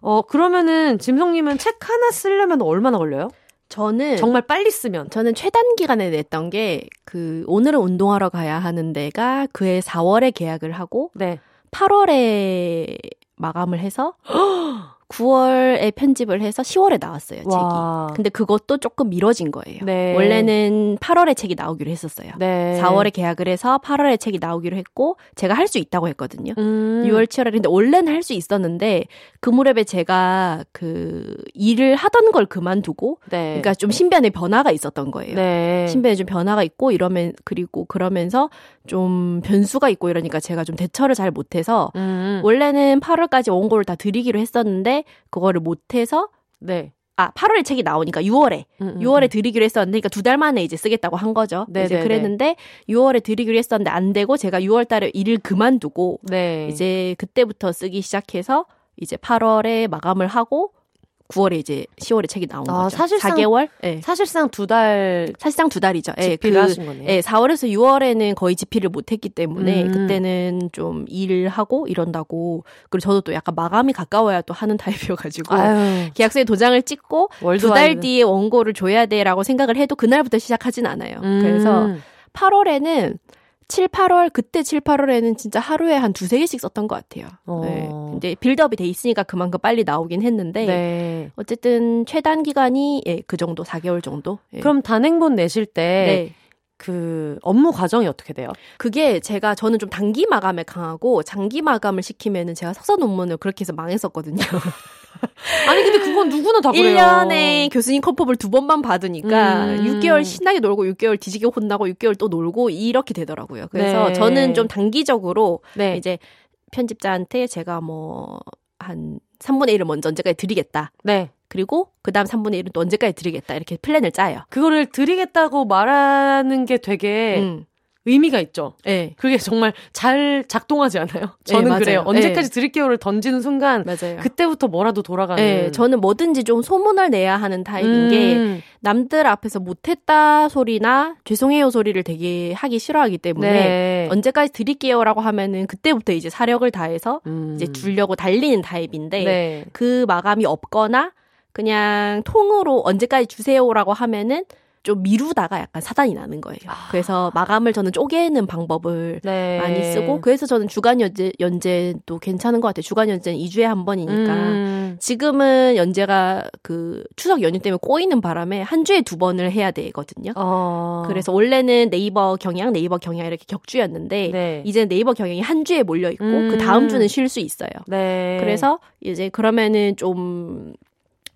어, 그러면은, 짐성님은 책 하나 쓰려면 얼마나 걸려요? 저는 정말 빨리 쓰면 저는 최단 기간에 냈던 게 그 오늘은 운동하러 가야 하는 데가 그해 4월에 계약을 하고 네. 8월에 마감을 해서 9월에 편집을 해서 10월에 나왔어요, 책이. 와. 근데 그것도 조금 미뤄진 거예요. 네. 원래는 8월에 책이 나오기로 했었어요. 네. 4월에 계약을 해서 8월에 책이 나오기로 했고 제가 할 수 있다고 했거든요. 음. 6월, 7월에 근데 원래는 할 수 있었는데 그 무렵에 제가 그 일을 하던 걸 그만두고 네. 그러니까 좀 신변의 변화가 있었던 거예요. 네. 신변에 좀 변화가 있고 이러면 그리고 그러면서 좀 변수가 있고 이러니까 제가 좀 대처를 잘 못해서 음. 원래는 8월까지 원고를 다 드리기로 했었는데 그거를 못해서 네. 아, 8월에 책이 나오니까 6월에 음, 음, 6월에 음. 드리기로 했었는데 그러니까 두 달 만에 이제 쓰겠다고 한 거죠. 네, 이제 네, 네. 그랬는데 6월에 드리기로 했었는데 안 되고 제가 6월 달에 일을 그만두고 네. 이제 그때부터 쓰기 시작해서 이제 8월에 마감을 하고 9월에 이제 10월에 책이 나온 아, 거죠. 사실상 4개월? 네. 사실상 두 달. 사실상 두 달이죠. 예, 그, 하신 거네요. 예, 4월에서 6월에는 거의 집필을 못 했기 때문에 음. 그때는 좀 일을 하고 이런다고 그리고 저도 또 약간 마감이 가까워야 또 하는 타입이어 가지고 계약서에 도장을 찍고 두 달 뒤에 원고를 줘야 돼라고 생각을 해도 그날부터 시작하진 않아요. 음. 그래서 8월에는 7, 8월 그때 7, 8월에는 진짜 하루에 한 두세 개씩 썼던 것 같아요. 어. 네. 이제 빌드업이 돼 있으니까 그만큼 빨리 나오긴 했는데 네. 어쨌든 최단 기간이 예, 그 정도 4개월 정도. 예. 그럼 단행본 내실 때 네. 그 업무 과정이 어떻게 돼요? 그게 제가 저는 좀 단기 마감에 강하고 장기 마감을 시키면은 제가 석사 논문을 그렇게 해서 망했었거든요. 아니 근데 그건 누구나 다 그래요. 1년에 교수님 컵업을 두 번만 받으니까 음. 6개월 신나게 놀고 6개월 뒤지게 혼나고 6개월 또 놀고 이렇게 되더라고요. 그래서 네. 저는 좀 단기적으로 네. 이제 편집자한테 제가 뭐 한 3분의 1을 먼저 언제까지 드리겠다. 네. 그리고 그 다음 3분의 1은 또 언제까지 드리겠다. 이렇게 플랜을 짜요. 그거를 드리겠다고 말하는 게 되게 음. 의미가 있죠. 네. 그게 정말 잘 작동하지 않아요? 예, 저는 네, 그래요. 언제까지 네. 드릴게요를 던지는 순간 맞아요. 그때부터 뭐라도 돌아가는. 네, 저는 뭐든지 좀 소문을 내야 하는 타입인 음. 게 남들 앞에서 못했다 소리나 죄송해요 소리를 되게 하기 싫어하기 때문에 네. 언제까지 드릴게요라고 하면은 그때부터 이제 사력을 다해서 음. 이제 주려고 달리는 타입인데 네. 그 마감이 없거나 그냥 통으로 언제까지 주세요라고 하면은 좀 미루다가 약간 사단이 나는 거예요. 아. 그래서 마감을 저는 쪼개는 방법을 네. 많이 쓰고 그래서 저는 주간 연재 연재도 괜찮은 것 같아요. 주간 연재는 2주에 한 번이니까 음. 지금은 연재가 그 추석 연휴 때문에 꼬이는 바람에 한 주에 두 번을 해야 되거든요. 어. 그래서 원래는 네이버 경향, 네이버 경향 이렇게 격주였는데 네. 이제 네이버 경향이 한 주에 몰려 있고 음. 그 다음 주는 쉴 수 있어요. 네. 그래서 이제 그러면은 좀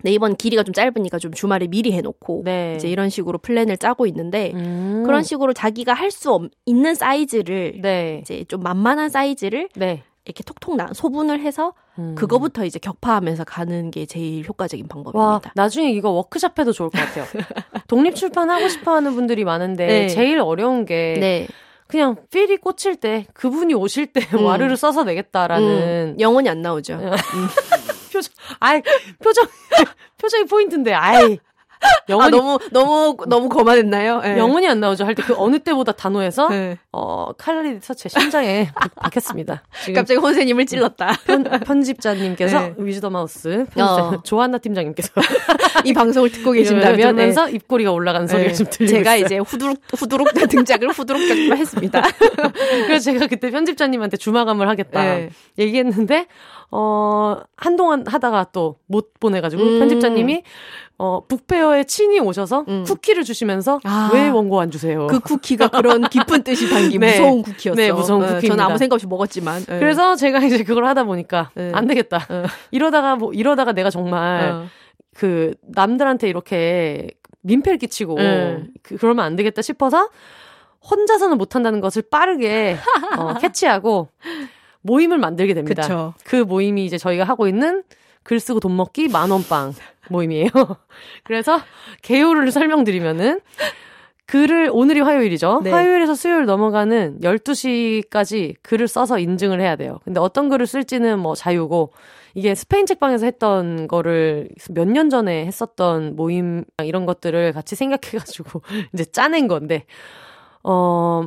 네이버는 길이가 좀 짧으니까 좀 주말에 미리 해놓고 네. 이제 이런 식으로 플랜을 짜고 있는데 음. 그런 식으로 자기가 할 수 있는 사이즈를 네. 이제 좀 만만한 사이즈를 네. 이렇게 톡톡 나 소분을 해서 음. 그거부터 이제 격파하면서 가는 게 제일 효과적인 방법입니다. 와, 나중에 이거 워크샵 해도 좋을 것 같아요. 독립 출판 하고 싶어 하는 분들이 많은데 네. 제일 어려운 게 네. 그냥 필이 꽂힐 때 그분이 오실 때 음. 와르르 써서 내겠다라는 음. 영원히 안 나오죠. 음. 표정, 아이, 표정, 표정이 포인트인데, 아이. 영혼이 아, 너무 너무 너무 거만했나요? 네. 영혼이 안 나오죠. 할 때 그 어느 때보다 단호해서 네. 어 칼날이 서제 심장에 박혔습니다. 갑자기 혼세님을 찔렀다. 편, 집자님께서 네. 위즈더 마우스 어. 조한나 팀장님께서 이 방송을 듣고 계신다면 면서 네. 입꼬리가 올라간 소리가 좀 들리고 제가 있어요. 이제 후두룩 후두룩 등짝을 후두룩 했습니다. 그래서 제가 그때 편집자님한테 주마감을 하겠다 네. 얘기했는데 어, 한동안 하다가 또 못 보내가지고 음. 편집자님이 어, 북페어에 친히 오셔서 음. 쿠키를 주시면서 아, 왜 원고 안 주세요? 그 쿠키가 그런 깊은 뜻이 담긴 네. 무서운 쿠키였어. 네, 무서운 네, 쿠키. 저는 아무 생각 없이 먹었지만. 네. 그래서 제가 이제 그걸 하다 보니까 네. 안 되겠다. 어. 이러다가 뭐 이러다가 내가 정말 어. 그 남들한테 이렇게 민폐를 끼치고 네. 그, 그러면 안 되겠다 싶어서 혼자서는 못 한다는 것을 빠르게 어, 캐치하고 모임을 만들게 됩니다. 그쵸. 그 모임이 이제 저희가 하고 있는 글 쓰고 돈 먹기 만원빵 모임이에요. 그래서 개요를 설명드리면은 글을 오늘이 화요일이죠. 네. 화요일에서 수요일 넘어가는 12시까지 글을 써서 인증을 해야 돼요. 근데 어떤 글을 쓸지는 뭐 자유고 이게 스페인 책방에서 했던 거를 몇 년 전에 했었던 모임 이런 것들을 같이 생각해 가지고 이제 짜낸 건데 어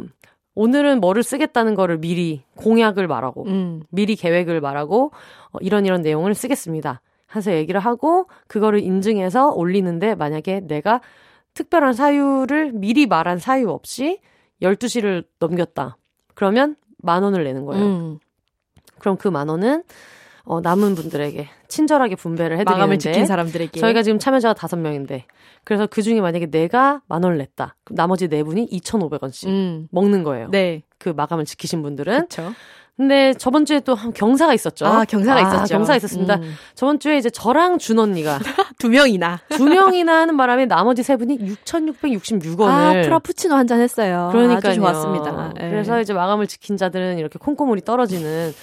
오늘은 뭐를 쓰겠다는 거를 미리 공약을 말하고 음. 미리 계획을 말하고 어, 이런 이런 내용을 쓰겠습니다. 해서 얘기를 하고 그거를 인증해서 올리는데 만약에 내가 특별한 사유를 미리 말한 사유 없이 12시를 넘겼다. 그러면 만 원을 내는 거예요. 음. 그럼 그 만 원은 어, 남은 분들에게 친절하게 분배를 해드리는데 마감을 지킨 사람들에게 저희가 지금 참여자가 다섯 명인데 그래서 그 중에 만약에 내가 만 원을 냈다. 그럼 나머지 네 분이 2,500원씩 음. 먹는 거예요. 네. 그 마감을 지키신 분들은. 그렇죠. 근데 저번 주에 또 경사가 있었죠. 아, 경사가 아, 있었죠. 경사가 있었습니다. 음. 저번 주에 이제 저랑 준 언니가 두 명이나 두 명이나 하는 바람에 나머지 세 분이 6,666원을 아, 프라푸치노 한 잔 했어요. 그러니까 좋았습니다. 네. 그래서 이제 마감을 지킨 자들은 이렇게 콩고물이 떨어지는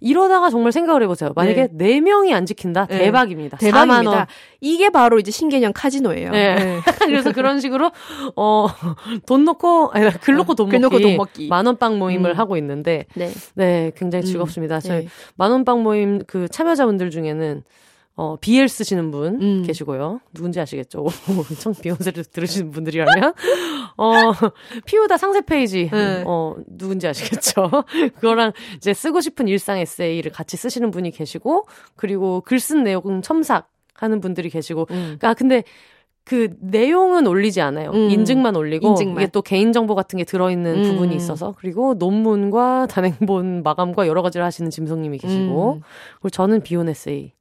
이러다가 정말 생각을 해보세요. 만약에 네, 네 명이 안 지킨다 네. 대박입니다. 대박입니다. 이게 바로 이제 신개념 카지노예요. 네. 네. 그래서 그런 식으로 어 돈 넣고 아니 글 넣고 돈 먹기, 넣고 돈 먹기. 만원빵 모임을 음. 하고 있는데 네. 네 굉장히 음. 즐겁습니다. 음. 저희 네. 만원빵 모임 그 참여자분들 중에는 어, BL 쓰시는 분 음. 계시고요. 누군지 아시겠죠? 엄청 비혼세를 들으시는 분들이라면. 어, 피우다 상세 페이지. 네. 어, 누군지 아시겠죠? 그거랑 이제 쓰고 싶은 일상 에세이를 같이 쓰시는 분이 계시고, 그리고 글 쓴 내용 첨삭 하는 분들이 계시고. 음. 아, 근데 그 내용은 올리지 않아요. 음. 인증만 올리고 인증만. 이게 또 개인 정보 같은 게 들어 있는 음. 부분이 있어서 그리고 논문과 단행본 마감과 여러 가지를 하시는 짐성님이 계시고 음. 그리고 저는 비혼 에세이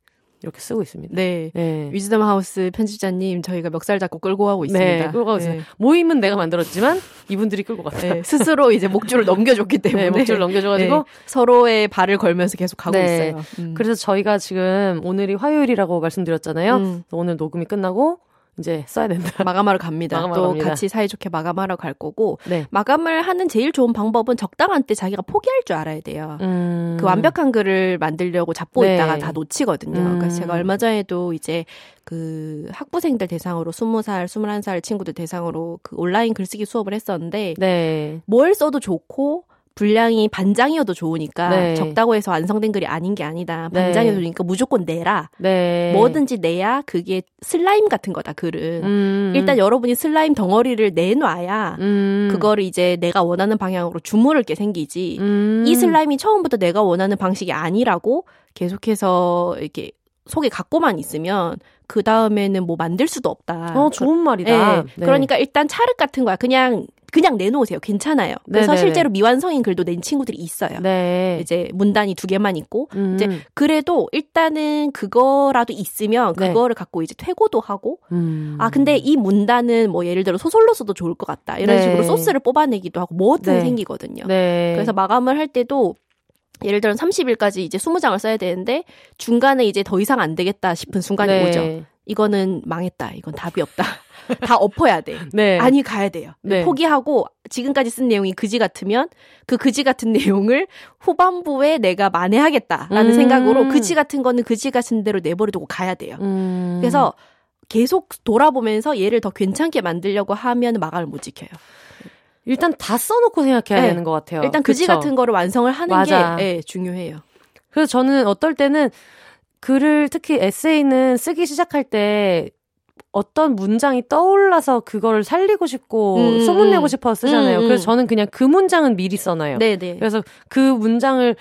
이렇게 쓰고 있습니다. 네. 네. 위즈덤 하우스 편집자님 저희가 멱살 잡고 끌고 가고 있습니다. 네, 끌고 가고 네. 있습니다. 모임은 내가 만들었지만 이분들이 끌고 갔어요. 네, 스스로 이제 목줄을 넘겨줬기 때문에 네, 목줄을 넘겨줘가지고 네, 서로의 발을 걸면서 계속 가고 네. 있어요. 음. 그래서 저희가 지금 오늘이 화요일이라고 말씀드렸잖아요. 음. 오늘 녹음이 끝나고 이제 써야 된다. 마감하러 갑니다. 마감하러 또 갑니다. 같이 사이좋게 마감하러 갈 거고 네. 마감을 하는 제일 좋은 방법은 적당한 때 자기가 포기할 줄 알아야 돼요. 음. 그 완벽한 글을 만들려고 잡고 네. 있다가 다 놓치거든요. 음. 그래서 제가 얼마 전에도 이제 그 학부생들 대상으로 20살, 21살 친구들 대상으로 그 온라인 글쓰기 수업을 했었는데 네. 뭘 써도 좋고 분량이 반장이어도 좋으니까 네. 적다고 해서 완성된 글이 아닌 게 아니다. 네. 반장이어도 네. 좋으니까 무조건 내라. 네. 뭐든지 내야 그게 슬라임 같은 거다. 글은 음. 일단 여러분이 슬라임 덩어리를 내놔야 음. 그거를 이제 내가 원하는 방향으로 주무를 게 생기지. 음. 이 슬라임이 처음부터 내가 원하는 방식이 아니라고 계속해서 이렇게 속에 갖고만 있으면 그 다음에는 뭐 만들 수도 없다. 어, 좋은 말이다. 네. 네. 그러니까 일단 차륵 같은 거야. 그냥 그냥 내놓으세요. 괜찮아요. 그래서 네네. 실제로 미완성인 글도 낸 친구들이 있어요. 네. 이제 문단이 두 개만 있고 음. 이제 그래도 일단은 그거라도 있으면 네. 그거를 네. 갖고 이제 퇴고도 하고 음. 아 근데 이 문단은 뭐 예를 들어 소설로 써도 좋을 것 같다 이런 네. 식으로 소스를 뽑아내기도 하고 뭐든 네. 생기거든요. 네. 그래서 마감을 할 때도 예를 들어 30일까지 이제 20장을 써야 되는데 중간에 이제 더 이상 안 되겠다 싶은 순간이 오죠. 이거는 망했다. 이건 답이 없다. 다 엎어야 돼. 네. 아니 가야 돼요. 네. 포기하고 지금까지 쓴 내용이 그지 같으면 그 그지 같은 내용을 후반부에 내가 만회하겠다라는 음. 생각으로 그지 같은 거는 그지 같은 대로 내버려두고 가야 돼요. 음. 그래서 계속 돌아보면서 얘를 더 괜찮게 만들려고 하면 마감을 못 지켜요. 일단 다 써놓고 생각해야 네. 되는 것 같아요. 일단 그지 그쵸? 같은 거를 완성을 하는 맞아. 게 네, 중요해요. 그래서 저는 어떨 때는 글을 특히 에세이는 쓰기 시작할 때 어떤 문장이 떠올라서 그걸 살리고 싶고 음, 소문내고 음. 싶어 쓰잖아요. 음, 음, 그래서 저는 그냥 그 문장은 미리 써놔요. 네네. 그래서 그 문장을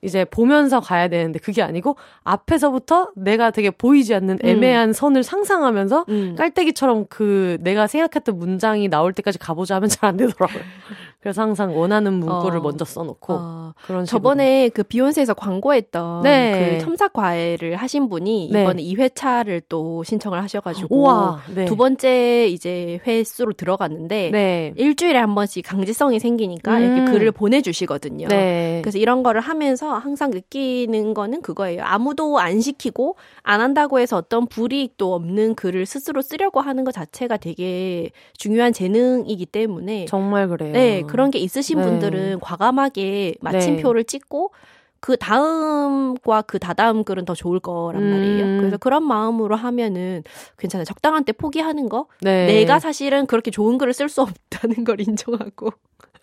이제 보면서 가야 되는데 그게 아니고 앞에서부터 내가 되게 보이지 않는 음. 애매한 음. 선을 상상하면서 음. 깔때기처럼 그 내가 생각했던 문장이 나올 때까지 가보자 하면 잘 안 되더라고요. 그래서 항상 원하는 문구를 어. 먼저 써놓고 어. 그런 식으로. 저번에 그 비욘세에서 광고했던 네. 그 첨삭 과외를 하신 분이 네. 이번에 2회차를 또 신청을 하셔가지고 우와, 네. 두 번째 이제 회수로 들어갔는데 네. 일주일에 한 번씩 강제성이 생기니까 음. 이렇게 글을 보내주시거든요. 네. 그래서 이런 거를 하면서 항상 느끼는 거는 그거예요. 아무도 안 시키고 안 한다고 해서 어떤 불이익도 없는 글을 스스로 쓰려고 하는 것 자체가 되게 중요한 재능이기 때문에 정말 그래요. 네, 그런 게 있으신 네. 분들은 과감하게 마침표를 네. 찍고 그 다음과 그 다다음 글은 더 좋을 거란 음. 말이에요. 그래서 그런 마음으로 하면은 괜찮아요. 적당한 때 포기하는 거. 네. 내가 사실은 그렇게 좋은 글을 쓸 수 없다는 걸 인정하고.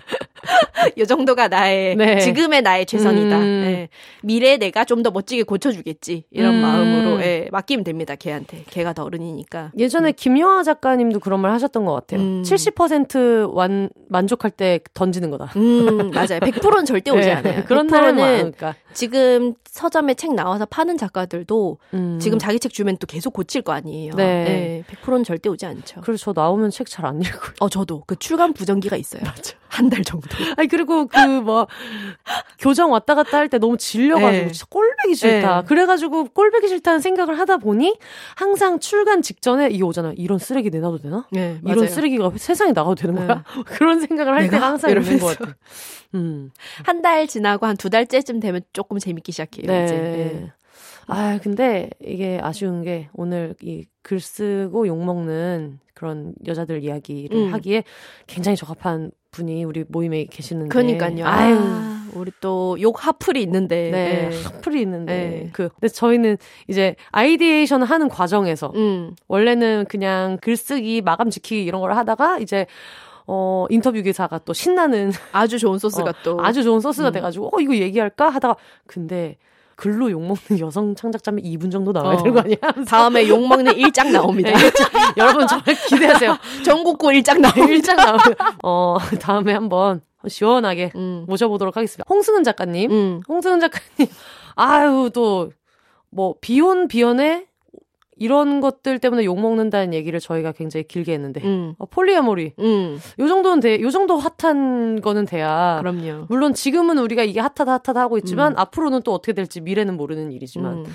이 정도가 나의 네. 지금의 나의 최선이다. 음. 네. 미래에 내가 좀 더 멋지게 고쳐주겠지 이런 음. 마음으로 네, 맡기면 됩니다. 걔한테 걔가 더 어른이니까. 예전에 음. 김영하 작가님도 그런 말 하셨던 것 같아요. 음. 70% 완, 만족할 때 던지는 거다. 음, 맞아요. 100%는 절대 오지 네. 않아요. 그런 날은 그러니까. 지금 서점에 책 나와서 파는 작가들도 음. 지금 자기 책 주면 또 계속 고칠 거 아니에요. 네. 네 100%는 절대 오지 않죠. 그래서 저 나오면 책 잘 안 읽고. 어, 저도 그 출간 부정기가 있어요. 맞아. 한 달 정도. 아니 그리고 그 뭐 교정 왔다 갔다 할 때 너무 질려가지고 네. 진짜 꼴배 꼴배기 싫다. 네. 그래가지고 꼴배기 싫다는 생각을 하다 보니 항상 출간 직전에 이게 오잖아요. 이런 쓰레기 내놔도 되나? 네, 이런 맞아요. 쓰레기가 세상에 나가도 되는 거야? 네. 그런 생각을 할 때가 항상 있는 것 같아. 음. 한 달 지나고 한 두 달째쯤 되면 조금 재밌기 시작해요. 네. 이제. 네. 아, 근데 이게 아쉬운 게 오늘 이 글 쓰고 욕먹는 그런 여자들 이야기를 음. 하기에 굉장히 적합한 분이 우리 모임에 계시는데. 그러니까요. 아유. 아, 우리 또 욕 핫플이 있는데. 네. 네. 핫플이 있는데. 네. 그, 근데 저희는 이제 ideation 하는 과정에서 음. 원래는 그냥 글쓰기, 마감 지키기 이런 걸 하다가 이제 어, 인터뷰 기사가 또 신나는 아주 좋은 소스가 어, 또 아주 좋은 소스가 음. 돼가지고 어 이거 얘기할까 하다가 근데 글로 욕먹는 여성 창작자면 2분 정도 나와야 어. 되는 거 아니야? 다음에 욕먹는 1장 나옵니다. 네, 여러분 정말 기대하세요. 전국구 1장 나옵니다. 1장 나오면 어 다음에 한번 시원하게 음. 모셔보도록 하겠습니다. 홍승은 작가님, 음. 홍승은 작가님, 아유 또 뭐 비혼 비연의 이런 것들 때문에 욕 먹는다는 얘기를 저희가 굉장히 길게 했는데 음. 어, 폴리아모리 음. 요 정도는 돼, 요 정도 핫한 거는 돼야. 그럼요. 물론 지금은 우리가 이게 핫하다 핫하다 하고 있지만 음. 앞으로는 또 어떻게 될지 미래는 모르는 일이지만. 음.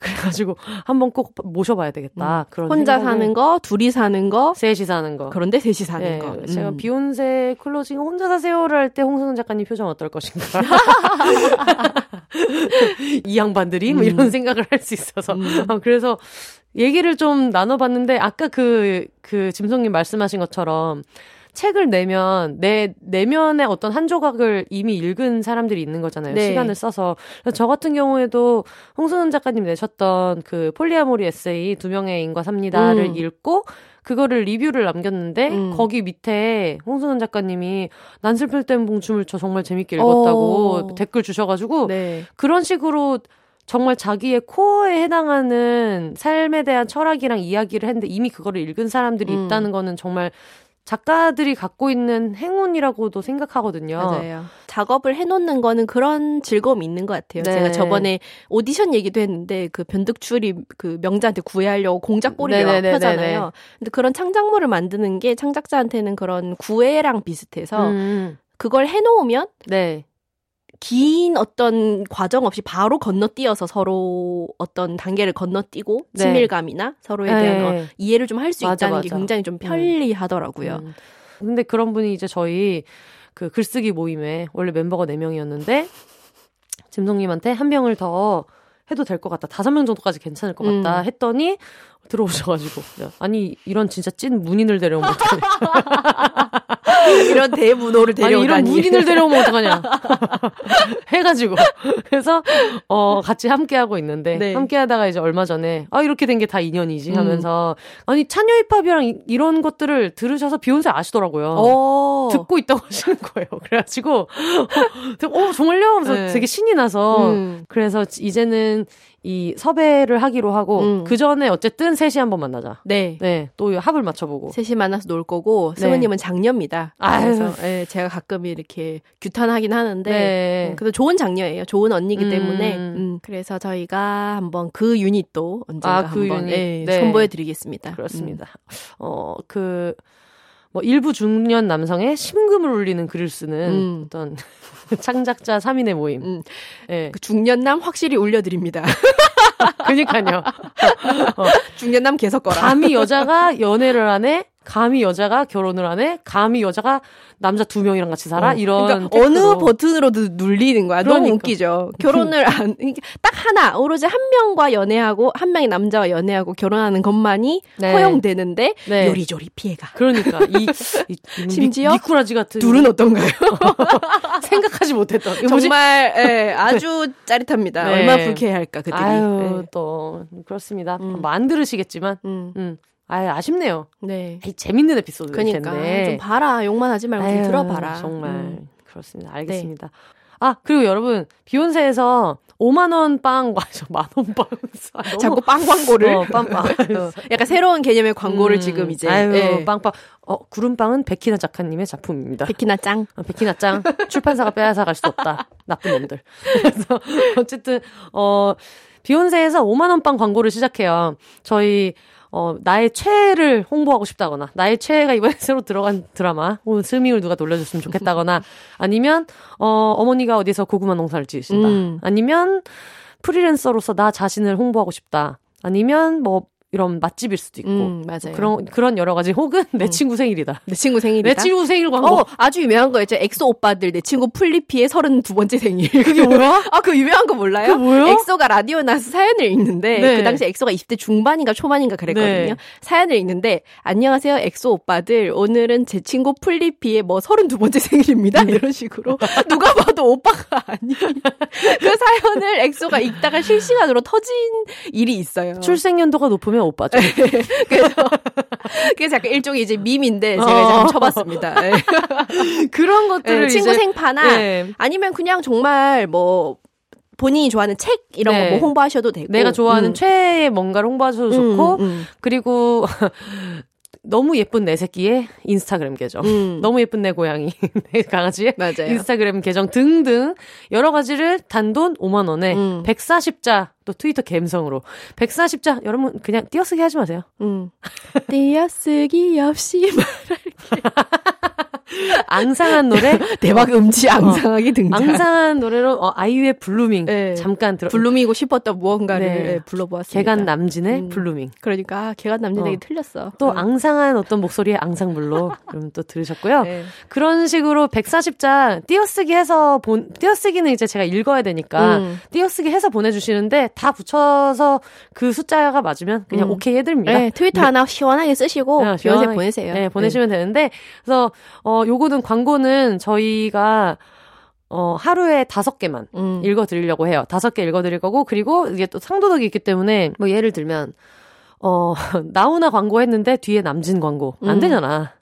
그래가지고 한번 꼭 모셔봐야 되겠다. 음. 그런 혼자 생각을... 사는 거, 둘이 사는 거, 셋이 사는 거. 그런데 셋이 사는 네, 거. 제가 음. 비욘세 클로징 혼자 사세요를 할 때 홍승은 작가님 표정 어떨 것인가. 이 양반들이 뭐 이런 생각을 할 수 있어서. 어, 그래서 얘기를 좀 나눠봤는데 아까 그, 그 짐송님 말씀하신 것처럼 책을 내면 내 내면의 어떤 한 조각을 이미 읽은 사람들이 있는 거잖아요. 네. 시간을 써서. 저 같은 경우에도 홍승은 작가님 내셨던 그 폴리아모리 에세이 두 명의 애인과 삽니다를 음. 읽고 그거를 리뷰를 남겼는데 음. 거기 밑에 홍승은 작가님이 난 슬플 땐 봉춤을 쳐 정말 재밌게 읽었다고 오. 댓글 주셔가지고 네. 그런 식으로 정말 자기의 코어에 해당하는 삶에 대한 철학이랑 이야기를 했는데 이미 그거를 읽은 사람들이 음. 있다는 거는 정말 작가들이 갖고 있는 행운이라고도 생각하거든요. 맞아요. 작업을 해놓는 거는 그런 즐거움이 있는 것 같아요. 네. 제가 저번에 오디션 얘기도 했는데 그 변득출이 그 명자한테 구애하려고 공작 꼬리를 펴잖아요. 근데 그런 창작물을 만드는 게 창작자한테는 그런 구애랑 비슷해서 음. 그걸 해놓으면 네. 긴 어떤 과정 없이 바로 건너뛰어서 서로 어떤 단계를 건너뛰고 네. 친밀감이나 서로에 대한 네. 어, 이해를 좀 할 수 있다는 맞아. 게 굉장히 좀 음. 편리하더라고요. 음. 근데 그런 분이 이제 저희 그 글쓰기 모임에 원래 멤버가 4명이었는데 짐송님한테 한 명을 더 해도 될 것 같다. 다섯 명 정도까지 괜찮을 것 같다. 음. 했더니 들어오셔가지고 아니 이런 진짜 찐 문인을 데려오면 어떡하냐 이런 대문호를 데려오다니 아니, 이런 문인을 데려오면 어떡하냐 해가지고 그래서 어 같이 함께 하고 있는데 네. 함께 하다가 이제 얼마 전에 아 이렇게 된 게 다 인연이지 하면서 음. 아니 찬여 힙합이랑 이, 이런 것들을 들으셔서 비욘세 아시더라고요 오. 듣고 있다고 하시는 거예요 그래가지고 어, 어 정말요 하면서 네. 되게 신이 나서 음. 그래서 이제는 이 섭외를 하기로 하고 음. 그 전에 어쨌든 셋이 한번 만나자. 네. 네. 또 합을 맞춰보고. 셋이 만나서 놀 거고 네. 승우님은 장녀입니다. 그래서 네, 제가 가끔 이렇게 규탄하긴 하는데 네. 음, 그래도 좋은 장녀예요. 좋은 언니기 음. 때문에. 음, 그래서 저희가 한번 그 유닛도 언젠가 아, 그 한번 유닛. 예, 네. 선보여드리겠습니다. 그렇습니다. 음. 어그 뭐 일부 중년 남성의 심금을 울리는 글을 쓰는 음. 어떤 창작자 3인의 모임. 음. 네. 그 중년남 확실히 올려드립니다. 그니까요. 어. 중년남 계속 거라. 감히 여자가 연애를 하네? 감히 여자가 결혼을 하네? 감히 여자가 남자 두 명이랑 같이 살아? 어. 이런. 그러니까 어느 버튼으로도 눌리는 거야. 그러니까. 너무 웃기죠. 결혼을 안, 딱 하나, 오로지 한 명과 연애하고, 한 명의 남자와 연애하고 결혼하는 것만이 네. 허용되는데, 네. 요리조리 피해가. 그러니까, 이, 이 심지어, 미, 미꾸라지 같은. 둘은 어떤가요? 생각하지 못했던. 정말, 예, 아주 짜릿합니다. 네. 얼마나 불쾌할까, 그들이. 아유, 네. 또, 그렇습니다. 음. 뭐안 들으시겠지만, 음. 음. 아 아쉽네요. 네. 에이, 재밌는 에피소드 그러니까 텐데. 좀 봐라. 욕만 하지 말고 좀 들어봐라. 정말 음. 그렇습니다. 알겠습니다. 네. 아 그리고 여러분 비욘세에서 5만 원 빵, 맞아, 만원 빵. 아, 자꾸 빵 광고를. 어, 빵빵. 어, 약간 새로운 개념의 광고를 음, 지금 이제. 아유, 네. 빵빵. 어, 구름빵은 백희나 작가님의 작품입니다. 백희나 짱. 어, 백희나 짱. 출판사가 빼앗아 갈 수 없다. 나쁜 놈들. 그래서, 어쨌든, 어, 비욘세에서 5만 원빵 광고를 시작해요. 저희, 어, 나의 최애를 홍보하고 싶다거나, 나의 최애가 이번에 새로 들어간 드라마, 혹은 스밍을 누가 돌려줬으면 좋겠다거나, 아니면, 어, 어머니가 어디서 고구마 농사를 지으신다. 음. 아니면, 프리랜서로서 나 자신을 홍보하고 싶다. 아니면 뭐 이런 맛집일 수도 있고 음, 맞아요. 그런 그런 여러 가지 혹은 내 음. 친구 생일이다. 내 친구 생일이다. 내 친구 생일 광고. 어, 아주 유명한 거 있죠. 엑소 오빠들 내 친구 플리피의 32번째 생일. 그게 뭐야? 아, 그 유명한 거 몰라요? 그게 뭐예요? 엑소가 라디오 나서 사연을 읽는데 네. 그 당시 엑소가 20대 중반인가 초반인가 그랬거든요. 네. 사연을 읽는데 안녕하세요 엑소 오빠들 오늘은 제 친구 플리피의 뭐 32번째 생일입니다. 네. 이런 식으로 누가 봐도 오빠가 아니. 그 사연을 엑소가 읽다가 실시간으로 터진 일이 있어요. 출생 연도가 높으면 오빠죠. 그래서 그래서 약간 일종의 이제 밈인데 제가 이제 어. 한번 쳐봤습니다. 네. 그런 것들을 네, 친구 이제- 생파나 네. 아니면 그냥 정말 뭐 본인이 좋아하는 책 이런 네. 거뭐 홍보하셔도 되고 내가 좋아하는 음. 최애의 뭔가를 홍보하셔도 좋고 음, 음, 그리고 너무 예쁜 내 새끼의 인스타그램 계정. 음. 너무 예쁜 내 고양이, 내 강아지의 맞아요. 인스타그램 계정 등등 여러 가지를 단돈 5만 원에 음. 140자 또 트위터 갬성으로 140자 여러분 그냥 띄어쓰기 하지 마세요. 음. 띄어쓰기 없이 앙상한 노래 대박 음치 앙상하게 등장. 앙상한 노래로 어, 아이유의 블루밍 네. 잠깐 들어 블루밍이고 싶었던 무언가를 네. 네, 불러보았습니다. 계간남진의 음. 블루밍. 그러니까 아, 계간남진에게 어. 틀렸어. 또 음. 앙상한 어떤 목소리의 앙상블로 그럼 또 들으셨고요. 네. 그런 식으로 140자 띄어쓰기 해서 본 띄어쓰기는 이제 제가 읽어야 되니까 음. 띄어쓰기 해서 보내주시는데 다 붙여서 그 숫자가 맞으면 그냥 음. 오케이 해드립니다. 네, 트위터 하나 시원하게 쓰시고 네, 시원하게- 보내세요. 네, 보내시면 되는데 그래서 어 요거는 광고는 저희가 어 하루에 다섯 개만 음. 읽어드리려고 해요. 다섯 개 읽어드릴 거고 그리고 이게 또 상도덕이 있기 때문에 뭐 예를 들면 어 나훈아 광고 했는데 뒤에 남진 광고 안 음. 되잖아.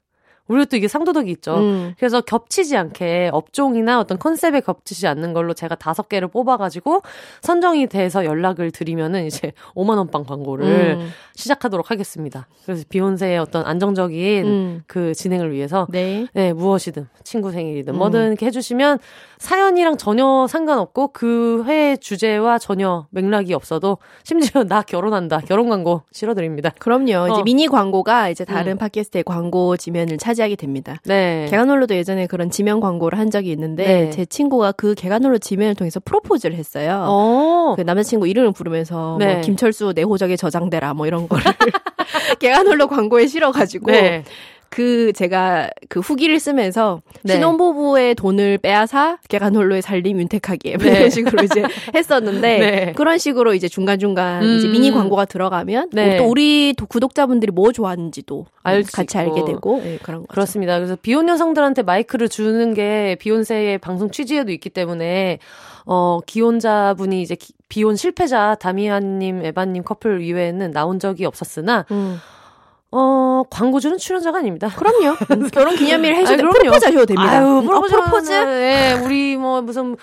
우리가 또 이게 상도덕이 있죠. 음. 그래서 겹치지 않게 업종이나 어떤 컨셉에 겹치지 않는 걸로 제가 다섯 개를 뽑아가지고 선정이 돼서 연락을 드리면은 이제 5만 원빵 광고를 음. 시작하도록 하겠습니다. 그래서 비욘세의 어떤 안정적인 음. 그 진행을 위해서 네. 네, 무엇이든 친구 생일이든 음. 뭐든 이렇게 해주시면 사연이랑 전혀 상관없고 그회 주제와 전혀 맥락이 없어도 심지어 나 결혼한다 결혼 광고 실어드립니다. 그럼요. 이제 어. 미니 광고가 이제 다른 음. 팟캐스트의 광고 지면을 차지 하게 됩니다. 네. 개간홀로도 예전에 그런 지면 광고를 한 적이 있는데 네. 제 친구가 그 개간홀로 지면을 통해서 프로포즈를 했어요. 어. 그 남자친구 이름을 부르면서 네. 뭐 김철수 내 호적에 저장되라 뭐 이런 거를 개간홀로 광고에 실어가지고 네. 그 제가 그 후기를 쓰면서 네. 신혼부부의 돈을 빼앗아 개간홀로의 살림 윤택하게 뭐 네. 이런 식으로 이제 했었는데 네. 그런 식으로 이제 중간 중간 음. 이제 미니 광고가 들어가면 네. 또 우리 도- 구독자분들이 뭐 좋아하는지도 알수 같이 있고. 알게 되고 네, 그런. 그렇습니다. 그래서 비혼 여성들한테 마이크를 주는 게 비욘세의 방송 취지에도 있기 때문에 어 기혼자분이 이제 기- 비혼 실패자 다미안님, 에바님 커플 이외에는 나온 적이 없었으나 음. 어 광고주는 출연자가 아닙니다. 그럼요. 음, 결혼 기념일 해줘도 아이, 그럼요. 프로포즈 하셔도 됩니다. 아유, 음, 프로포즈. 어, 프로포즈? 예, 우리 뭐 무슨 뭐.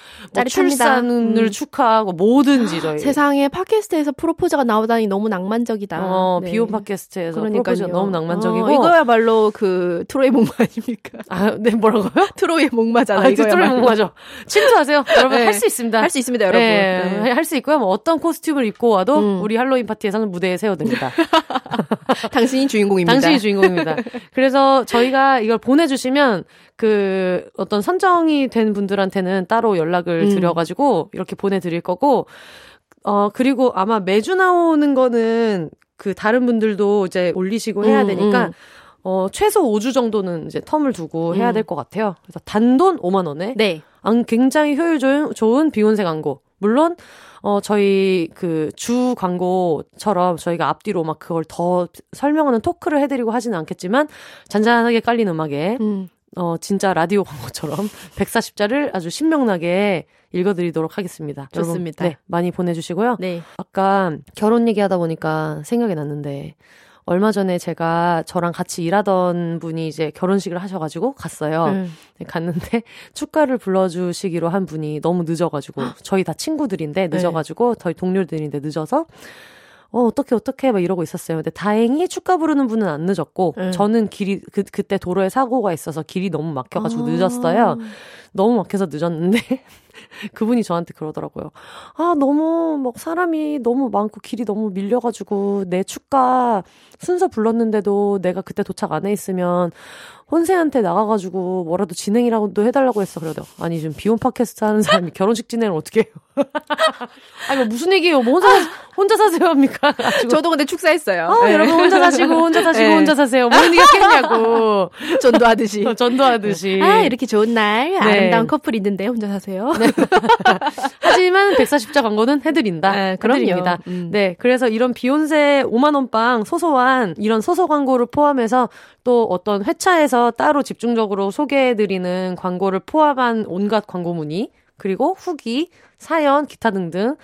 출산을 음. 축하하고 뭐든지 저희. 세상에 팟캐스트에서 프로포즈가 나오다니 너무 낭만적이다. 어, 네. 비혼 팟캐스트에서 그러니까요. 너무 낭만적이고. 어, 이거야말로 그 트로이 목마 아닙니까? 아, 네, 뭐라고요? 트로이 목마잖아. 아, 트로이 목마죠. 침투하세요. 여러분, 네. 할수 있습니다. 할 수 있습니다, 여러분. 네, 네. 할 수 있고요. 뭐 어떤 코스튬을 입고 와도 음. 우리 할로윈 파티에서는 무대에 세워듭니다. 당신이 주 인공입니다. 당신이 주인공입니다. 그래서 저희가 이걸 보내주시면 그 어떤 선정이 된 분들한테는 따로 연락을 음. 드려가지고 이렇게 보내드릴 거고 어 그리고 아마 매주 나오는 거는 그 다른 분들도 이제 올리시고 해야 음, 되니까 음. 어 최소 5주 정도는 이제 텀을 두고 해야 음. 될것 같아요. 그래서 단돈 5만 원에 네. 안- 굉장히 효율 좋은, 좋은 비욘세 광고. 물론 어 저희 그 주 광고처럼 저희가 앞뒤로 막 그걸 더 설명하는 토크를 해드리고 하지는 않겠지만 잔잔하게 깔린 음악에 음. 어 진짜 라디오 광고처럼 140자를 아주 신명나게 읽어드리도록 하겠습니다. 여러분, 좋습니다. 네, 많이 보내주시고요. 네. 아까 결혼 얘기하다 보니까 생각이 났는데 얼마 전에 제가 저랑 같이 일하던 분이 이제 결혼식을 하셔가지고 갔어요. 음. 네, 갔는데 축가를 불러주시기로 한 분이 너무 늦어가지고 저희 다 친구들인데 네. 늦어가지고 저희 동료들인데 늦어서 어 어떻게 어떻게 막 이러고 있었어요. 근데 다행히 축가 부르는 분은 안 늦었고 네. 저는 길이 그 그때 도로에 사고가 있어서 길이 너무 막혀가지고 아. 늦었어요. 너무 막혀서 늦었는데 그분이 저한테 그러더라고요. 아, 너무, 막, 사람이 너무 많고 길이 너무 밀려가지고, 내 축가 순서 불렀는데도 내가 그때 도착 안 해 있으면, 혼세한테 나가가지고 뭐라도 진행이라고도 해달라고 했어. 그래도 아니 지금 비혼 팟캐스트 하는 사람이 결혼식 진행을 어떻게 해요? 아니 뭐 무슨 얘기예요? 뭐 혼자 혼자 사세요 합니까? 저도 근데 축사했어요. 어, 네. 여러분 혼자 사시고 혼자 사시고 네. 혼자 사세요. 뭔 얘기겠냐고 전도하듯이 어, 전도하듯이. 아 이렇게 좋은 날 네. 아름다운 커플 있는데 혼자 사세요. 네. 하지만 140자 광고는 해드린다. 네, 그럼요. 음. 네, 그래서 이런 비욘세 5만 원빵 소소한 이런 소소 광고를 포함해서 또 어떤 회차에서 따로 집중적으로 소개해드리는 광고를 포함한 온갖 광고 문의, 그리고 후기, 사연, 기타 등등.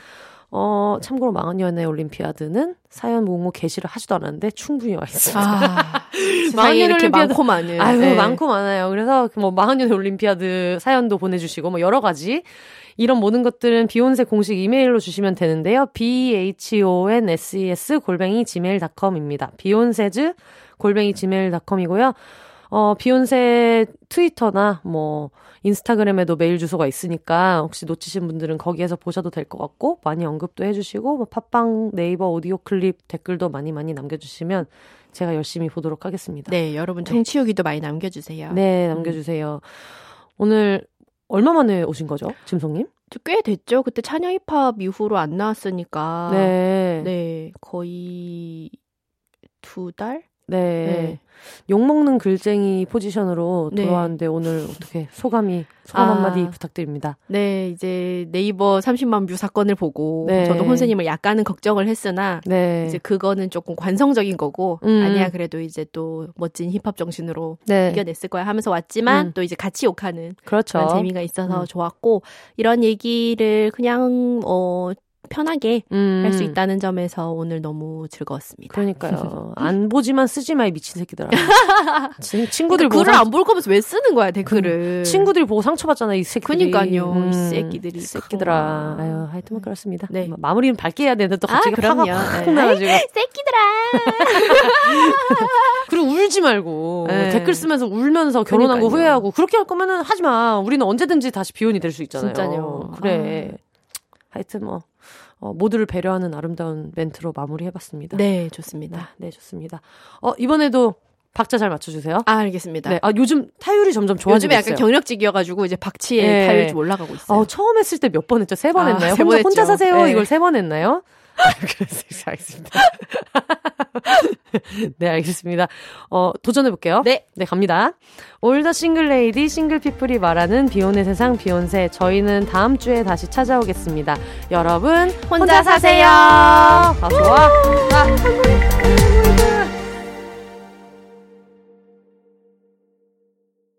어, 참고로 망한연애 올림피아드는 사연 모집 개시를 하지도 않았는데 충분히 와 있습니다. 아, 망한연애 올림피아드 많고 많은. 아유, 네. 많고 많아요. 그래서 뭐 망한연애 올림피아드 사연도 보내 주시고 뭐 여러 가지 이런 모든 것들은 비혼세 공식 이메일로 주시면 되는데요. b h o n s e s 골뱅이 gmail.com입니다. 비혼세즈 골뱅이 gmail.com이고요. 어, 비욘세 트위터나 뭐 인스타그램에도 메일 주소가 있으니까 혹시 놓치신 분들은 거기에서 보셔도 될 것 같고 많이 언급도 해주시고 뭐 팟빵 네이버 오디오 클립 댓글도 많이 많이 남겨주시면 제가 열심히 보도록 하겠습니다. 네, 여러분 청취후기도 네. 많이 남겨주세요. 네, 남겨주세요. 음. 오늘 얼마 만에 오신 거죠, 짐송님? 꽤 됐죠. 그때 차녀 힙합 이후로 안 나왔으니까. 네. 네, 거의 두 달? 네. 네. 욕먹는 글쟁이 포지션으로 네. 돌아왔는데 오늘 어떻게 소감이 소감 아, 한마디 부탁드립니다. 네, 이제 네이버 30만 뷰 사건을 보고 네. 저도 혼세님을 약간은 걱정을 했으나 네. 이제 그거는 조금 관성적인 거고 음. 아니야 그래도 이제 또 멋진 힙합 정신으로 네. 이겨냈을 거야 하면서 왔지만 음. 또 이제 같이 욕하는 그렇죠. 그런 재미가 있어서 음. 좋았고 이런 얘기를 그냥 어 편하게 음. 할수 있다는 점에서 오늘 너무 즐거웠습니다. 그러니까요. 안 보지만 쓰지 마 이 미친 새끼들아. 친구들 그러니까 글을 안볼 거면서 왜 쓰는 거야 댓글을? 그, 친구들이 보고 상처받잖아 이 새끼들이. 그니까요. 음. 이 새끼들이. 새끼들아. 아유 하여튼 뭐 그렇습니다. 네. 마무리는 밝게 해야 되는데 또 갑자기 아, 그럼요. 팍 네. 나가지고. 새끼들아. 그리고 울지 말고 네. 댓글 쓰면서 울면서 결혼한 그러니까요. 거 후회하고 그렇게 할 거면은 하지 마. 우리는 언제든지 다시 비혼이 될 수 있잖아요. 진짜요. 그래. 아. 하여튼 뭐 어, 모두를 배려하는 아름다운 멘트로 마무리해봤습니다. 네, 좋습니다. 네, 좋습니다. 어, 이번에도 박자 잘 맞춰주세요. 아, 알겠습니다. 네, 아, 요즘 타율이 점점 좋아지고 요즘에 약간 경력직이어가지고 이제 박치의 네. 타율이 좀 올라가고 있어요. 어, 처음 했을 때 몇 번 했죠? 세 번 했나요? 아, 혼자, 혼자 사세요? 네. 이걸 세 번 했나요? 그래서 알겠습니다. 네, 알겠습니다. 어, 도전해볼게요. 네. 네, 갑니다. All the single lady, single people이 말하는 비혼의 세상, 비혼세. 저희는 다음 주에 다시 찾아오겠습니다. 여러분, 혼자, 혼자 사세요. 아, 좋아. 아,